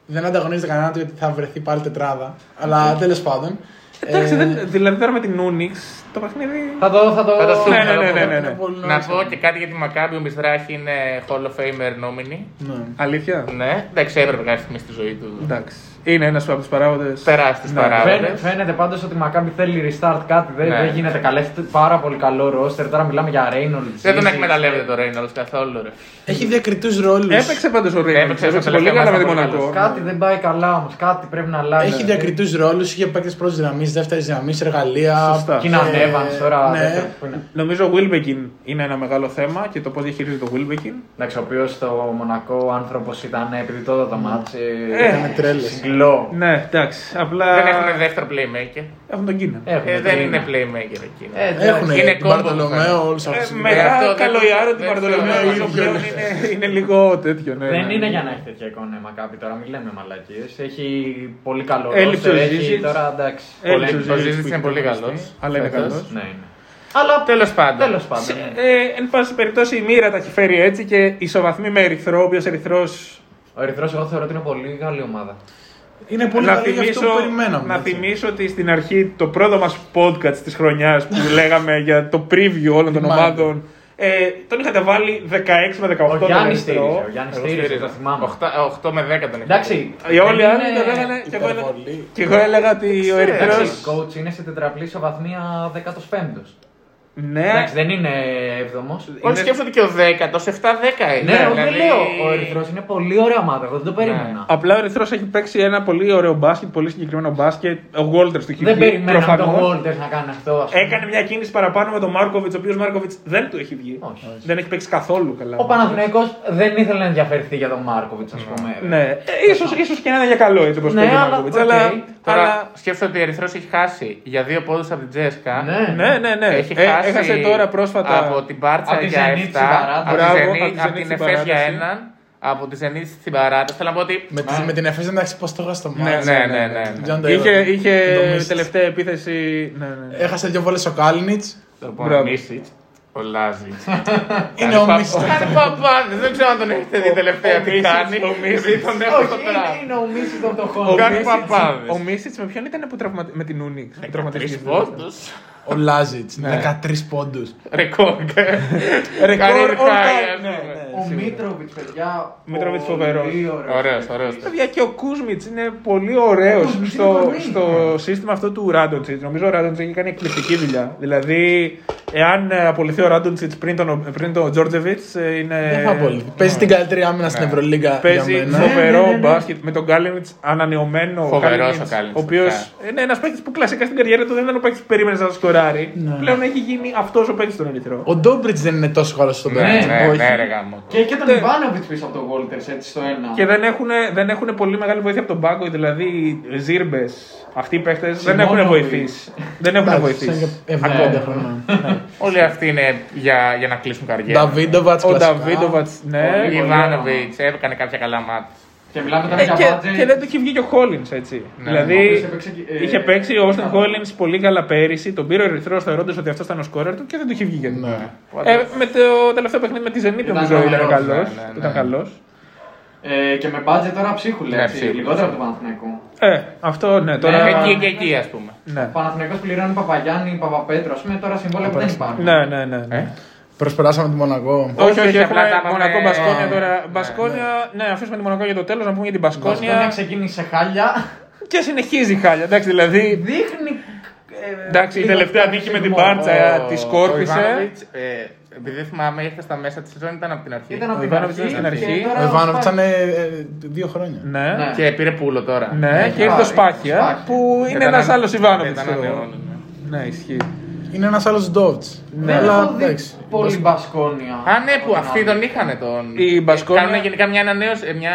[SPEAKER 5] δεν ανταγωνίζεται κανέναν του γιατί θα βρεθεί πάλι τετράδα. Αλλά τέλος πάντων.
[SPEAKER 1] Εντάξει,
[SPEAKER 5] ε,
[SPEAKER 1] δεν, δηλαδή τώρα με την Unix το παιχνίδι.
[SPEAKER 2] Θα το. Θα το...
[SPEAKER 3] Θα το
[SPEAKER 1] Ναι,
[SPEAKER 3] δούμε,
[SPEAKER 1] ναι,
[SPEAKER 3] θα το
[SPEAKER 1] ναι, ναι,
[SPEAKER 3] δούμε.
[SPEAKER 1] ναι,
[SPEAKER 5] είναι
[SPEAKER 1] ναι.
[SPEAKER 5] πολύ
[SPEAKER 3] Να
[SPEAKER 5] νωρίς.
[SPEAKER 3] πω και κάτι για τη Μακάμπη. Ο Μισράχη είναι Hall of Famer nominee.
[SPEAKER 5] Ναι.
[SPEAKER 1] Αλήθεια;
[SPEAKER 3] Ναι, εντάξει, έπρεπε κάποια στιγμή στη ζωή του.
[SPEAKER 1] Εντάξει. Είναι ένας από τους παράγοντες.
[SPEAKER 3] Τεράστιους παράγοντες.
[SPEAKER 2] Φαίνεται, φαίνεται πάντως ότι η Maccabi θέλει restart κάτι. Δεν,
[SPEAKER 3] Ναι.
[SPEAKER 2] δεν γίνεται καλέ. Έχει πάρα πολύ καλό roster. Τώρα μιλάμε για Reynolds.
[SPEAKER 3] Δεν τον
[SPEAKER 2] Zizek.
[SPEAKER 3] εκμεταλλεύεται το Reynolds καθόλου. Ρε.
[SPEAKER 5] Έχει διακριτούς ρόλους.
[SPEAKER 1] Έπαιξε πάντως ο Ρέιν.
[SPEAKER 3] Έπαιξε στο
[SPEAKER 1] Έπαιξε πολύ
[SPEAKER 3] τελευταίο
[SPEAKER 1] καλά με τη
[SPEAKER 3] μάτς,
[SPEAKER 1] Μονακό.
[SPEAKER 2] Κάτι δεν πάει καλά όμως. Κάτι πρέπει να αλλάξει.
[SPEAKER 5] Έχει διακριτούς ρόλους, είχε παίκτες πρώτης γραμμής, δεύτερης γραμμής, εργαλεία.
[SPEAKER 1] Σωστά.
[SPEAKER 2] Κίνα
[SPEAKER 5] Ε,
[SPEAKER 2] Evans τώρα.
[SPEAKER 5] ναι.
[SPEAKER 2] δεύτερο που είναι.
[SPEAKER 1] Νομίζω ο Wilbekin είναι ένα μεγάλο θέμα και το πώς διαχειρίζεται το Wilbekin.
[SPEAKER 2] Εντάξει, ο οποίος στο Μονακό άνθρωπος ήταν επειδή τότε το μάτς.
[SPEAKER 1] Ε,
[SPEAKER 5] Ήταν τρέλες.
[SPEAKER 2] Συγκλώ.
[SPEAKER 1] Ναι, εντάξει. Απλά
[SPEAKER 3] Δεν έχουν δεύτερο playmaker.
[SPEAKER 1] έχουν τον Κίνα.
[SPEAKER 2] Έχουμε
[SPEAKER 3] Ε, δεν
[SPEAKER 2] το
[SPEAKER 3] είναι
[SPEAKER 2] είναι.
[SPEAKER 3] playmaker εκείνο.
[SPEAKER 2] Ε, εντάξει.
[SPEAKER 5] Έχουν
[SPEAKER 3] Είναι
[SPEAKER 5] την
[SPEAKER 3] combo
[SPEAKER 5] Μπαρτολομέο,
[SPEAKER 3] που
[SPEAKER 5] όλους
[SPEAKER 1] Ε,
[SPEAKER 5] αυτού.
[SPEAKER 1] μετά
[SPEAKER 3] αυτό δεν-
[SPEAKER 1] καλογιάρο την
[SPEAKER 3] δεν
[SPEAKER 1] Παρτολομέο
[SPEAKER 3] ξέρω,
[SPEAKER 1] όσο
[SPEAKER 5] ίδιο
[SPEAKER 1] πλέον
[SPEAKER 5] είναι.
[SPEAKER 1] είναι, είναι λίγο τέτοιο. Ναι,
[SPEAKER 2] Δεν
[SPEAKER 1] ναι,
[SPEAKER 2] είναι
[SPEAKER 1] ναι.
[SPEAKER 2] για να έχει τέτοια εικόνα η Μακάπη τώρα, μην λέμε μαλακίες. Έχει πολύ καλό
[SPEAKER 1] Έλειψε
[SPEAKER 2] roster,
[SPEAKER 1] ο
[SPEAKER 2] έχει
[SPEAKER 1] Ζίζιτς.
[SPEAKER 2] τώρα εντάξει.
[SPEAKER 1] Έλειψε
[SPEAKER 2] πολύ-
[SPEAKER 1] ο
[SPEAKER 3] Ο
[SPEAKER 1] Ζίζιτς
[SPEAKER 3] Ζίζιτς
[SPEAKER 1] που
[SPEAKER 3] είναι
[SPEAKER 1] είχε
[SPEAKER 3] πολύ
[SPEAKER 1] τραυματιστεί,
[SPEAKER 3] καλός.
[SPEAKER 1] Αλλά είναι
[SPEAKER 3] Φέτος.
[SPEAKER 1] καλός.
[SPEAKER 2] Ναι, είναι. Αλλά
[SPEAKER 3] Τέλος πάντων.
[SPEAKER 2] τέλος πάντων. ναι.
[SPEAKER 1] Ε, εν πάση περιπτώσει η μοίρα τα έχει φέρει έτσι και ισοβαθμεί με Ερυθρό, ο οποίος Ερυθρό.
[SPEAKER 2] Ο Ερυθρός εγώ θεωρώ ότι είναι πολύ καλή ομάδα.
[SPEAKER 5] Είναι πολύ
[SPEAKER 1] Να
[SPEAKER 5] καλό για αυτό
[SPEAKER 1] θυμίσω,
[SPEAKER 5] που περιμέναμε.
[SPEAKER 1] να
[SPEAKER 5] έτσι.
[SPEAKER 1] θυμίσω ότι στην αρχή το πρώτο μας podcast της χρονιάς που λέγαμε για το preview όλων των
[SPEAKER 5] Θυμάμαι.
[SPEAKER 1] ομάδων ε, τον είχατε βάλει 16 με 18
[SPEAKER 2] Ο
[SPEAKER 1] τον
[SPEAKER 2] Γιάννης
[SPEAKER 1] Ερυθρό.
[SPEAKER 2] στήριζε. Ο Γιάννης
[SPEAKER 3] Εγώ
[SPEAKER 2] στήριζε,
[SPEAKER 3] στήριζα.
[SPEAKER 2] το θυμάμαι.
[SPEAKER 3] 8 με 10 τον έχω.
[SPEAKER 2] Εντάξει.
[SPEAKER 1] Οι όλοι οι
[SPEAKER 2] δεν
[SPEAKER 1] άλλοι
[SPEAKER 2] είναι-
[SPEAKER 1] το λέγανε και εγώ, έλεγα,
[SPEAKER 5] Υπερβολή.
[SPEAKER 1] και εγώ έλεγα ότι ο
[SPEAKER 2] Εντάξει,
[SPEAKER 1] Ερυθρός
[SPEAKER 2] coach είναι σε τετραπλή ισοβαθμία 15ο.
[SPEAKER 1] Ναι,
[SPEAKER 2] Εντάξει, δεν είναι 7ο.
[SPEAKER 3] Όλοι σκέφτονται και ο 10, 7-10 είναι.
[SPEAKER 2] Ναι, εγώ δεν
[SPEAKER 3] δηλαδή-
[SPEAKER 2] λέω. Ο Ερυθρός είναι πολύ ωραία ομάδα. Εγώ δεν το περίμενα.
[SPEAKER 1] Απλά ο Ερυθρός έχει παίξει ένα πολύ ωραίο μπάσκετ, πολύ συγκεκριμένο μπάσκετ. Ο Walters του έχει
[SPEAKER 2] Δεν
[SPEAKER 1] βγει,
[SPEAKER 2] περιμέναμε τον
[SPEAKER 1] προφανώς.
[SPEAKER 2] Walters να κάνει αυτό. ας πούμε.
[SPEAKER 1] Έκανε μια κίνηση παραπάνω με τον Μάρκοβιτς, ο οποίος Μάρκοβιτς δεν του έχει βγει.
[SPEAKER 2] Όχι.
[SPEAKER 1] Δεν έχει παίξει καθόλου καλά.
[SPEAKER 2] Ο Παναθηναϊκός δεν ήθελε να ενδιαφερθεί για τον Μάρκοβιτς, ας πούμε.
[SPEAKER 1] Ναι, ε, ίσως, ίσως και να είναι για καλό έτσι όπως
[SPEAKER 2] Ναι,
[SPEAKER 1] παίζει ο
[SPEAKER 2] αλλά,
[SPEAKER 1] Μάρκοβιτς,
[SPEAKER 2] οκ.
[SPEAKER 1] αλλά,
[SPEAKER 3] Τώρα
[SPEAKER 1] αλλά
[SPEAKER 3] σκέφτομαι ότι ο Ερυθρός έχει χάσει για δύο πόντους από την ΤΣΣΚΑ.
[SPEAKER 2] Ναι,
[SPEAKER 1] ναι, ναι, ναι.
[SPEAKER 3] Έχει
[SPEAKER 1] Ε,
[SPEAKER 3] χάσει
[SPEAKER 1] έχασε τώρα πρόσφατα.
[SPEAKER 3] από την Μπάρτσα
[SPEAKER 2] Από τη
[SPEAKER 3] για
[SPEAKER 2] Zenit
[SPEAKER 3] 7,
[SPEAKER 2] στην παράταση.
[SPEAKER 3] από, τη
[SPEAKER 1] Μπράβο,
[SPEAKER 3] Zenit-
[SPEAKER 1] από τη
[SPEAKER 3] από
[SPEAKER 1] Zenit
[SPEAKER 3] την
[SPEAKER 1] στην
[SPEAKER 3] Εφές για
[SPEAKER 1] παράταση.
[SPEAKER 3] έναν, από τη Zenit στην παράταση. Θέλω να πω ότι
[SPEAKER 5] Με, τη, με την Εφές εντάξει πώς το είχα στο
[SPEAKER 1] Ναι,
[SPEAKER 5] ματς.
[SPEAKER 3] ναι, ναι, ναι, ναι.
[SPEAKER 5] John Taylor.
[SPEAKER 1] Είχε, είχε
[SPEAKER 5] Το Μίσιτς.
[SPEAKER 1] τελευταία επίθεση. Ναι, ναι.
[SPEAKER 5] Έχασε δύο βόλες ο Κάλινιτς.
[SPEAKER 3] Λοιπόν,
[SPEAKER 1] Μπράβο.
[SPEAKER 3] ο Μίσιτς, ο Λάζιτς.
[SPEAKER 5] Είναι ο Μίσιτς.
[SPEAKER 3] Κάνει παπάδες, δεν ξέρω αν τον έχετε δει τελευταία
[SPEAKER 1] Ο
[SPEAKER 3] τι
[SPEAKER 1] Μίσιτς,
[SPEAKER 3] κάνει.
[SPEAKER 1] ο Μίσιτς.
[SPEAKER 3] Γιατί τον έχω στο
[SPEAKER 2] Όχι,
[SPEAKER 3] τραπ.
[SPEAKER 2] είναι- είναι ο Μίσης των
[SPEAKER 1] Ο
[SPEAKER 2] φτωχών.
[SPEAKER 3] κάνει
[SPEAKER 1] Μίσιτς-
[SPEAKER 3] παπάδες.
[SPEAKER 1] Ο Μίσιτς με ποιον ήταν που τραυμα... με την Ούνιξ. που
[SPEAKER 3] Τρεις
[SPEAKER 1] τραυματίστηκε.
[SPEAKER 3] Πόντους.
[SPEAKER 5] Ο Λάζιτς.
[SPEAKER 1] Ναι.
[SPEAKER 5] 13 πόντους.
[SPEAKER 3] Ρεκόρ.
[SPEAKER 1] Ρεκόρ
[SPEAKER 3] Career
[SPEAKER 1] all
[SPEAKER 3] high,
[SPEAKER 1] time,
[SPEAKER 3] ας
[SPEAKER 1] ναι,
[SPEAKER 3] πούμε.
[SPEAKER 1] ναι.
[SPEAKER 2] Ο Μίτροβιτς, παιδιά.
[SPEAKER 1] Μίτροβιτς
[SPEAKER 2] πολύ
[SPEAKER 1] φοβερός.
[SPEAKER 2] ωραίος.
[SPEAKER 3] Ωραίος, ωραίος.
[SPEAKER 1] Παιδιά και ο Κούσμιτς είναι πολύ ωραίος
[SPEAKER 2] Ο Κούσμιτς
[SPEAKER 1] στο,
[SPEAKER 2] είναι κορμί.
[SPEAKER 1] στο σύστημα αυτό του Ράντοντσιτς. Νομίζω ο Ράντοντσιτς έχει κάνει εκπληκτική δουλειά. Δηλαδή, εάν ε, απολυθεί ο Ράντοντσιτς πριν τον, πριν τον Τζόρτζεβιτς, είναι.
[SPEAKER 5] Δεν θα απολύθει. Παίζει την καλύτερη άμυνα στην Ευρωλίγκα για
[SPEAKER 1] Παίζει
[SPEAKER 5] μένα.
[SPEAKER 1] φοβερό
[SPEAKER 2] Ναι, ναι, ναι.
[SPEAKER 1] μπάσκετ με τον Κάλινιτς ανανεωμένο.
[SPEAKER 3] Φοβερός
[SPEAKER 1] Kalinic,
[SPEAKER 3] ο Kalinic,
[SPEAKER 1] Ο οποίος
[SPEAKER 3] φυσικά.
[SPEAKER 1] είναι ένας παίκτης που κλασικά στην καριέρα του δεν ήταν ο παίκτης που περίμενες να σκοράρει. Πλέον έχει γίνει αυτός ο παίκτης στον Ερυθρό.
[SPEAKER 5] Ο Ντόμπριτς δεν είναι τόσο καλός στον
[SPEAKER 3] Ναι,
[SPEAKER 5] παίκτη.
[SPEAKER 3] ναι,
[SPEAKER 1] όχι.
[SPEAKER 3] ναι, ρε γάμο.
[SPEAKER 2] Και, και τον
[SPEAKER 1] Ναι.
[SPEAKER 2] Ιβάνοβιτς πίσω από τον Βόλτερς έτσι στο ένα.
[SPEAKER 1] Και δεν έχουν, δεν έχουν πολύ μεγάλη βοήθεια από τον πάγκο, δηλαδή Ζήρμπε, αυτοί οι παίχτε δεν έχουν
[SPEAKER 2] Σιμόνοβιτς.
[SPEAKER 1] βοηθήσει. δεν έχουν
[SPEAKER 5] Εντάξει,
[SPEAKER 1] βοηθήσει.
[SPEAKER 5] σαν και 70 χρόνια.
[SPEAKER 3] Όλοι αυτοί είναι για, για να κλείσουν καριέρα.
[SPEAKER 5] Νταβίντοβατς
[SPEAKER 1] Ο
[SPEAKER 5] κλασικά.
[SPEAKER 1] Νταβίντοβατς, ναι.
[SPEAKER 2] Πολύ, πολύ.
[SPEAKER 3] Ιβάνοβιτς έκανε κάποια καλά μάτια.
[SPEAKER 2] Και μιλάμε τώρα
[SPEAKER 1] Ε,
[SPEAKER 2] για
[SPEAKER 1] και,
[SPEAKER 2] budget.
[SPEAKER 1] και δεν του έχει βγει και ο Χόλινς έτσι.
[SPEAKER 3] Ναι.
[SPEAKER 1] δηλαδή
[SPEAKER 2] Ο οποίος έπαιξε και- ε,
[SPEAKER 1] είχε παίξει ο Όστεν
[SPEAKER 2] ε,
[SPEAKER 1] Χόλινς πολύ καλά πέρυσι, τον πήρε ο Ερυθρός θεωρώντα ότι αυτός ήταν ο σκόρερ του και δεν του είχε βγει γιατί.
[SPEAKER 5] Ναι.
[SPEAKER 1] Ε, με το τελευταίο παιχνίδι με τη Zenit
[SPEAKER 2] Ήταν
[SPEAKER 1] νομίζω ήταν
[SPEAKER 2] τρομερός,
[SPEAKER 1] καλός.
[SPEAKER 3] ναι, ναι, ναι.
[SPEAKER 1] Ήταν καλός.
[SPEAKER 2] Ε, και με budget τώρα ψίχουλε,
[SPEAKER 3] Ναι,
[SPEAKER 2] έτσι,
[SPEAKER 3] ψίχουλε,
[SPEAKER 2] λιγότερο από
[SPEAKER 3] ψίχουλε.
[SPEAKER 2] το Παναθηναϊκό.
[SPEAKER 1] Ε, αυτό ναι, τώρα.
[SPEAKER 2] Ναι,
[SPEAKER 3] Εκεί και εκεί, ας πούμε.
[SPEAKER 1] Ναι.
[SPEAKER 2] Ο Παναθηναϊκός πληρώνει Παπαγιάννη, Παπαπέτρο, ας πούμε, τώρα συμβόλαια που δεν υπάρχουν.
[SPEAKER 1] Ναι, ναι, ναι. ναι.
[SPEAKER 3] Ε;
[SPEAKER 5] Προσπεράσαμε τη Μονακό.
[SPEAKER 1] Όχι, όχι,
[SPEAKER 3] όχι,
[SPEAKER 1] έχουμε
[SPEAKER 3] απλά τα είπαμε-
[SPEAKER 1] Μονακό Μπασκόνια
[SPEAKER 3] Ναι,
[SPEAKER 1] τώρα.
[SPEAKER 3] ναι.
[SPEAKER 1] Μπασκόνια, ναι, αφήσουμε τη Μονακό για το τέλος, να πούμε για την
[SPEAKER 2] Μπασκόνια
[SPEAKER 1] Μπασκόνια.
[SPEAKER 2] ξεκίνησε χάλια.
[SPEAKER 1] Και συνεχίζει χάλια. Εντάξει, δηλαδή.
[SPEAKER 2] Δείχνει. ε,
[SPEAKER 1] Εντάξει, η
[SPEAKER 2] λίγο
[SPEAKER 1] τελευταία
[SPEAKER 2] το
[SPEAKER 1] νίκη με την
[SPEAKER 2] σιγμό.
[SPEAKER 1] Μπάρτσα
[SPEAKER 3] Ο-
[SPEAKER 1] τη
[SPEAKER 3] ο
[SPEAKER 1] σκόρπισε.
[SPEAKER 3] Ιβάνοβιτς, ε, Επειδή θυμάμαι, ήρθε στα μέσα της σεζόν, ήταν από την αρχή.
[SPEAKER 2] Ήταν από
[SPEAKER 1] Ο
[SPEAKER 2] την
[SPEAKER 1] Ιβάνοβιτς
[SPEAKER 2] αρχή.
[SPEAKER 1] ήταν στην αρχή.
[SPEAKER 2] και τώρα
[SPEAKER 5] Ο Ιβάνοβιτς
[SPEAKER 2] σπάει.
[SPEAKER 5] ήταν ε, δύο χρόνια.
[SPEAKER 1] Ναι.
[SPEAKER 2] Ναι.
[SPEAKER 3] Και πήρε πούλο τώρα.
[SPEAKER 1] Ναι, και ήρθε ο Σπάχια
[SPEAKER 2] Σπάχια.
[SPEAKER 1] που είναι
[SPEAKER 3] Ήταν
[SPEAKER 1] ένας
[SPEAKER 3] ανα-
[SPEAKER 1] άλλος Ιβάνοβιτς.
[SPEAKER 3] ήταν ανανεώνει, ναι.
[SPEAKER 1] Ναι, ισχύει.
[SPEAKER 5] Είναι ένας άλλος Ντόβτ.
[SPEAKER 2] Δεν
[SPEAKER 5] Αλλά
[SPEAKER 2] έχω δει
[SPEAKER 5] εντάξει.
[SPEAKER 2] πολύ μπασκόνια.
[SPEAKER 3] Α, ναι, που αυτοί τον είχαν τον.
[SPEAKER 1] Η Μπασκόνια-
[SPEAKER 3] Κάνουν γενικά μια ανανέωση. Μια.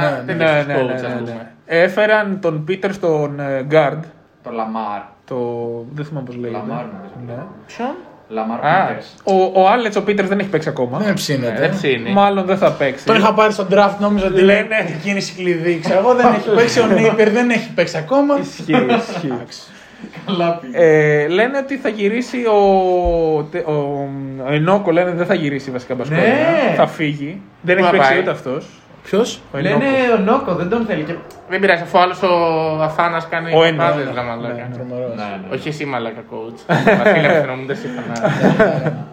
[SPEAKER 5] Ναι, ναι,
[SPEAKER 3] τέτοια
[SPEAKER 1] Ναι,
[SPEAKER 3] στους
[SPEAKER 1] ναι, ναι,
[SPEAKER 3] coach, ας
[SPEAKER 1] ναι,
[SPEAKER 3] πούμε.
[SPEAKER 1] ναι. Έφεραν τον Πίτερ στον ε, Guard.
[SPEAKER 2] Το Λαμάρ.
[SPEAKER 1] Το. Δεν θυμάμαι πώς λέγεται.
[SPEAKER 2] Λαμάρ, νομίζω.
[SPEAKER 1] Ναι. Ποιον;
[SPEAKER 2] Λαμάρ
[SPEAKER 3] Α.
[SPEAKER 2] Πίτερς.
[SPEAKER 1] Ο, ο Άλεκ ο Πίτερς δεν έχει παίξει ακόμα.
[SPEAKER 5] Δεν
[SPEAKER 3] Ναι,
[SPEAKER 5] ψήνεται.
[SPEAKER 3] Δεν ψήνει.
[SPEAKER 1] Μάλλον δεν θα παίξει.
[SPEAKER 5] Τον είχα πάρει στο draft, νόμιζα ότι
[SPEAKER 1] Λένε.
[SPEAKER 5] είναι η κίνηση κλειδί. Ξέρω εγώ δεν έχει παίξει. Ο Νίπερ δεν έχει παίξει ακόμα.
[SPEAKER 1] Ισχύει, ισχύει.
[SPEAKER 2] Καλά πήγε.
[SPEAKER 1] Ε, λένε ότι θα γυρίσει ο, τε- ο, ο Ενόκο, λένε δεν θα γυρίσει βασικά Μπασκόνια.
[SPEAKER 2] Ναι.
[SPEAKER 1] Θα φύγει. Δεν
[SPEAKER 3] Πού
[SPEAKER 1] έχει
[SPEAKER 3] θα
[SPEAKER 1] παίξει
[SPEAKER 3] πάει;
[SPEAKER 1] ούτε αυτός.
[SPEAKER 5] Ποιος;
[SPEAKER 1] Ο
[SPEAKER 2] Λένε
[SPEAKER 1] Ενόκος.
[SPEAKER 2] ο Νόκο δεν τον θέλει. Και...
[SPEAKER 3] Δεν πειράζει, αφού άλλος ο Αθάνας κάνει
[SPEAKER 1] Ο Ενό.
[SPEAKER 3] παπάδες,
[SPEAKER 1] Ναι,
[SPEAKER 3] γα, μαλάκα.
[SPEAKER 1] ναι.
[SPEAKER 5] Τρομερός.
[SPEAKER 2] Ναι, ναι.
[SPEAKER 3] Όχι εσύ μαλάκα coach. Βασίλη μου δεν σύμφωνα.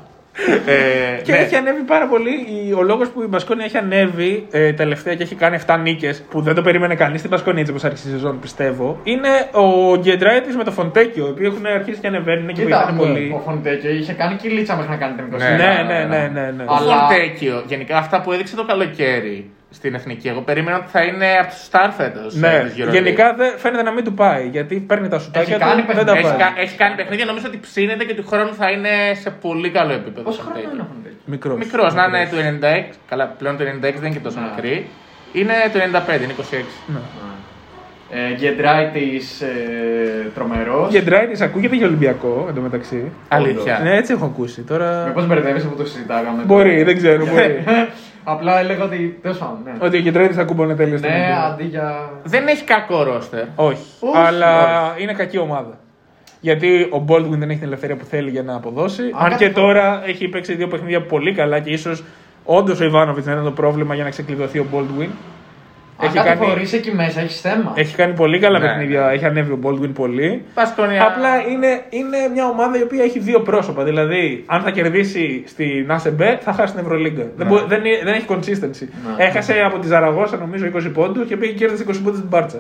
[SPEAKER 3] Ε,
[SPEAKER 1] Και
[SPEAKER 3] ναι.
[SPEAKER 1] έχει ανέβει πάρα πολύ. η- Ο λόγος που η Μπασκόνια έχει ανέβει ε, τελευταία και έχει κάνει 7 νίκες που δεν το περίμενε κανείς στην Μπασκόνια έτσι όπως άρχισε η σεζόν, πιστεύω. Είναι ο Γκεντράιτη με το Φοντέκιο, οι οποίοι έχουν αρχίσει και ανεβαίνουν και
[SPEAKER 2] Κοίτα,
[SPEAKER 1] βοηθάνε πολύ.
[SPEAKER 2] ο Φοντέκιο είχε κάνει κοιλίτσα μέχρι να κάνει την 20.
[SPEAKER 3] Ναι,
[SPEAKER 1] Ναι, ναι, ναι, ναι. ναι.
[SPEAKER 3] Ο
[SPEAKER 2] Αλλά-
[SPEAKER 3] Φοντέκιο, γενικά αυτά που έδειξε το καλοκαίρι στην εθνική, εγώ περίμενα ότι θα είναι από τους stars φέτος.
[SPEAKER 1] Ναι, γενικά δεν, φαίνεται να μην του πάει γιατί παίρνει τα σουτάκια
[SPEAKER 2] Έχει κάνει
[SPEAKER 1] του, δεν τα
[SPEAKER 3] Έχει,
[SPEAKER 1] βάζει.
[SPEAKER 3] κα- έχει κάνει παιχνίδια, νομίζω ότι ψήνεται και του χρόνου θα είναι σε πολύ καλό επίπεδο.
[SPEAKER 2] Πόσο
[SPEAKER 3] ο
[SPEAKER 2] χρόνο
[SPEAKER 3] Φοντέκιο.
[SPEAKER 2] είναι ο Φοντέκιο.
[SPEAKER 1] Μικρός.
[SPEAKER 3] Μικρός, να είναι του 96. Καλά, πλέον το 96 δεν είναι και τόσο
[SPEAKER 2] Ναι.
[SPEAKER 3] μικρή. Είναι το 95, είναι 26.
[SPEAKER 2] Ε, Γκεντράιτης ε, τρομερός.
[SPEAKER 1] Γκεντράιτη ακούγεται για Ολυμπιακό εντωμεταξύ.
[SPEAKER 3] Αλήθεια.
[SPEAKER 1] Ναι, έτσι έχω ακούσει. Τώρα.
[SPEAKER 2] Μήπως μπερδεύεσαι που το συζητάγαμε.
[SPEAKER 1] Μπορεί, δεν ξέρω. Μπορεί.
[SPEAKER 2] Απλά έλεγα ότι. Τέλος πάντων. Ναι,
[SPEAKER 1] Ότι ο Γκεντράιτη θα κούμπωνε τέλειο στην
[SPEAKER 2] ναι
[SPEAKER 1] Ολυμπιακό.
[SPEAKER 2] αντί για.
[SPEAKER 3] Δεν έχει κακό ρόστερ.
[SPEAKER 1] Όχι.
[SPEAKER 2] Όχι,
[SPEAKER 1] Αλλά
[SPEAKER 2] όχι.
[SPEAKER 1] είναι κακή ομάδα. Γιατί ο Baldwin δεν έχει την ελευθερία που θέλει για να αποδώσει. Αν
[SPEAKER 2] κάθε
[SPEAKER 1] και
[SPEAKER 2] φορά-
[SPEAKER 1] τώρα έχει παίξει δύο παιχνίδια πολύ καλά και ίσως όντως ο Ιβάνοβιτ να ήταν το πρόβλημα για να ξεκλειδωθεί ο Baldwin.
[SPEAKER 2] Αν
[SPEAKER 1] Έχει κάνει,
[SPEAKER 2] κατηγορείς εκεί μέσα, έχεις θέμα.
[SPEAKER 1] έχει κάνει πολύ καλά
[SPEAKER 3] Ναι,
[SPEAKER 1] παιχνίδια. Έχει ανέβει ο Baldwin πολύ.
[SPEAKER 3] Πασκόνια.
[SPEAKER 1] Απλά είναι, είναι μια ομάδα η οποία έχει δύο πρόσωπα. Δηλαδή, αν θα κερδίσει στην ΑΣΕΜΠΕ, θα χάσει την Ευρωλίγκα. Δεν, μπο- δεν, είναι- δεν έχει consistency.
[SPEAKER 2] Ναι.
[SPEAKER 1] Έχασε από τη Ζαραγώσα νομίζω 20 πόντους και πήγε και κέρδισε 20 πόντους στην Μπάρτσα.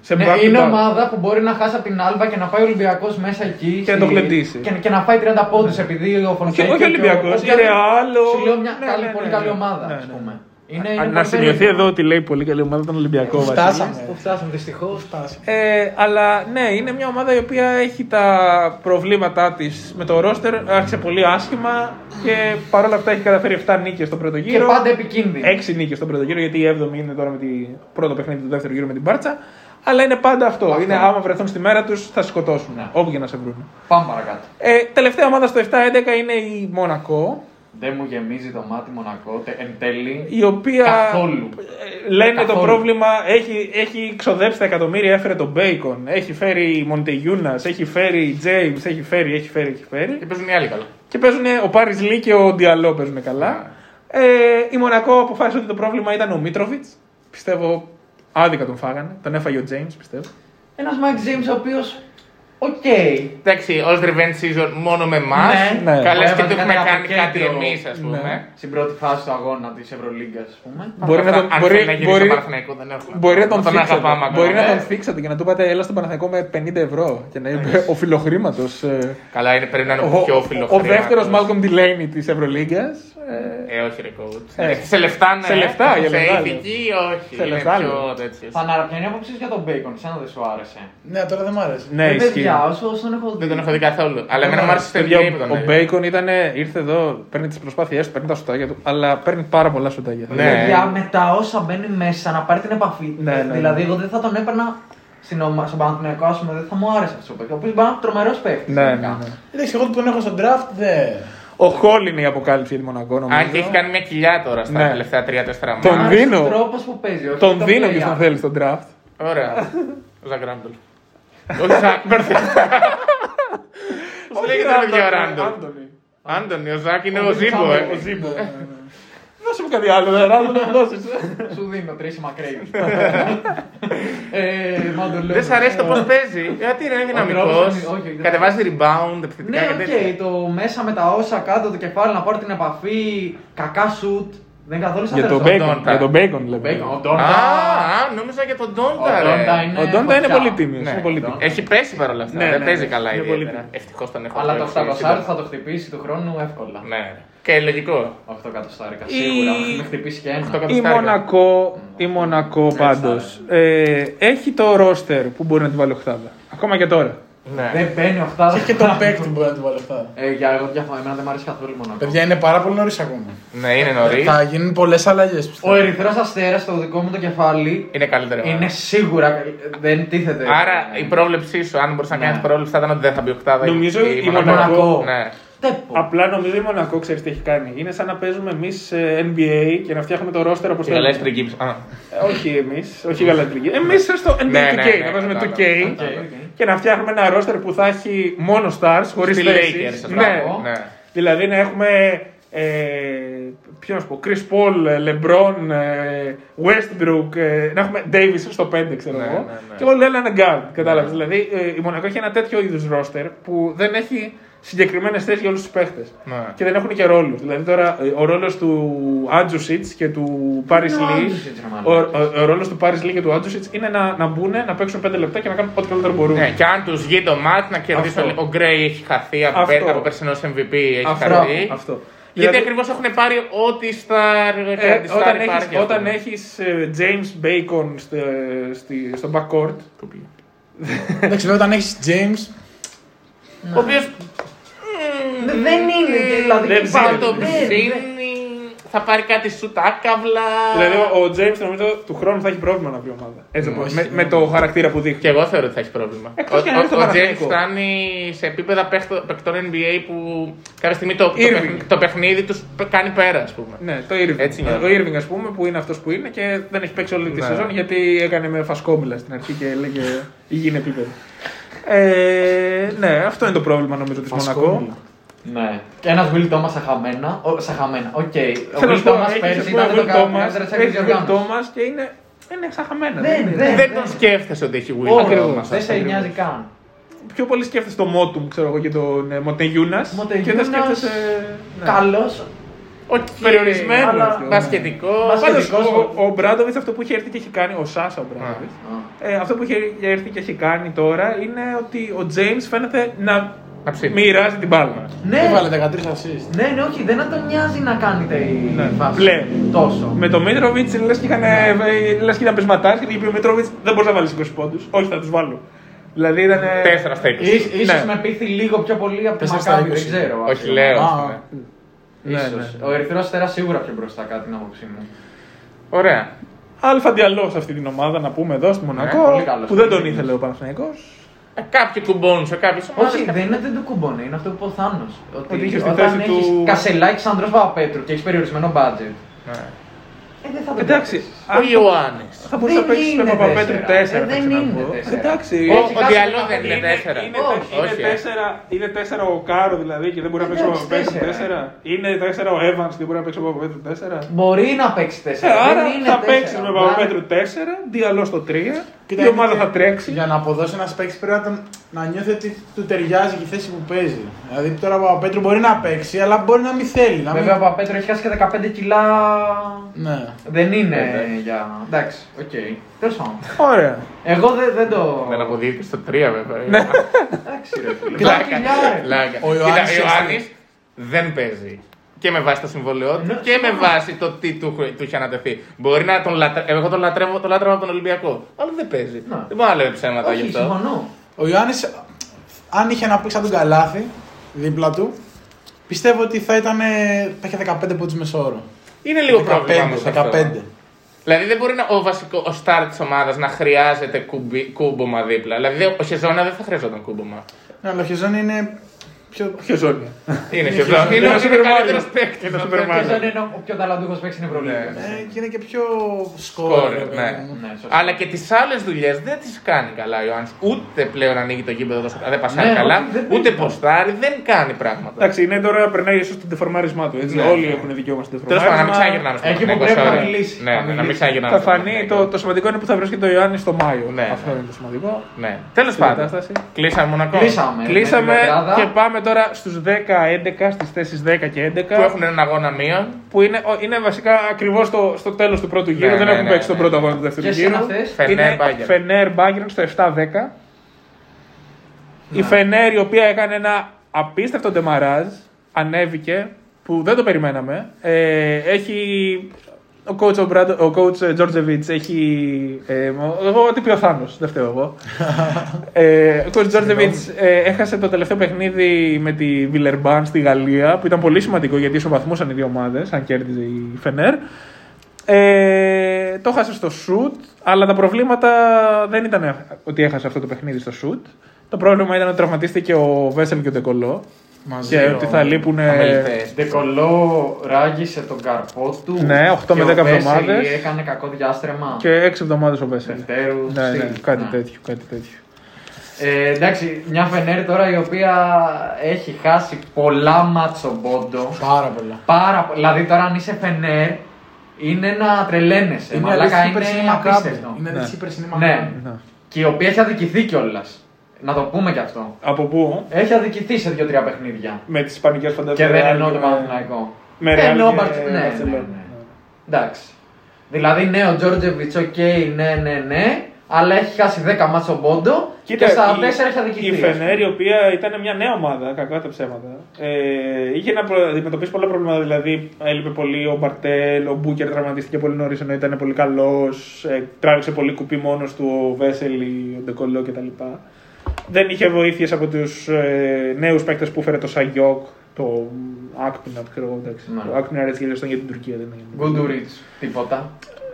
[SPEAKER 1] Σε
[SPEAKER 2] Ναι,
[SPEAKER 1] back to
[SPEAKER 2] είναι
[SPEAKER 1] back.
[SPEAKER 2] ομάδα που μπορεί να χάσει από την Άλμπα και να πάει ο Ολυμπιακός μέσα εκεί.
[SPEAKER 1] Και να
[SPEAKER 2] στη-
[SPEAKER 1] το γλεντήσει.
[SPEAKER 2] Και, και να φάει 30 πόντους επειδή ο Φωνσέκο.
[SPEAKER 1] όχι Ολυμπιακός, η Real, ο-
[SPEAKER 2] Σου λέω μια
[SPEAKER 1] Ναι,
[SPEAKER 2] καλή-
[SPEAKER 1] ναι,
[SPEAKER 2] πολύ
[SPEAKER 1] ναι,
[SPEAKER 2] καλή
[SPEAKER 1] ναι.
[SPEAKER 2] ομάδα,
[SPEAKER 1] Ναι,
[SPEAKER 2] ας
[SPEAKER 1] ναι.
[SPEAKER 2] πούμε. Είναι,
[SPEAKER 1] Α,
[SPEAKER 2] είναι
[SPEAKER 1] να
[SPEAKER 2] πολύ
[SPEAKER 1] σημειωθεί
[SPEAKER 2] περίεργο.
[SPEAKER 1] εδώ ότι λέει πολύ καλή ομάδα τον Ολυμπιακό.
[SPEAKER 5] Φτάσαμε.
[SPEAKER 1] Βασίλη.
[SPEAKER 2] Που φτάσαμε δυστυχώς.
[SPEAKER 1] Ε, αλλά ναι, είναι μια ομάδα η οποία έχει τα προβλήματά της με το ρόστερ. Άρχισε πολύ άσχημα και παρόλα αυτά έχει καταφέρει 7 νίκες στον πρώτο
[SPEAKER 2] Και
[SPEAKER 1] γύρο.
[SPEAKER 2] πάντα επικίνδυνη.
[SPEAKER 1] 6 νίκες στον πρώτο γύρο, γιατί η 7η είναι τώρα με την πρώτο παιχνίδι του δεύτερου γύρου με την Μπάρτσα. Αλλά είναι πάντα αυτό.
[SPEAKER 2] Αυτό.
[SPEAKER 1] Είναι άμα βρεθούν στη μέρα τους, θα σε σκοτώσουν.
[SPEAKER 2] Ναι.
[SPEAKER 1] Όπου και να σε βρουν.
[SPEAKER 2] Πάμε παρακάτω.
[SPEAKER 1] Ε, τελευταία ομάδα στο 7-11 είναι η Μονακό.
[SPEAKER 2] Δεν μου γεμίζει το μάτι Μονακό τε- εν τέλει.
[SPEAKER 1] Η οποία
[SPEAKER 2] Καθόλου.
[SPEAKER 1] ε, λένε το
[SPEAKER 2] Καθόλου.
[SPEAKER 1] πρόβλημα έχει, έχει ξοδέψει τα εκατομμύρια, έφερε τον Μπέικον, έχει φέρει Μοντεγιούνας, έχει φέρει Τζέιμς, έχει φέρει, έχει φέρει, έχει φέρει.
[SPEAKER 3] Και παίζουν οι άλλοι καλά.
[SPEAKER 1] Και παίζουν ο Πάρις Λί και ο Ντιαλό παίζουν καλά. Ε, η Μονακό αποφάσισε ότι το πρόβλημα ήταν ο Μίτροβιτς. Πιστεύω άδικα τον φάγανε. Τον έφαγε ο Τζέιμς, πιστεύω.
[SPEAKER 2] Ένας Μάικ James ο οποίος. Οκ.
[SPEAKER 3] Εντάξει, ω revenge season μόνο με εμάς.
[SPEAKER 2] Ναι.
[SPEAKER 1] Ναι.
[SPEAKER 3] Καλές και
[SPEAKER 2] Έβαλε
[SPEAKER 3] του έχουμε
[SPEAKER 2] κάτι
[SPEAKER 3] κάνει
[SPEAKER 2] από
[SPEAKER 3] κάτι
[SPEAKER 2] κέντρο.
[SPEAKER 3] εμείς, ας πούμε.
[SPEAKER 1] Ναι.
[SPEAKER 2] Στην πρώτη φάση του αγώνα της Ευρωλίγκας, ας πούμε.
[SPEAKER 1] Μπορεί να τον,
[SPEAKER 3] Αν
[SPEAKER 1] μπορεί,
[SPEAKER 3] θέλει να γυρίσει
[SPEAKER 1] μπορεί,
[SPEAKER 3] στο Παναθηναϊκό, δεν έχουμε.
[SPEAKER 1] μπορεί να τον
[SPEAKER 3] τον
[SPEAKER 1] ψήσετε.
[SPEAKER 3] αγαπάμε ακόμα.
[SPEAKER 1] Μπορεί να
[SPEAKER 3] Ε,
[SPEAKER 1] τον θίξετε και να του πείτε έλα στον Παναθηναϊκό με 50 ευρώ και να είπε ο φιλοχρήματος.
[SPEAKER 3] Καλά, είναι, πρέπει να είναι
[SPEAKER 1] Ο,
[SPEAKER 3] ο πιο
[SPEAKER 1] ο,
[SPEAKER 3] φίλο
[SPEAKER 1] ο δεύτερος Μάλκομ Delaney της Ευρωλίγκας.
[SPEAKER 3] Ε, όχι, ρε coach.
[SPEAKER 1] Ε.
[SPEAKER 3] σε λεφτά, ναι.
[SPEAKER 1] Σε λεφτά, για
[SPEAKER 3] σε
[SPEAKER 1] λεφτά,
[SPEAKER 3] ηθική, όχι.
[SPEAKER 1] Σε
[SPEAKER 3] είναι
[SPEAKER 1] λεφτά,
[SPEAKER 3] πιο
[SPEAKER 1] λέω.
[SPEAKER 3] τέτοιος.
[SPEAKER 2] Φανάρα, ποια είναι η άποψη για τον Bacon, σαν δεν σου άρεσε;
[SPEAKER 5] Ναι, τώρα δεν μ' άρεσε.
[SPEAKER 1] Ναι,
[SPEAKER 2] Ε,
[SPEAKER 1] ισχύει.
[SPEAKER 2] παιδιά, όσο όσο τον έχω δει.
[SPEAKER 3] Δεν τον έχω δει καθόλου. Αλλά εμένα μου άρεσε στο
[SPEAKER 1] Παιδιά,
[SPEAKER 3] NBA που τον
[SPEAKER 1] ο
[SPEAKER 3] έδινε.
[SPEAKER 1] Μπέικον ήταν, ήρθε εδώ, παίρνει τις προσπάθειές του, παίρνει τα σουτάκια του, αλλά παίρνει πάρα πολλά σουτάκια.
[SPEAKER 3] Ναι.
[SPEAKER 2] Παιδιά, με τα όσα μπαίνει μέσα να πάρει την επαφή.
[SPEAKER 1] Ναι, ναι, ναι.
[SPEAKER 2] Δηλαδή, εγώ δεν θα τον έπαιρνα στην ομα- στον Παναθηναϊκό, ας πούμε, δεν θα μου άρεσε αυτός ο παίκτης. Ο οποίος μπορεί να είναι τρομερός παίκτης.
[SPEAKER 1] Ναι, ναι, ναι.
[SPEAKER 5] Εντάξει, εγώ που τον έχω στο draft δεν.
[SPEAKER 1] Ο Χόλ είναι η αποκάλυψη για τη Μονακό, νομίζω.
[SPEAKER 3] Αν και έχει κάνει μια κοιλιά τώρα στα
[SPEAKER 1] Ναι.
[SPEAKER 3] τελευταία 3-4
[SPEAKER 1] Τον
[SPEAKER 3] ματς.
[SPEAKER 1] δίνω.
[SPEAKER 2] Ο τρόπος που παίζει. όχι
[SPEAKER 1] Τον
[SPEAKER 2] το
[SPEAKER 1] δίνω
[SPEAKER 2] play
[SPEAKER 1] και τον
[SPEAKER 2] up.
[SPEAKER 1] θέλει στον draft.
[SPEAKER 3] Ωραία. Ο Ζακ Ράντολ. Όχι Ζακ, μπερδεύτηκα. Πώς λέγεται το παιδιά ο Ράντολ.
[SPEAKER 1] Άντονι.
[SPEAKER 3] Άντονι, ο Ζακ είναι
[SPEAKER 2] Ο
[SPEAKER 3] ο
[SPEAKER 1] Δώσε μου κάτι άλλο, δεν Ράντολ να μου δώσεις.
[SPEAKER 2] Σου δίνω τρει μακρύ. ε, μα το λέω.
[SPEAKER 3] Δεν σ' αρέσει το πώς παίζει. Γιατί είναι δυναμικός.
[SPEAKER 2] τρόπος είναι- όχι, δεν-
[SPEAKER 3] Κατεβάζει rebound, επιθετικά
[SPEAKER 2] Ναι,
[SPEAKER 3] και
[SPEAKER 2] οκ,
[SPEAKER 3] τέτοια.
[SPEAKER 2] το μέσα με τα όσα κάτω το κεφάλι να πάρει την επαφή, κακά σουτ. Δεν είναι καθόλου
[SPEAKER 1] Για τον
[SPEAKER 2] σταθερός.
[SPEAKER 1] Μπέικον,
[SPEAKER 3] Ντόντα.
[SPEAKER 1] για τον Μπέικον λέμε.
[SPEAKER 2] Μπέικον, Ο
[SPEAKER 3] Α,
[SPEAKER 2] Ντόντα.
[SPEAKER 3] α, νόμιζα για τον
[SPEAKER 2] Ο
[SPEAKER 3] Ντόντα,
[SPEAKER 2] Ντόντα
[SPEAKER 3] ρε.
[SPEAKER 2] είναι.
[SPEAKER 1] Ο Ντόντα είναι
[SPEAKER 2] φωτιά.
[SPEAKER 1] πολύ τίμιος.
[SPEAKER 3] Ναι.
[SPEAKER 1] είναι πολύ τίμιος.
[SPEAKER 3] Έχει πέσει παρόλα αυτά.
[SPEAKER 1] Ναι,
[SPEAKER 3] Δεν
[SPEAKER 1] ναι,
[SPEAKER 3] παίζει
[SPEAKER 1] ναι.
[SPEAKER 3] καλά
[SPEAKER 1] Είναι πολύ
[SPEAKER 3] ιδιαίτερα.
[SPEAKER 1] τίμιος.
[SPEAKER 3] Ευτυχώς τον έχω
[SPEAKER 2] Αλλά το
[SPEAKER 3] παίξει
[SPEAKER 2] 800
[SPEAKER 3] σύντομα.
[SPEAKER 2] θα το χτυπήσει του χρόνου εύκολα.
[SPEAKER 3] Ναι. Και λογικό.
[SPEAKER 2] Όχι το κατοστάρικα.
[SPEAKER 1] Η-
[SPEAKER 2] Σίγουρα. Με χτυπήσει και ένα.
[SPEAKER 3] Το
[SPEAKER 1] Η
[SPEAKER 3] κατοστάρικα.
[SPEAKER 1] Μονακό, η Μονακό πάντως, ε, έχει το ρόστερ που μπορεί να την βάλει οχτάδα. Ακόμα και τώρα.
[SPEAKER 3] Ναι.
[SPEAKER 2] Δεν μπαίνει οχτάδα.
[SPEAKER 5] Και τον παίκτη μπορεί να του βάλει αυτά.
[SPEAKER 2] Ε, για εγώ διαφωνώ. Εμένα δεν μου αρέσει καθόλου μόνο.
[SPEAKER 5] Παιδιά είναι πάρα πολύ νωρίς ακόμα.
[SPEAKER 3] Ναι, είναι νωρίς.
[SPEAKER 5] Θα γίνουν πολλές αλλαγές
[SPEAKER 2] Ο
[SPEAKER 5] πιστεύω.
[SPEAKER 2] Ερυθρός Αστέρας στο δικό μου το κεφάλι
[SPEAKER 3] Είναι καλύτερο.
[SPEAKER 2] είναι σίγουρα. Δεν τίθεται.
[SPEAKER 3] Άρα η πρόβλεψή σου, αν μπορούσε να
[SPEAKER 2] Ναι.
[SPEAKER 3] κάνεις πρόβλεψη, θα ήταν ότι δεν θα μπει οκτάδα.
[SPEAKER 1] Νομίζω η
[SPEAKER 3] Μονακό.
[SPEAKER 1] Μονακό-
[SPEAKER 3] Ναι.
[SPEAKER 2] Τέπο.
[SPEAKER 1] Απλά νομίζω η Μονακό ξέρεις τι έχει κάνει. Είναι σαν να παίζουμε εμείς NBA και να φτιάχνουμε το ρόστερ όπως
[SPEAKER 3] Η Γαλέστρη Γκίμπς. Α.
[SPEAKER 1] Όχι εμείς, όχι η γαλατρική. Εμείς στο NBA
[SPEAKER 3] Ναι,
[SPEAKER 1] 2K,
[SPEAKER 3] ναι, ναι,
[SPEAKER 1] να παίζουμε
[SPEAKER 3] κατάλαβα.
[SPEAKER 1] 2K
[SPEAKER 2] Οκ, οκ.
[SPEAKER 1] και να φτιάχνουμε ένα ρόστερ που θα έχει μόνο stars χωρίς
[SPEAKER 3] Στη
[SPEAKER 1] θέσεις.
[SPEAKER 3] Lakers, ας
[SPEAKER 1] Ναι.
[SPEAKER 2] πούμε.
[SPEAKER 3] Ναι.
[SPEAKER 1] Δηλαδή να έχουμε. Ε, ποιο να σου πω, Chris Paul, LeBron, ε, Westbrook, ε, να έχουμε Davis στο 5, ξέρω
[SPEAKER 3] Ναι,
[SPEAKER 1] εγώ.
[SPEAKER 3] ναι, ναι.
[SPEAKER 1] Και όλοι λένε guard. Κατάλαβες. Δηλαδή ε, η Μονακό έχει ένα τέτοιο είδους ρόστερ που δεν έχει συγκεκριμένες θέσεις για όλους τους παίχτες.
[SPEAKER 3] Ναι.
[SPEAKER 1] Και δεν έχουν και ρόλους. Δηλαδή τώρα ε, ο ρόλος του Άντζουσιτ και του Πάρι
[SPEAKER 2] Είναι ο
[SPEAKER 1] Λί.
[SPEAKER 2] Άντζουσιτς, ρε
[SPEAKER 1] Ο,
[SPEAKER 2] μαλάκα.
[SPEAKER 1] ο, ο ρόλος του Πάρι Λί και του Άντζουσιτ είναι να, να μπουν, να παίξουν 5 λεπτά και να κάνουν ό,τι καλύτερο μπορούν.
[SPEAKER 3] Ναι, και αν τους βγει το μάτ να κερδίσουν.
[SPEAKER 1] Αυτό.
[SPEAKER 3] Ο Γκρέι έχει χαθεί από,
[SPEAKER 1] Αυτό.
[SPEAKER 3] πέ- από περσινό MVP. Έχει
[SPEAKER 1] Αυτό.
[SPEAKER 3] χαθεί.
[SPEAKER 1] αυτό.
[SPEAKER 3] Γιατί
[SPEAKER 1] Δηλαδή,
[SPEAKER 3] ακριβώς έχουν πάρει ό,τι στα
[SPEAKER 1] ε,
[SPEAKER 3] ε,
[SPEAKER 1] όταν έχεις,
[SPEAKER 3] υπάρχει. ας
[SPEAKER 1] όταν
[SPEAKER 3] πούμε.
[SPEAKER 1] έχεις ε, James Bacon στο, στη, στο backcourt,
[SPEAKER 5] Εντάξει, βέβαια όταν έχεις James.
[SPEAKER 3] Ο οποίος
[SPEAKER 2] Δεν δεν είναι. Δηλαδή,
[SPEAKER 1] Δεν
[SPEAKER 2] υπάρχει-
[SPEAKER 3] θα το
[SPEAKER 2] ναι, ναι.
[SPEAKER 3] ψήνει, θα πάρει κάτι σουτ άκαυλα.
[SPEAKER 1] δηλαδή ο, ο James νομίζω του χρόνου θα έχει πρόβλημα να βρει ομάδα. Έτσι,
[SPEAKER 5] Ναι,
[SPEAKER 1] όπως-
[SPEAKER 5] όχι,
[SPEAKER 1] με,
[SPEAKER 5] ναι.
[SPEAKER 1] με το χαρακτήρα που δείχνει.
[SPEAKER 3] Και εγώ θεωρώ ότι θα έχει πρόβλημα.
[SPEAKER 1] Εκτός
[SPEAKER 3] ο
[SPEAKER 1] και αν είναι στο
[SPEAKER 3] ο, ο James
[SPEAKER 1] Παναθηναϊκό.
[SPEAKER 3] φτάνει σε επίπεδα παίχτο- παικτών NBA που κάποια στιγμή το, το,
[SPEAKER 1] Irving.
[SPEAKER 3] παιχν- το παιχνίδι τους κάνει πέρα, ας πούμε.
[SPEAKER 1] Ναι, το Irving.
[SPEAKER 3] Έτσι νιώθω.
[SPEAKER 1] ο Irving, ας πούμε, που είναι αυτός που είναι και δεν έχει παίξει όλη τη
[SPEAKER 3] Ναι.
[SPEAKER 1] σεζόν γιατί έκανε με φασκόμπιλα στην αρχή και έλεγε υγιεινή επίπεδο. Ε, ναι, αυτό είναι το πρόβλημα νομίζω της Μονακό.
[SPEAKER 5] Φασκόμπιλα.
[SPEAKER 2] Ναι. Και ένας Will Thomas σε χαμένα. Ο, σε χαμένα. Οκ. Ο
[SPEAKER 1] Θέλω να
[SPEAKER 2] Will
[SPEAKER 1] σου πω,
[SPEAKER 2] Thomas
[SPEAKER 1] έχεις,
[SPEAKER 2] πέρσι
[SPEAKER 1] ας πούμε,
[SPEAKER 2] ήταν
[SPEAKER 1] Will
[SPEAKER 2] το
[SPEAKER 1] Thomas,
[SPEAKER 2] καλύτερο σε
[SPEAKER 1] έχεις Will
[SPEAKER 2] διοργάνωση.
[SPEAKER 1] Thomas και είναι, είναι ξαχαμένα.
[SPEAKER 2] Δεν είναι,
[SPEAKER 1] είναι.
[SPEAKER 2] δεν
[SPEAKER 3] Δεν τον σκέφτεσαι ότι έχει Will
[SPEAKER 1] Ακριβώς.
[SPEAKER 3] Thomas.
[SPEAKER 2] Δεν σε νοιάζει καν.
[SPEAKER 1] Πιο πολύ σκέφτεσαι το Μότουμ, ξέρω εγώ, και τον ε, Μοντεγιούνα. Και δεν
[SPEAKER 2] Μοντεγιούνας,
[SPEAKER 1] σκέφτεσαι. ναι.
[SPEAKER 2] Καλός.
[SPEAKER 3] Οκ,
[SPEAKER 1] Περιορισμένος,
[SPEAKER 3] αλλά
[SPEAKER 1] αυτό, ναι.
[SPEAKER 3] Μπασκετικό.
[SPEAKER 2] Μπασκετικό.
[SPEAKER 1] Πάντως,
[SPEAKER 2] Σχετικός,
[SPEAKER 1] ο, ο Μπράντοβιτς αυτό που έχει έρθει και έχει κάνει, ο Σάσα ο Μπράντοβιτς, ε, αυτό που έχει έρθει και έχει κάνει τώρα είναι ότι ο James φαίνεται να
[SPEAKER 3] Να ψήνει.
[SPEAKER 1] Μοιράζει την μπάλα.
[SPEAKER 2] Ναι.
[SPEAKER 5] Έβαλε 13 assist.
[SPEAKER 2] Ναι, ναι, όχι, δεν τον νοιάζει να κάνει τη
[SPEAKER 1] Ναι,
[SPEAKER 2] φάση.
[SPEAKER 1] πλέον.
[SPEAKER 2] Τόσο.
[SPEAKER 1] Με το Μίτροβιτς λες και, είχαν, ε, λες και ήταν πεσματάρι και είπε ο Μίτροβιτς δεν μπορείς να βάλεις 20 πόντους. Όχι, θα τους βάλω. Δηλαδή ήταν. ε,
[SPEAKER 3] 4 στα 20.
[SPEAKER 2] Ίσ- Ίσως
[SPEAKER 1] Ναι.
[SPEAKER 2] με πείθει λίγο πιο πολύ από τη
[SPEAKER 5] Τέσσερα στα
[SPEAKER 2] Μακάβη, δεν
[SPEAKER 5] 20.
[SPEAKER 2] ξέρω.
[SPEAKER 3] Όχι,
[SPEAKER 2] ας
[SPEAKER 3] λέω.
[SPEAKER 5] Α,
[SPEAKER 3] ναι.
[SPEAKER 1] Ναι,
[SPEAKER 2] Ίσως.
[SPEAKER 1] ναι.
[SPEAKER 2] Ο Ερυθρός Αστέρας σίγουρα πιο μπροστά, κάτι την άποψή μου.
[SPEAKER 3] Ωραία.
[SPEAKER 1] Αλφα Διαλό σε αυτή την ομάδα, να πούμε εδώ στη Μονακό.
[SPEAKER 2] Ναι, πολύ καλός.
[SPEAKER 1] που δεν τον ήθελε ο Παναθηναϊκός.
[SPEAKER 3] Ε, Κάποιοι κουμπώνουν σε κάποιε ομάδε.
[SPEAKER 2] Όχι, δεν είναι ότι δεν το κουμπώνει, είναι αυτό που είπε ο Θάνος.
[SPEAKER 1] Ότι
[SPEAKER 2] Ότι
[SPEAKER 1] είχε στη
[SPEAKER 2] όταν
[SPEAKER 1] θέση
[SPEAKER 2] έχεις
[SPEAKER 1] του-
[SPEAKER 2] Κασελάκης Ανδρός Παπαπέτρου και έχεις περιορισμένο budget. Ε, δεν θα το
[SPEAKER 1] Εντάξει,
[SPEAKER 2] παίξεις.
[SPEAKER 3] Ο Ιωάννη.
[SPEAKER 1] θα μπορούσε να
[SPEAKER 2] Δεν
[SPEAKER 1] παίξει με
[SPEAKER 2] είναι
[SPEAKER 1] Παπαπέτρου
[SPEAKER 2] τέσσερα.
[SPEAKER 1] 4.
[SPEAKER 2] Ε, δεν είναι τέσσερα.
[SPEAKER 1] Εντάξει.
[SPEAKER 3] Ο,
[SPEAKER 2] Έχει
[SPEAKER 3] ο
[SPEAKER 2] χάσει
[SPEAKER 3] Διαλό
[SPEAKER 2] το
[SPEAKER 3] δεν είναι
[SPEAKER 1] Είναι,
[SPEAKER 3] τέσσερα.
[SPEAKER 1] είναι,
[SPEAKER 2] Όχι,
[SPEAKER 1] είναι,
[SPEAKER 3] όχι, ε.
[SPEAKER 1] τέσσερα, είναι τέσσερα ο Κάρο δηλαδή και δεν μπορεί να παίξει ο
[SPEAKER 2] Εντάξει,
[SPEAKER 1] Παπαπέτρου
[SPEAKER 2] τέσσερα.
[SPEAKER 1] 4. Είναι τέσσερα ο Evans και δεν μπορεί να παίξει ο Παπαπέτρου 4.
[SPEAKER 2] Μπορεί να παίξει
[SPEAKER 1] Ε,
[SPEAKER 2] 4.
[SPEAKER 1] άρα
[SPEAKER 2] δεν είναι
[SPEAKER 1] θα
[SPEAKER 2] τέσσερα.
[SPEAKER 1] παίξει με
[SPEAKER 2] Άρα-
[SPEAKER 1] Παπαπέτρου 4, Ντιαλό στο 3.
[SPEAKER 5] Κοίτα,
[SPEAKER 1] Η ομάδα
[SPEAKER 5] είναι
[SPEAKER 1] θα
[SPEAKER 5] και-
[SPEAKER 1] τρέξει.
[SPEAKER 5] Για να αποδώσει ένα παίξει πρέπει να, τον- να νιώθει ότι του ταιριάζει και η θέση που παίζει. Δηλαδή τώρα ο Παπαπέτρου μπορεί να παίξει, αλλά μπορεί να μην θέλει. Να μην...
[SPEAKER 2] Βέβαια ο Παπαπέτρου έχει χάσει και 15 κιλά.
[SPEAKER 5] Ναι.
[SPEAKER 2] Δεν είναι
[SPEAKER 3] Βέβαια.
[SPEAKER 2] για. Εντάξει, οκ. Τέλος πάντων.
[SPEAKER 1] Ωραία.
[SPEAKER 2] Εγώ δεν, δεν το.
[SPEAKER 3] Δεν αποδίδει στο 3 βέβαια.
[SPEAKER 2] Εντάξει, ρε φίλε.
[SPEAKER 3] Πλάκα.
[SPEAKER 2] Κοιτά, ρε.
[SPEAKER 3] Πλάκα.
[SPEAKER 5] Ο
[SPEAKER 3] Κοίτα,
[SPEAKER 5] Ιωάννης
[SPEAKER 3] ο Ιωάννης δεν παίζει. Και με βάση το συμβόλαιό του
[SPEAKER 2] Ναι,
[SPEAKER 3] και με
[SPEAKER 2] σίγουρα.
[SPEAKER 3] βάση το τι του, του είχε ανατεθεί. Μπορεί να τον λατρεύω. Εγώ τον λατρεύω, τον λατρεύω από τον Ολυμπιακό. Αλλά δεν παίζει.
[SPEAKER 2] Ναι.
[SPEAKER 3] Δεν μπορώ να λέω ψέματα γι'
[SPEAKER 2] Όχι,
[SPEAKER 3] αυτό.
[SPEAKER 2] συμφωνώ.
[SPEAKER 5] Ο Ιωάννης, αν είχε να παίξει σαν τον Καλάθι δίπλα του, πιστεύω ότι θα ήταν. θα είχε 15 πόντους μεσόωρο.
[SPEAKER 3] Είναι λίγο
[SPEAKER 5] 15,
[SPEAKER 3] πρόβλημα όμως αυτό.
[SPEAKER 5] 15.
[SPEAKER 3] Δηλαδή δεν μπορεί να, ο βασικό, ο star της ομάδας να χρειάζεται κουμπι, κούμπομα δίπλα. Δηλαδή ο Χεζόνα δεν θα χρειαζόταν κούμπομα.
[SPEAKER 5] Ναι, αλλά ο Χεζόν είναι πιο.
[SPEAKER 1] Χεζόνια.
[SPEAKER 3] Είναι Χεζόνα. Είναι
[SPEAKER 1] ένα
[SPEAKER 3] ο
[SPEAKER 1] Super Mario.
[SPEAKER 3] καλύτερος παίκτης.
[SPEAKER 1] Είναι Super
[SPEAKER 2] Και
[SPEAKER 1] Mario.
[SPEAKER 2] δεν είναι ο πιο ταλαντούχος παίξει στην Ευρωλίγα.
[SPEAKER 5] Ε, και είναι και πιο
[SPEAKER 3] Σκόρερ,
[SPEAKER 5] σκόρερ.
[SPEAKER 3] ναι.
[SPEAKER 2] Ναι, σωστά.
[SPEAKER 3] Αλλά και τις άλλες δουλειές δεν τις κάνει καλά ο Ιωάννης. Ούτε πλέον ανοίγει το γήπεδο τόσο δεν πασάρει
[SPEAKER 2] Ναι,
[SPEAKER 3] καλά,
[SPEAKER 2] όχι, δεν
[SPEAKER 3] ούτε
[SPEAKER 2] παίζει.
[SPEAKER 3] ποστάρει, δεν κάνει πράγματα.
[SPEAKER 1] Εντάξει, είναι τώρα περνάει ίσως το τεφορμάρισμά του. Έτσι.
[SPEAKER 3] Ναι.
[SPEAKER 1] Όλοι έχουν δικαίωμα στο
[SPEAKER 3] Τέλος πάντων, να μην
[SPEAKER 1] τεφορμάρισμα.
[SPEAKER 3] ξαναγυρνάμε στο
[SPEAKER 2] Εκεί που
[SPEAKER 3] Παναθηναϊκό,
[SPEAKER 2] πρέπει να
[SPEAKER 3] sorry.
[SPEAKER 2] μιλήσει.
[SPEAKER 3] Ναι,
[SPEAKER 2] Θα
[SPEAKER 3] ναι, να μην
[SPEAKER 2] μιλήσει.
[SPEAKER 3] ξαναγυρνάμε.
[SPEAKER 1] Θα
[SPEAKER 3] στο
[SPEAKER 1] φανεί,
[SPEAKER 3] Παναθηναϊκό.
[SPEAKER 1] το, το σημαντικό είναι που θα βρίσκεται ο Ιωάννης το Μάιο.
[SPEAKER 3] Ναι,
[SPEAKER 1] Αυτό
[SPEAKER 3] ναι.
[SPEAKER 1] είναι το σημαντικό.
[SPEAKER 3] Ναι. Τέλος
[SPEAKER 1] Στην
[SPEAKER 3] πάντων.
[SPEAKER 1] κατάσταση.
[SPEAKER 3] Κλείσαμε Μονακό.
[SPEAKER 2] Κλείσαμε.
[SPEAKER 1] Κλείσαμε
[SPEAKER 2] με την τετράδα.
[SPEAKER 1] και πάμε τώρα στους 10-11, στις θέσεις 10 και 11.
[SPEAKER 3] Που έχουν έναν αγώνα μείον.
[SPEAKER 1] που είναι, ο- είναι βασικά ακριβώς στο, στο τέλος του πρώτου γύρου.
[SPEAKER 3] Ναι,
[SPEAKER 1] δεν
[SPEAKER 3] ναι,
[SPEAKER 1] έχουν
[SPEAKER 3] ναι,
[SPEAKER 1] παίξει
[SPEAKER 3] ναι,
[SPEAKER 1] τον πρώτο
[SPEAKER 3] ναι.
[SPEAKER 1] αγώνα του δεύτερου
[SPEAKER 2] Ποιες
[SPEAKER 1] γύρου.
[SPEAKER 2] είναι αυτές;
[SPEAKER 3] Φενέρ,
[SPEAKER 1] Είναι
[SPEAKER 3] Bayern.
[SPEAKER 1] Φενέρ Bayern στο 7-10. Η Φενέρ η οποία έκανε ένα απίστευτο ντεμαράζ, ανέβηκε, που δεν το περιμέναμε. Ε, έχει. Ο coach, ο, Brad, ο coach Τζόρτζεβιτς έχει. Ε, εγώ ό,τι πει ο Θάνος, δεν φταίω εγώ. ε, ο coach Τζόρτζεβιτς ε, έχασε το τελευταίο παιχνίδι με τη Βιλερμπάν στη Γαλλία, που ήταν πολύ σημαντικό γιατί ισοβαθμούσαν οι δύο ομάδες, αν κέρδιζε η Φενέρ. Ε, το έχασε στο shoot, αλλά τα προβλήματα δεν ήταν ότι έχασε αυτό το παιχνίδι στο shoot. Το πρόβλημα ήταν ότι τραυματίστηκε ο Βέσελ και ο Ντεκολό.
[SPEAKER 5] Μαζί.
[SPEAKER 1] Και
[SPEAKER 5] ο-
[SPEAKER 1] ότι θα λείπουν.
[SPEAKER 3] Αμελητές.
[SPEAKER 2] Ντεκολό ράγισε τον καρπό του.
[SPEAKER 1] Ναι, 8 με
[SPEAKER 2] και ο
[SPEAKER 1] 10
[SPEAKER 2] Βέσελη
[SPEAKER 1] εβδομάδες.
[SPEAKER 2] Έκανε κακό διάστρεμα.
[SPEAKER 1] Και 6 εβδομάδες ο Βέσελ.
[SPEAKER 2] Δευτέρου.
[SPEAKER 1] Ναι, ναι,
[SPEAKER 2] στυλ.
[SPEAKER 1] κάτι
[SPEAKER 2] Ναι.
[SPEAKER 1] τέτοιο. Κάτι τέτοιο.
[SPEAKER 2] Ε, εντάξει, μια Φενέρ τώρα η οποία έχει χάσει πολλά μάτσο μπόντο.
[SPEAKER 5] Πάρα πολλά.
[SPEAKER 2] Πάρα πο- Δηλαδή τώρα αν είσαι Φενέρ είναι να τρελαίνεσαι.
[SPEAKER 5] Είναι
[SPEAKER 2] Μαλάκα
[SPEAKER 5] αντίστοιχη
[SPEAKER 2] είναι
[SPEAKER 5] περσινή Μακάμπη.
[SPEAKER 2] απίστευτο.
[SPEAKER 5] Είναι
[SPEAKER 1] Ναι.
[SPEAKER 5] αντίστοιχη περσινή
[SPEAKER 2] Ναι.
[SPEAKER 5] Μακάμπη.
[SPEAKER 1] Ναι.
[SPEAKER 2] Και η οποία έχει αδικηθεί κιόλας. Να το πούμε κι αυτό.
[SPEAKER 1] Από πού;
[SPEAKER 2] Έχει αδικηθεί σε δύο-τρία παιχνίδια.
[SPEAKER 1] Με τις Ισπανικές φαντασίε.
[SPEAKER 2] Και δεν εννοώ το Παναθηναϊκό.
[SPEAKER 1] Με
[SPEAKER 2] Ε,
[SPEAKER 1] Real
[SPEAKER 2] εννοώ
[SPEAKER 1] και
[SPEAKER 2] Μπαρτσελ- ναι, ναι,
[SPEAKER 1] Μπαρτσελόνα.
[SPEAKER 2] ναι. Εντάξει. Δηλαδή, ναι, ο Τζόρτζεβιτς, οκ, ναι, ναι, ναι, αλλά έχει χάσει 10 μάτσο μπόντο
[SPEAKER 1] Κοίτα,
[SPEAKER 2] και στα
[SPEAKER 1] η-
[SPEAKER 2] 4 έχει αδικηθεί.
[SPEAKER 1] Η Φενέρ, η οποία ήταν μια νέα ομάδα, κακά τα ψέματα, ε, είχε να προ- αντιμετωπίσει πολλά προβλήματα. Δηλαδή, έλειπε πολύ ο Μπαρτέλ, ο Μπούκερ τραυματίστηκε πολύ νωρίς ενώ ήταν πολύ καλός. Ε, τράβηξε πολύ κουπί μόνος του ο Βέσελη, ο Ντεκολό κτλ. Δεν είχε βοήθειες από τους ε, νέους παίκτες που έφερε το Σαγιόκ, το Άκπινα, ξέρω εγώ. εντάξει.
[SPEAKER 2] Ναι.
[SPEAKER 1] Το Άκπινα έτσι και για την Τουρκία δεν είναι.
[SPEAKER 2] Γκούντουριτ, τίποτα.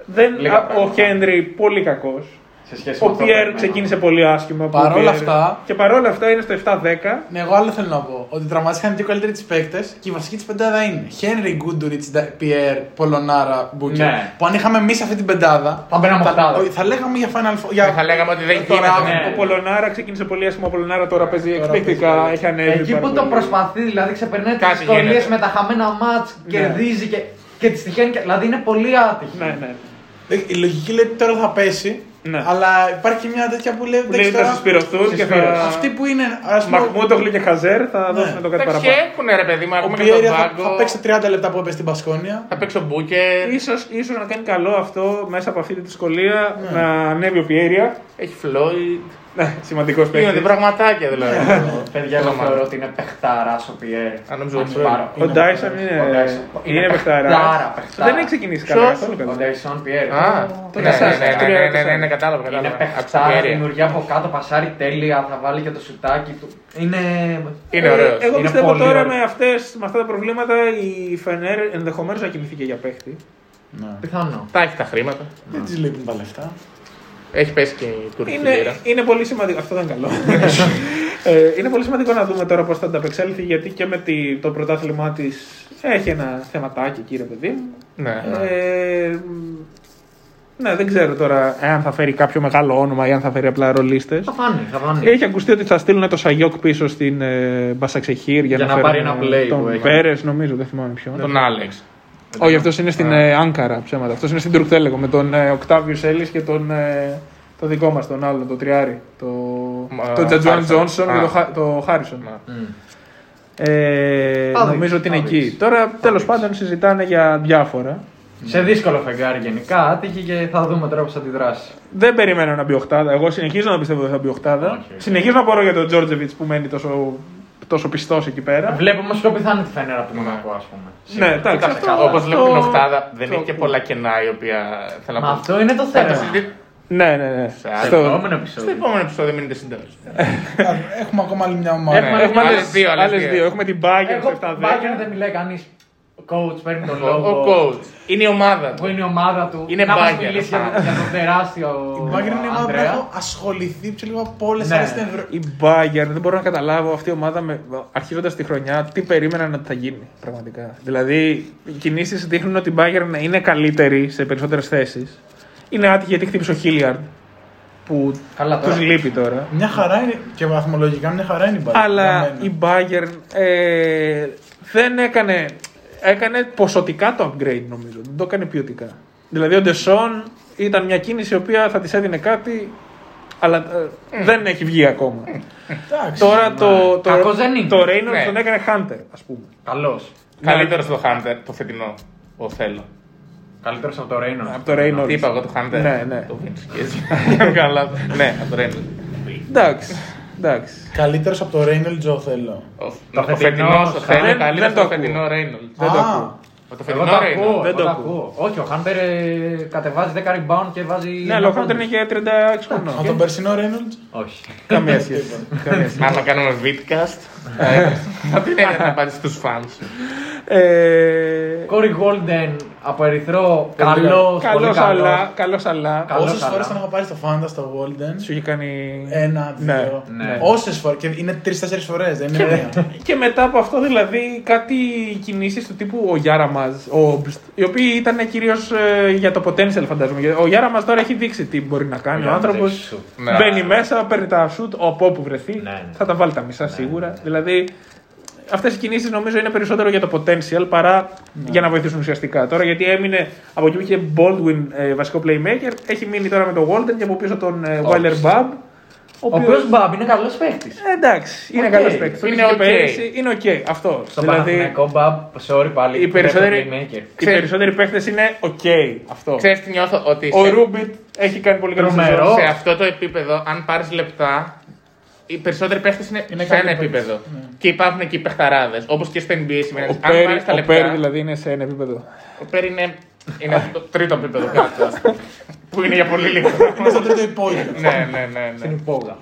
[SPEAKER 1] Δεν,
[SPEAKER 2] Λίγα
[SPEAKER 1] α, ο
[SPEAKER 2] πράγματα.
[SPEAKER 1] Χένρι πολύ κακός.
[SPEAKER 2] Σε σχέση με
[SPEAKER 1] Ο
[SPEAKER 2] αυτό που
[SPEAKER 1] Πιέρ
[SPEAKER 2] περιμένω.
[SPEAKER 1] ξεκίνησε πολύ άσχημα. ο
[SPEAKER 5] Παρόλα
[SPEAKER 1] Πιέρ-
[SPEAKER 5] αυτά-
[SPEAKER 1] Και παρόλα αυτά είναι στο 7-10.
[SPEAKER 5] Ναι, εγώ άλλο θέλω να πω. Ότι τραυματίστηκαν οι δύο καλύτεροι της παίκτες και η βασική της πεντάδα είναι Χένρι Γκούντουριτ, Πιέρ, Πολωνάρα, Μπούκερ.
[SPEAKER 2] Ναι.
[SPEAKER 5] Που αν είχαμε εμείς αυτή την πεντάδα.
[SPEAKER 2] Θα μπαίναμε οχτάδα.
[SPEAKER 5] όχι, θα λέγαμε για Final Four. Για...
[SPEAKER 3] Θα λέγαμε ότι δεν
[SPEAKER 5] Τώρα,
[SPEAKER 3] γίνεται.
[SPEAKER 2] ναι.
[SPEAKER 1] Ο Πολωνάρα ξεκίνησε πολύ άσχημα. Ο Πολωνάρα τώρα παίζει
[SPEAKER 5] Τώρα
[SPEAKER 1] εκπληκτικά.
[SPEAKER 5] παίζει.
[SPEAKER 1] Έχει ανέβει.
[SPEAKER 2] Εκεί
[SPEAKER 1] πάρα
[SPEAKER 2] που το
[SPEAKER 1] πολύ.
[SPEAKER 2] προσπαθεί, δηλαδή ξεπερνάει τις
[SPEAKER 3] Κάτι
[SPEAKER 2] δυσκολίες
[SPEAKER 3] γίνεται.
[SPEAKER 2] με τα χαμένα μάτς, κερδίζει και, και τη τυχαίνει. και- Δηλαδή είναι πολύ άτυχη.
[SPEAKER 1] Ναι, ναι.
[SPEAKER 5] Ε, Η λογική λέει ότι τώρα θα πέσει.
[SPEAKER 1] Ναι.
[SPEAKER 5] Αλλά υπάρχει και μια τέτοια που λέει.
[SPEAKER 1] Που
[SPEAKER 5] εντάξει,
[SPEAKER 1] λέει θα
[SPEAKER 5] τώρα-
[SPEAKER 1] συσπηρωθούν και θα.
[SPEAKER 5] Αυτοί που είναι. ας πούμε,
[SPEAKER 1] Μαχμούτογλου και Χαζέρ θα
[SPEAKER 5] Ναι.
[SPEAKER 1] δώσουν το κάτι
[SPEAKER 3] Εντάξει,
[SPEAKER 1] παραπάνω.
[SPEAKER 3] έχουν ρε παιδί μου,
[SPEAKER 5] Ο
[SPEAKER 3] ακούμε και τον
[SPEAKER 5] Πιέρ θα,
[SPEAKER 3] πάγκο.
[SPEAKER 5] θα παίξει 30 λεπτά που έπαιζε στην Πασκόνια.
[SPEAKER 3] Θα παίξει ο Μπούκερ.
[SPEAKER 1] Ίσως, ίσως να κάνει καλό αυτό μέσα από αυτή τη δυσκολία
[SPEAKER 5] Ναι.
[SPEAKER 1] να ανέβει ο Πιέρια.
[SPEAKER 3] Έχει Φλόιντ.
[SPEAKER 1] Ναι, σημαντικός
[SPEAKER 3] Είναι
[SPEAKER 1] παίκτης.
[SPEAKER 3] πραγματάκια δηλαδή.
[SPEAKER 2] Παιδιά, εγώ
[SPEAKER 3] Όνομα.
[SPEAKER 2] θεωρώ ότι είναι παιχτάρα ο Πιέρ.
[SPEAKER 3] Α, νόμιζα
[SPEAKER 2] Αν
[SPEAKER 3] ότι
[SPEAKER 2] πάρω.
[SPEAKER 1] Ο Ντάισον είναι,
[SPEAKER 2] Ο Dyson
[SPEAKER 1] είναι παιχταρά.
[SPEAKER 2] παιχτάρα, παιχτάρα.
[SPEAKER 1] Δεν έχει ξεκινήσει καλά
[SPEAKER 3] Ποιος;
[SPEAKER 1] καθόλου
[SPEAKER 2] Ο
[SPEAKER 1] καλά.
[SPEAKER 2] Ντάισον Πιέρ.
[SPEAKER 3] Α,
[SPEAKER 1] το
[SPEAKER 3] ναι, ναι,
[SPEAKER 1] τεσσάρι,
[SPEAKER 3] ναι,
[SPEAKER 1] τρία,
[SPEAKER 3] ναι, ναι,
[SPEAKER 1] τεσσάρι.
[SPEAKER 3] ναι, ναι, κατάλαβα,
[SPEAKER 2] Είναι
[SPEAKER 3] κατάλαβα.
[SPEAKER 2] παιχτάρα,
[SPEAKER 3] Αξιοπιέρεια.
[SPEAKER 2] δημιουργεί από κάτω, πασάρει τέλεια, θα βάλει και το σουτάκι του. Είναι.
[SPEAKER 3] Είναι ωραίος.
[SPEAKER 1] Ε, εγώ
[SPEAKER 2] Είναι
[SPEAKER 1] πιστεύω
[SPEAKER 2] πολύ
[SPEAKER 1] τώρα
[SPEAKER 2] ωραίος.
[SPEAKER 1] με, αυτές, με αυτά τα προβλήματα η Φενέρ ενδεχομένως να κινηθεί και για παίχτη.
[SPEAKER 5] Ναι.
[SPEAKER 2] Πιθανό.
[SPEAKER 3] Τα έχει τα χρήματα.
[SPEAKER 5] Δεν τη λείπουν τα λεφτά.
[SPEAKER 3] Έχει πέσει και η τουρκική
[SPEAKER 1] Είναι,
[SPEAKER 3] λίρα.
[SPEAKER 1] είναι πολύ σημαντικό. Αυτό δεν είναι καλό. ε, είναι πολύ σημαντικό να δούμε τώρα πώς θα ανταπεξέλθει γιατί και με τη, το πρωτάθλημά της έχει ένα θεματάκι, κύριε παιδί μου.
[SPEAKER 3] Ναι.
[SPEAKER 1] Ε, ναι, δεν ξέρω τώρα εάν θα φέρει κάποιο μεγάλο όνομα ή αν θα φέρει απλά ρολίστες.
[SPEAKER 2] Θα φάνει, θα φάνει.
[SPEAKER 1] Έχει ακουστεί ότι θα στείλουν το Σαγιόκ πίσω στην ε, Μπασαξεχήρ για,
[SPEAKER 2] Για να
[SPEAKER 1] φέρουν,
[SPEAKER 2] πάρει ένα
[SPEAKER 1] ε,
[SPEAKER 2] play που
[SPEAKER 1] τον
[SPEAKER 2] έχει.
[SPEAKER 1] Πέρε, νομίζω, δεν θυμάμαι ποιον.
[SPEAKER 3] Τον Άλεξ.
[SPEAKER 1] Όχι, αυτός είναι στην ε, Άνκαρα ψέματα. Αυτός είναι στην Τουρκτέλεγο με τον ε, Οκτάβιος Έλλης και τον. Ε, το δικό μας, τον άλλο, το Τριάρι. Το,
[SPEAKER 3] Μα,
[SPEAKER 1] το Τζατζουάν
[SPEAKER 3] Harrison.
[SPEAKER 1] Τζόνσον και
[SPEAKER 3] Α.
[SPEAKER 1] το, Χα- το Χάρισον.
[SPEAKER 3] Ναι.
[SPEAKER 2] Μμ.
[SPEAKER 1] Ε,
[SPEAKER 2] Θα δεις,
[SPEAKER 1] νομίζω ότι είναι
[SPEAKER 2] θα
[SPEAKER 1] εκεί.
[SPEAKER 2] δεις.
[SPEAKER 1] Τώρα, τέλος πάντων, συζητάνε για διάφορα.
[SPEAKER 2] Σε δύσκολο φεγγάρι γενικά, άτυχε και θα δούμε τώρα πώ θα αντιδράσει.
[SPEAKER 1] Δεν περιμένω να μπει οχτάδα. Εγώ συνεχίζω να πιστεύω ότι θα μπει οχτάδα.
[SPEAKER 2] Όχι, όχι.
[SPEAKER 1] Συνεχίζω να απορώ για τον Τζόρτζεβιτς που μένει τόσο, τόσο πιστός εκεί πέρα.
[SPEAKER 2] Βλέπω όμως πιο πιθανή τη φένερα από το Μονακό, ας πούμε.
[SPEAKER 1] Ναι, εντάξει,
[SPEAKER 2] Κοίταξε
[SPEAKER 1] αυτό-
[SPEAKER 2] καλά.
[SPEAKER 3] Όπως
[SPEAKER 1] Αυτό-
[SPEAKER 3] βλέπω την Οχτάδα, δεν
[SPEAKER 1] το
[SPEAKER 3] έχει και
[SPEAKER 1] ακούω.
[SPEAKER 3] πολλά κενά η οποία θέλω να
[SPEAKER 2] Μα
[SPEAKER 3] πω.
[SPEAKER 2] αυτό είναι το
[SPEAKER 3] Θα το
[SPEAKER 2] θέμα.
[SPEAKER 3] συζητήσουμε
[SPEAKER 1] Ναι, ναι, ναι.
[SPEAKER 3] σε άλλο
[SPEAKER 2] Στο
[SPEAKER 1] Στο-
[SPEAKER 2] επόμενο
[SPEAKER 3] Στο
[SPEAKER 2] επεισόδιο.
[SPEAKER 3] επόμενο επεισόδιο μείνετε συντέλου.
[SPEAKER 5] Έχουμε ακόμα άλλη μια ομάδα.
[SPEAKER 3] Ναι,
[SPEAKER 1] Έχουμε
[SPEAKER 3] έχουμε
[SPEAKER 1] άλλες
[SPEAKER 3] άλλες δύο, άλλες
[SPEAKER 1] άλλες
[SPEAKER 3] δύο.
[SPEAKER 1] δύο. Έχουμε την Bayern στο
[SPEAKER 2] Εγώ
[SPEAKER 1] 7-10.
[SPEAKER 2] Bayern δεν μιλάει κανείς. Coach παίρνει τον
[SPEAKER 3] Ο
[SPEAKER 2] λόγο.
[SPEAKER 3] coach. Είναι η ομάδα
[SPEAKER 2] Που
[SPEAKER 3] του.
[SPEAKER 2] είναι η ομάδα του.
[SPEAKER 3] Είναι
[SPEAKER 2] να μας
[SPEAKER 3] Bayern.
[SPEAKER 2] μιλήσει για, για τον τεράστιο.
[SPEAKER 5] Η Bayern είναι η ομάδα που
[SPEAKER 2] Ανδρέα.
[SPEAKER 5] έχω ασχοληθεί πιο λίγο από όλες
[SPEAKER 2] Ναι.
[SPEAKER 5] άλλες στην Ευρω...
[SPEAKER 1] Η Bayern δεν μπορώ να καταλάβω αυτή η ομάδα με, αρχίζοντας τη χρονιά τι περίμεναν ότι θα γίνει πραγματικά. Δηλαδή οι κινήσεις δείχνουν ότι η Bayern είναι καλύτερη σε περισσότερες θέσεις. Είναι άτυχη γιατί χτύπησε ο Χίλιαρντ που
[SPEAKER 2] Καλά τώρα.
[SPEAKER 1] τους λείπει τώρα.
[SPEAKER 5] Μια χαρά είναι και βαθμολογικά μια χαρά είναι η Bayern. για
[SPEAKER 1] Αλλά
[SPEAKER 5] μένα.
[SPEAKER 1] η Bayern ε, δεν έκανε, έκανε ποσοτικά το upgrade νομίζω. Δεν το έκανε ποιοτικά. Δηλαδή ο Ντεσόν ήταν μια κίνηση η οποία θα της έδινε κάτι αλλά ε, δεν έχει βγει ακόμα.
[SPEAKER 5] Εντάξει.
[SPEAKER 1] Τώρα το, το,
[SPEAKER 2] Κακός δεν είναι.
[SPEAKER 1] το Reynolds
[SPEAKER 3] Ναι.
[SPEAKER 1] τον έκανε Hunter, ας πούμε.
[SPEAKER 2] Καλός.
[SPEAKER 3] Καλύτερος στο Hunter, το φετινό. Ο θέλω.
[SPEAKER 2] Καλύτερος από το Reynolds.
[SPEAKER 1] Από το Reynolds.
[SPEAKER 3] Τι είπα εγώ το Hunter.
[SPEAKER 1] Ναι, ναι.
[SPEAKER 3] Το Vince. Για να κάνω λάθος. Ναι, από το Reynolds.
[SPEAKER 1] Εντάξει. Εντάξει.
[SPEAKER 5] Καλύτερος από το Reynolds ο θέλω.
[SPEAKER 3] Ο-
[SPEAKER 2] Το
[SPEAKER 3] Ο
[SPEAKER 2] φετινό
[SPEAKER 3] φετινός ο θέλω
[SPEAKER 1] δεν-
[SPEAKER 3] καλύτερος
[SPEAKER 1] δεν το
[SPEAKER 3] στο
[SPEAKER 1] ακούω.
[SPEAKER 3] φετινό Reynolds.
[SPEAKER 1] Δεν το
[SPEAKER 5] Α.
[SPEAKER 1] ακούω.
[SPEAKER 3] Το
[SPEAKER 2] Εγώ
[SPEAKER 3] φετινό
[SPEAKER 2] το ακούω.
[SPEAKER 3] Reynolds.
[SPEAKER 1] δεν
[SPEAKER 2] εγώ
[SPEAKER 1] το
[SPEAKER 2] το
[SPEAKER 1] ακούω.
[SPEAKER 2] ακούω. Όχι, ο Χάντερ ε, κατεβάζει 10 rebound και βάζει.
[SPEAKER 1] Ναι, αλλά ο
[SPEAKER 2] ένα
[SPEAKER 1] Hunter
[SPEAKER 2] πόντο.
[SPEAKER 1] είναι και 36
[SPEAKER 5] Από
[SPEAKER 1] χρονών.
[SPEAKER 5] τον περσινό Reynolds;
[SPEAKER 2] Όχι.
[SPEAKER 1] Καμία σχέση. Καμία σχέση.
[SPEAKER 3] Άμα κάνουμε vidcast, θα την είναι να πάρει στους fans.
[SPEAKER 1] Ε,
[SPEAKER 2] Κόρι Γόλντεν από Ερυθρό. Καλός.
[SPEAKER 1] Καλός αλλά, καλός αλλά.
[SPEAKER 2] Καλός,
[SPEAKER 5] Όσες
[SPEAKER 2] αλλά.
[SPEAKER 5] φορές τον έχω πάρει στο Fanta στο Golden.
[SPEAKER 1] Σου είχε κάνει...
[SPEAKER 5] Ένα,
[SPEAKER 1] Ναι,
[SPEAKER 5] δύο.
[SPEAKER 2] ναι.
[SPEAKER 5] Όσες φορέ. Και είναι τρει-τέσσερι φορές, δεν είναι μία.
[SPEAKER 1] Και μετά από αυτό, δηλαδή, κάτι κινήσεις του τύπου ο Γιάραμαζ, οι οποίοι ήταν κυρίως για το potential, φαντάζομαι. Γιατί Ο Γιάραμαζ τώρα έχει δείξει τι μπορεί να κάνει. Ο,
[SPEAKER 2] Γιάρας
[SPEAKER 1] άνθρωπος
[SPEAKER 2] έχει σουτ.
[SPEAKER 3] Ναι.
[SPEAKER 1] μπαίνει μέσα, παίρνει τα σουτ από όπου βρεθεί.
[SPEAKER 2] Ναι, ναι.
[SPEAKER 1] Θα τα βάλει τα μισά σίγουρα. Δηλαδή, αυτές οι κινήσεις νομίζω είναι περισσότερο για το potential παρά για να βοηθήσουν ουσιαστικά. Τώρα, γιατί έμεινε από εκεί που είχε Baldwin ε, βασικό playmaker, έχει μείνει τώρα με τον Walden και από πίσω τον ε, Weiler Bab.
[SPEAKER 2] Ο οποίο Μπαμπ είναι καλός παίχτη.
[SPEAKER 1] Ε, εντάξει, είναι
[SPEAKER 2] Οκ.
[SPEAKER 1] καλός παίκτης.
[SPEAKER 3] Είναι
[SPEAKER 1] Είναι
[SPEAKER 3] οκ.
[SPEAKER 1] okay. Είναι οκ. Αυτό.
[SPEAKER 2] Στο
[SPEAKER 1] δηλαδή,
[SPEAKER 2] Παναθηναϊκό Μπαμπ, sorry πάλι.
[SPEAKER 1] οι περισσότεροι,
[SPEAKER 2] playmaker.
[SPEAKER 1] οι περισσότεροι παίκτες είναι οκ. Αυτό.
[SPEAKER 3] Ξέρεις τι νιώθω, ότι
[SPEAKER 1] Ο
[SPEAKER 3] σε-
[SPEAKER 1] Ρούμπιτ έχει κάνει πολύ καλή
[SPEAKER 2] Τρομερό.
[SPEAKER 1] σεζόν.
[SPEAKER 3] σε αυτό το επίπεδο, αν πάρεις λεπτά, οι περισσότεροι παίχτες είναι,
[SPEAKER 5] Είναι
[SPEAKER 3] σε ένα
[SPEAKER 5] καλοί
[SPEAKER 3] επίπεδο.
[SPEAKER 5] παίκτες,
[SPEAKER 3] Και υπάρχουν εκεί παιχταράδες. Όπως και στο NBA σήμερα.
[SPEAKER 1] Ο
[SPEAKER 3] Αν
[SPEAKER 1] Πέρι,
[SPEAKER 3] πάρει τα
[SPEAKER 1] ο
[SPEAKER 3] λεπτά.
[SPEAKER 1] Πέρι δηλαδή είναι σε ένα επίπεδο.
[SPEAKER 3] Ο Πέρι είναι, είναι το τρίτο επίπεδο κάτω. που είναι για πολύ λίγο.
[SPEAKER 5] Είναι στο τρίτο υπόγειο.
[SPEAKER 3] ναι, ναι, ναι.
[SPEAKER 2] Στην
[SPEAKER 3] ναι.
[SPEAKER 2] υπόγα.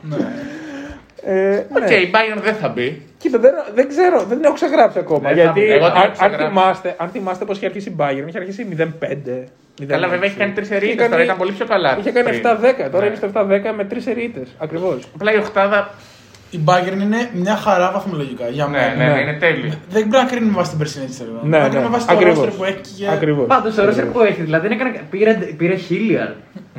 [SPEAKER 1] Ε,
[SPEAKER 3] Οκ,
[SPEAKER 1] ναι.
[SPEAKER 3] η Bayern δεν θα μπει.
[SPEAKER 1] Κοίτα, δεν, δεν ξέρω, δεν την έχω ξεγράψει ακόμα.
[SPEAKER 2] Δεν θα
[SPEAKER 1] γιατί
[SPEAKER 2] μπει.
[SPEAKER 3] Εγώ την
[SPEAKER 1] αν,
[SPEAKER 3] έχω
[SPEAKER 1] αν,
[SPEAKER 3] ξεγράψει.
[SPEAKER 1] θυμάστε, αν θυμάστε πώς είχε αρχίσει η Bayern, είχε αρχίσει 0-5. 0-6.
[SPEAKER 3] Καλά, βέβαια έχει κάνει τρεις
[SPEAKER 1] Είχε
[SPEAKER 3] σερί ήττες.
[SPEAKER 1] κάνει-
[SPEAKER 3] Τώρα ήταν πολύ πιο καλά.
[SPEAKER 1] Είχε κάνει
[SPEAKER 3] πριν.
[SPEAKER 1] 7-10, τώρα
[SPEAKER 3] Ναι.
[SPEAKER 1] είναι στο 7-10 με τρεις σερί ήττες. Ακριβώς.
[SPEAKER 3] Απλά η Οχτάδα.
[SPEAKER 5] Η Bayern είναι μια χαρά βαθμολογικά για
[SPEAKER 3] Ναι,
[SPEAKER 5] μένα.
[SPEAKER 3] ναι, ναι,
[SPEAKER 1] Ναι.
[SPEAKER 3] είναι τέλειο.
[SPEAKER 5] Δεν πρέπει να κρίνουμε βάσει την περσινή της σελίδα.
[SPEAKER 1] Ναι,
[SPEAKER 5] Πρέπει να
[SPEAKER 1] ναι.
[SPEAKER 5] κρίνουμε βάσει το
[SPEAKER 1] Ακριβώς.
[SPEAKER 5] roster που έχει και.
[SPEAKER 1] Ακριβώς.
[SPEAKER 2] Πάντως το ρόστερ που έχει, δηλαδή δεν έκανε, πήρε, πήρε Χίλιαρ.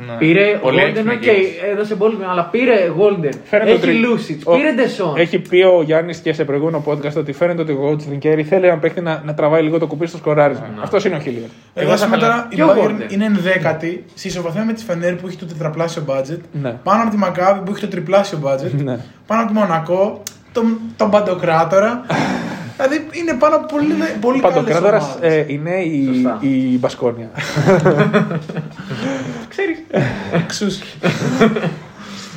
[SPEAKER 3] Ναι.
[SPEAKER 2] Πήρε
[SPEAKER 3] Πολύ
[SPEAKER 2] Golden,
[SPEAKER 3] έξυπνη
[SPEAKER 2] οκ,
[SPEAKER 3] κίνηση.
[SPEAKER 2] έδωσε Baldwin, αλλά πήρε Golden.
[SPEAKER 1] Φαίνεται
[SPEAKER 2] Έχει
[SPEAKER 1] ότι-
[SPEAKER 2] Λούσιτ,
[SPEAKER 1] ο-
[SPEAKER 2] πήρε Ντεσόν.
[SPEAKER 1] Έχει πει ο Γιάννης και σε προηγούμενο podcast ότι φαίνεται ότι ο Gold Τριγκέρι θέλει να παίχτη να, να τραβάει λίγο το κουμπί στο σκοράρισμα. Αυτός είναι ο Χίλιαρ.
[SPEAKER 5] Εγώ
[SPEAKER 2] θα
[SPEAKER 5] σήμερα
[SPEAKER 2] ήθελα-
[SPEAKER 5] τώρα η
[SPEAKER 2] Και ο
[SPEAKER 5] Bayern
[SPEAKER 2] Gordon.
[SPEAKER 5] είναι ενδέκατη σε ισοβαθμία με τη Φενέρ που έχει το τετραπλάσιο budget.
[SPEAKER 1] Ναι.
[SPEAKER 5] Πάνω από τη Μακάβη που έχει το τριπλάσιο budget.
[SPEAKER 1] Ναι.
[SPEAKER 5] Πάνω από τη Μονακό, τον, τον Παντοκράτορα. δηλαδή είναι πάνω από πολύ, πολύ καλές
[SPEAKER 1] Παντοκράτορας
[SPEAKER 5] ομάδες.
[SPEAKER 1] ε, είναι η,
[SPEAKER 2] Σωστά.
[SPEAKER 1] η Μπασκόνια. Ξέρεις.
[SPEAKER 5] Εξούσχη.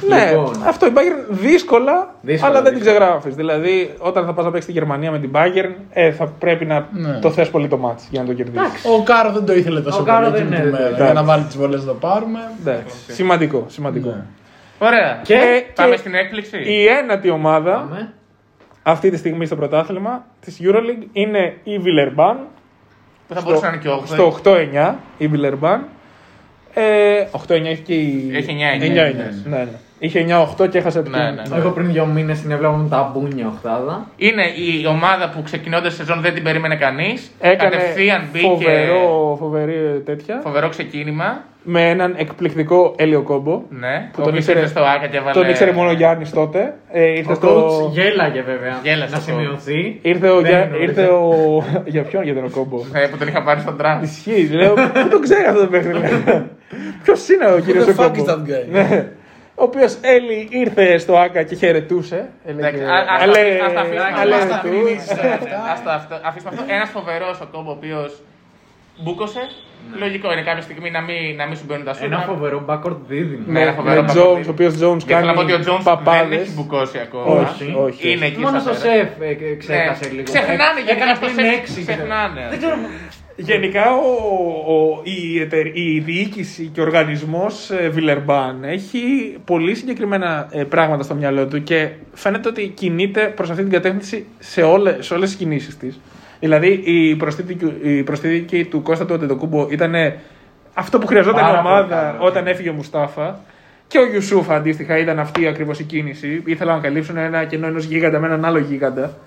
[SPEAKER 1] ναι,
[SPEAKER 2] Λοιπόν.
[SPEAKER 1] αυτό η Bayern δύσκολα,
[SPEAKER 2] Δύσκολα,
[SPEAKER 1] αλλά δεν την
[SPEAKER 2] δύσκολα.
[SPEAKER 1] ξεγράφεις. Δηλαδή, όταν θα πας να παίξεις τη Γερμανία με την Bayern, ε, θα πρέπει να
[SPEAKER 5] Ναι.
[SPEAKER 1] το θες πολύ το μάτς για να το κερδίσεις.
[SPEAKER 5] Ο Κάρο δεν το ήθελε τόσο
[SPEAKER 2] Ο Κάρο
[SPEAKER 5] πολύ
[SPEAKER 2] δεν
[SPEAKER 5] εκείνη
[SPEAKER 2] είναι,
[SPEAKER 5] τη μέρα.
[SPEAKER 2] δεν
[SPEAKER 5] Για να βάλει τις βολές να το πάρουμε.
[SPEAKER 1] Εντάξει. Σημαντικό, σημαντικό.
[SPEAKER 5] Ναι.
[SPEAKER 3] Ωραία.
[SPEAKER 1] Και,
[SPEAKER 3] Πάμε
[SPEAKER 1] και
[SPEAKER 3] στην έκπληξη.
[SPEAKER 1] η ένατη ομάδα
[SPEAKER 2] Πάμε.
[SPEAKER 1] αυτή τη στιγμή στο πρωτάθλημα της EuroLeague είναι η Villeurbanne
[SPEAKER 3] Που θα μπορούσε να είναι και 8.
[SPEAKER 1] Στο 8-9 η Βιλερμπάν. Ε, 8-9 έχει και η.
[SPEAKER 3] Έχει 9-9,
[SPEAKER 1] 9-9. Ναι, ναι. Είχε 9-8 και έχασε την.
[SPEAKER 3] Ναι, ναι.
[SPEAKER 2] Εγώ πριν δύο μήνες την έβλεπα με τα μπούνια οχτάδα.
[SPEAKER 3] Είναι η ομάδα που ξεκινώντας σεζόν δεν την περίμενε κανείς.
[SPEAKER 1] Έκανε
[SPEAKER 3] Κατευθείαν μπήκε.
[SPEAKER 1] φοβερό, φοβερή τέτοια.
[SPEAKER 3] Φοβερό ξεκίνημα.
[SPEAKER 1] Με έναν εκπληκτικό Έλιο Κόμπο.
[SPEAKER 3] Ναι,
[SPEAKER 1] Που
[SPEAKER 3] ο
[SPEAKER 1] τον
[SPEAKER 3] οποίος
[SPEAKER 1] ήξερε,
[SPEAKER 3] ήρθε στο Άκα και έβαλε.
[SPEAKER 1] τον ήξερε μόνο ο Γιάννης τότε. Ε, ήρθε
[SPEAKER 2] Ο
[SPEAKER 1] στο.
[SPEAKER 2] coach γέλαγε βέβαια.
[SPEAKER 3] Γέλασε
[SPEAKER 2] να
[SPEAKER 3] ο coach.
[SPEAKER 2] σημειωθεί.
[SPEAKER 1] Ήρθε ο.
[SPEAKER 2] Δεν
[SPEAKER 1] Γιά-
[SPEAKER 2] εννοούσε.
[SPEAKER 1] Ήρθε ο... Για ποιον για τον Κόμπο;
[SPEAKER 3] Ε, που τον είχα πάρει στον draft.
[SPEAKER 1] Ισχύει, λέω. Πού το ξέρει αυτό το παιχνίδι. Ποιος είναι ο κύριος
[SPEAKER 5] the fuck
[SPEAKER 1] Κόμπο;
[SPEAKER 5] Is that guy?
[SPEAKER 1] Ναι. Ο οποίος Έλλη ήρθε στο Άκα και χαιρετούσε. Έλεγε,
[SPEAKER 3] Εντάξει, α- ας
[SPEAKER 1] «Αλέ,
[SPEAKER 3] τα- ας τα αφήσουμε.
[SPEAKER 1] αλέ
[SPEAKER 3] Ας τα
[SPEAKER 1] του».
[SPEAKER 3] Ας το αυτό- αφήσουμε αυτό. Ένας φοβερός ο κόμπο ο οποίος μπούκωσε. Λογικό είναι κάποια στιγμή να μην, να μην σου μπαίνουν τα σούτ.
[SPEAKER 2] Ένα φοβερό backward δίδυμο.
[SPEAKER 3] Ναι, ένα
[SPEAKER 1] Με
[SPEAKER 3] φοβερό
[SPEAKER 1] Jones,
[SPEAKER 3] παπαδί.
[SPEAKER 1] ο οποίος Jones
[SPEAKER 3] Και θέλω να πω ότι ο
[SPEAKER 1] κάνει
[SPEAKER 3] Jones δεν
[SPEAKER 1] παπάδες.
[SPEAKER 3] έχει μπουκώσει ακόμα.
[SPEAKER 1] Όχι, όχι.
[SPEAKER 3] Είναι εκεί
[SPEAKER 2] Μόνο
[SPEAKER 3] στα
[SPEAKER 2] στο
[SPEAKER 3] πέρα.
[SPEAKER 2] σεφ ε, ξέχασε
[SPEAKER 3] Ναι.
[SPEAKER 2] λίγο.
[SPEAKER 3] Ξεχνάνε,
[SPEAKER 2] Ε,
[SPEAKER 3] γιατί
[SPEAKER 2] Έκανε
[SPEAKER 3] αυτό
[SPEAKER 2] πριν
[SPEAKER 3] ξε-
[SPEAKER 2] έξι.
[SPEAKER 3] ξεχνάνε.
[SPEAKER 2] Δεν ξέρω.
[SPEAKER 1] Γενικά ο, ο, η, εταιρ- η διοίκηση και ο οργανισμός ε, Βιλερμπάν έχει πολύ συγκεκριμένα ε, πράγματα στο μυαλό του και φαίνεται ότι κινείται προς αυτή την κατεύθυνση σε, όλες, σε όλες τις κινήσεις της. Δηλαδή η προσθήκη, η προσθήκη του Κώστα του Αντετοκούμπο ήταν αυτό που χρειαζόταν
[SPEAKER 2] Πάρα
[SPEAKER 1] η
[SPEAKER 2] πολύ
[SPEAKER 1] ομάδα
[SPEAKER 2] καλό,
[SPEAKER 1] όταν έφυγε ο Μουστάφα. Και ο Ιουσούφ αντίστοιχα ήταν αυτή ακριβώς η κίνηση. Ήθελαν να καλύψουν ένα κενό ενός γίγαντα με έναν άλλο γίγαντα.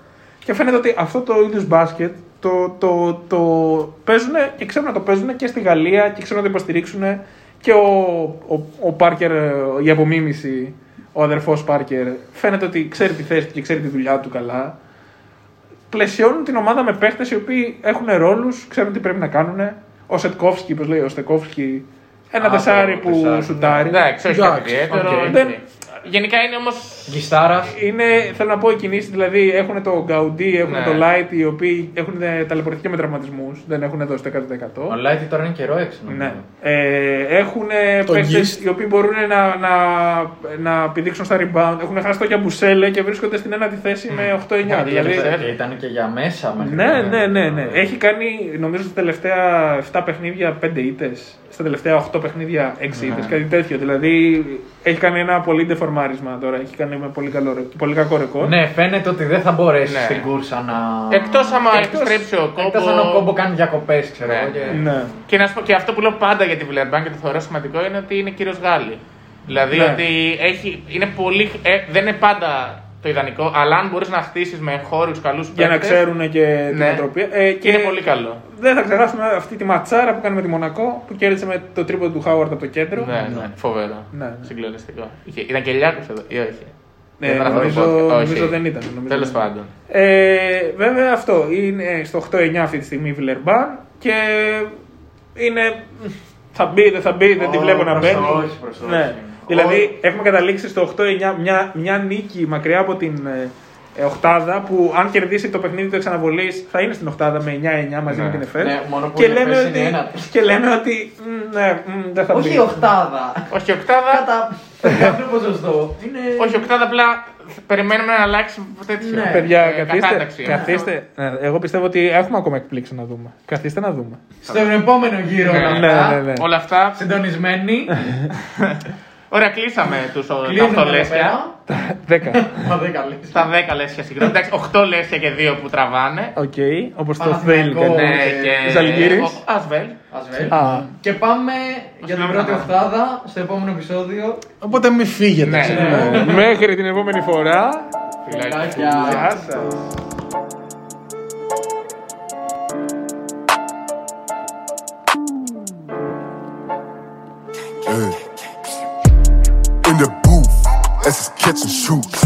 [SPEAKER 1] Και φαίνεται ότι αυτό το είδους μπάσκετ το, το, το παίζουν και ξέρουν να το παίζουν και στη Γαλλία και ξέρουν να το υποστηρίξουν. Και ο, ο, ο Πάρκερ, η απομίμηση, ο αδερφός Πάρκερ, φαίνεται ότι ξέρει τη θέση του και ξέρει τη δουλειά του καλά. Πλαισιώνουν την ομάδα με παίχτες οι οποίοι έχουν ρόλους, ξέρουν τι πρέπει να κάνουν. Ο Σετκόφσκι, όπω λέει ο Στεκόφσκι, ένα
[SPEAKER 2] Α,
[SPEAKER 1] τεσάρι
[SPEAKER 2] το
[SPEAKER 1] που
[SPEAKER 2] τεσάρι,
[SPEAKER 1] σουτάρει.
[SPEAKER 3] Εντάξει, όχι κάτι
[SPEAKER 5] Εντάξει,
[SPEAKER 3] ιδιαίτερο.
[SPEAKER 2] οκ.
[SPEAKER 3] Δεν-
[SPEAKER 1] Δεν-
[SPEAKER 3] Γενικά είναι όμως.
[SPEAKER 2] Γκιστάρα.
[SPEAKER 1] Είναι, θέλω να πω, οι κινήσεις δηλαδή έχουν το Γκαουντί, έχουν
[SPEAKER 3] Ναι.
[SPEAKER 1] το Light, οι οποίοι έχουν ταλαιπωρηθεί και με τραυματισμούς. Δεν έχουν δώσει το 100%.
[SPEAKER 2] Ο Λάιτι τώρα είναι καιρό έξω. νομίζω.
[SPEAKER 1] Ναι. Ε, έχουν
[SPEAKER 5] Το
[SPEAKER 1] παίχτε
[SPEAKER 5] Gist.
[SPEAKER 1] οι οποίοι μπορούν να, να, να πηδήξουν στα rebound. Έχουν χάσει το Γιαμπουσέλε και βρίσκονται στην ένατη θέση με 8-9.
[SPEAKER 3] Ναι,
[SPEAKER 1] δηλαδή,
[SPEAKER 3] γιατί
[SPEAKER 2] Και ήταν και για μέσα μέχρι
[SPEAKER 1] ναι,
[SPEAKER 2] τώρα.
[SPEAKER 1] ναι, ναι, ναι. Έχει κάνει, νομίζω, στα τελευταία 7 παιχνίδια 5 ήττες. Στα τελευταία 8 παιχνίδια 6 ήττες. Κάτι τέτοιο. Δηλαδή έχει κάνει ένα πολύ ντεφορμάρισμα τώρα. Έχει κάνει με πολύ, καλό, ρε- πολύ κακό ρεκόρ.
[SPEAKER 2] Ναι, φαίνεται ότι δεν θα μπορέσει
[SPEAKER 3] Ναι.
[SPEAKER 2] στην κούρσα να.
[SPEAKER 3] Εκτός άμα
[SPEAKER 1] Εκτός-
[SPEAKER 3] επιστρέψει ο κόμπο.
[SPEAKER 2] Εκτός αν ο κόμπο κάνει διακοπές, ξέρω
[SPEAKER 3] Ναι.
[SPEAKER 2] εγώ. και-
[SPEAKER 1] Ναι.
[SPEAKER 3] Και να σου πω και αυτό που λέω πάντα για τη Βιλερμπάν και το θεωρώ σημαντικό είναι ότι είναι κύριος Γάλλη. Δηλαδή
[SPEAKER 1] Ναι.
[SPEAKER 3] ότι έχει, είναι πολύ, ε, δεν είναι πάντα το ιδανικό, αλλά αν μπορείς να χτίσεις με χώρου καλούς
[SPEAKER 1] Για να ξέρουν και την
[SPEAKER 3] Ναι.
[SPEAKER 1] οτροπία. Ε,
[SPEAKER 3] Και είναι πολύ καλό.
[SPEAKER 1] Δεν θα ξεχάσουμε αυτή τη ματσάρα που κάνει με τη Μονακό που κέρδισε με το τρίπο του Χάουαρτ από το κέντρο.
[SPEAKER 3] Ναι, ναι, φοβερό.
[SPEAKER 1] Ναι, ναι.
[SPEAKER 3] Συγκλονιστικό. Είχε- Ήταν και Λιάκος εδώ, ή όχι;
[SPEAKER 1] Ναι,
[SPEAKER 3] Δεν ήταν αυτό το
[SPEAKER 1] νομίζω,
[SPEAKER 3] podcast. Όχι.
[SPEAKER 1] νομίζω δεν ήταν. νομίζω
[SPEAKER 3] Τέλος
[SPEAKER 1] δεν.
[SPEAKER 3] πάντων.
[SPEAKER 1] Ε, βέβαια αυτό είναι στο 8-9 αυτή τη στιγμή η Βιλερμπάν και είναι. Θα μπει, δεν θα μπει, δεν τη
[SPEAKER 2] Ω,
[SPEAKER 1] βλέπω να
[SPEAKER 2] προς
[SPEAKER 1] μπαίνει.
[SPEAKER 2] το όχι, προς το
[SPEAKER 1] ναι.
[SPEAKER 2] όχι.
[SPEAKER 1] Δηλαδή έχουμε καταλήξει στο 8-9 μια, μια νίκη μακριά από την ε, ε, οχτάδα που αν κερδίσει το παιχνίδι του εξαναβολής θα είναι στην οχτάδα με 9-9 μαζί
[SPEAKER 3] Ναι.
[SPEAKER 1] με την ΕΦΕΣ.
[SPEAKER 2] Ναι, μόνο που
[SPEAKER 1] και,
[SPEAKER 2] η
[SPEAKER 1] λέμε
[SPEAKER 2] ΕΦΕΣ
[SPEAKER 1] ότι,
[SPEAKER 2] είναι ένατη.
[SPEAKER 1] και λέμε ότι μ, ναι, μ, δεν θα μπει.
[SPEAKER 2] Όχι οχτάδα.
[SPEAKER 3] Όχι οκτάδα.
[SPEAKER 2] Κατά κάποιο ποσοστό. Είναι.
[SPEAKER 3] Όχι οκτάδα, απλά περιμένουμε να αλλάξει τέτοιο.
[SPEAKER 2] Ναι.
[SPEAKER 1] Παιδιά,
[SPEAKER 3] ε,
[SPEAKER 1] καθίστε.
[SPEAKER 3] κατάταξη.
[SPEAKER 1] καθίστε. Ναι, εγώ πιστεύω ότι έχουμε ακόμα εκπλήξει να δούμε. Καθίστε να δούμε.
[SPEAKER 2] Στον επόμενο γύρο
[SPEAKER 3] Ναι,
[SPEAKER 2] όλα
[SPEAKER 1] ναι,
[SPEAKER 2] αυτά.
[SPEAKER 1] ναι, ναι.
[SPEAKER 3] Όλα αυτά.
[SPEAKER 2] Συντονισμένοι.
[SPEAKER 3] Ωραία, κλείσαμε τους
[SPEAKER 2] Κλείνουμε
[SPEAKER 3] 8
[SPEAKER 2] εδώ
[SPEAKER 3] λέσια.
[SPEAKER 2] πέρα.
[SPEAKER 1] 10.
[SPEAKER 2] Μα δεν καλή.
[SPEAKER 3] Στα 10 λέσια, συγγνώμη. Εντάξει, 8 λέσια και 2 που τραβάνε.
[SPEAKER 1] Οκ, όπως το θέλει
[SPEAKER 2] Παναθηναϊκό.
[SPEAKER 1] κανείς.
[SPEAKER 3] Ναι,
[SPEAKER 2] ε,
[SPEAKER 3] και.
[SPEAKER 1] Ζαλγκύρης.
[SPEAKER 3] ο- Ασβέλ.
[SPEAKER 2] Ασβέλ.
[SPEAKER 1] Α,
[SPEAKER 2] Και πάμε για την
[SPEAKER 3] Συγγνώμη,
[SPEAKER 2] πρώτη
[SPEAKER 3] να-
[SPEAKER 2] οχτάδα στο επόμενο επεισόδιο.
[SPEAKER 5] Οπότε μην φύγετε.
[SPEAKER 3] Ναι,
[SPEAKER 5] ξέρω.
[SPEAKER 3] ναι.
[SPEAKER 1] ε, μέχρι την επόμενη φορά.
[SPEAKER 2] Φιλάκια.
[SPEAKER 1] Γεια σας.
[SPEAKER 6] That's his kitchen shoes.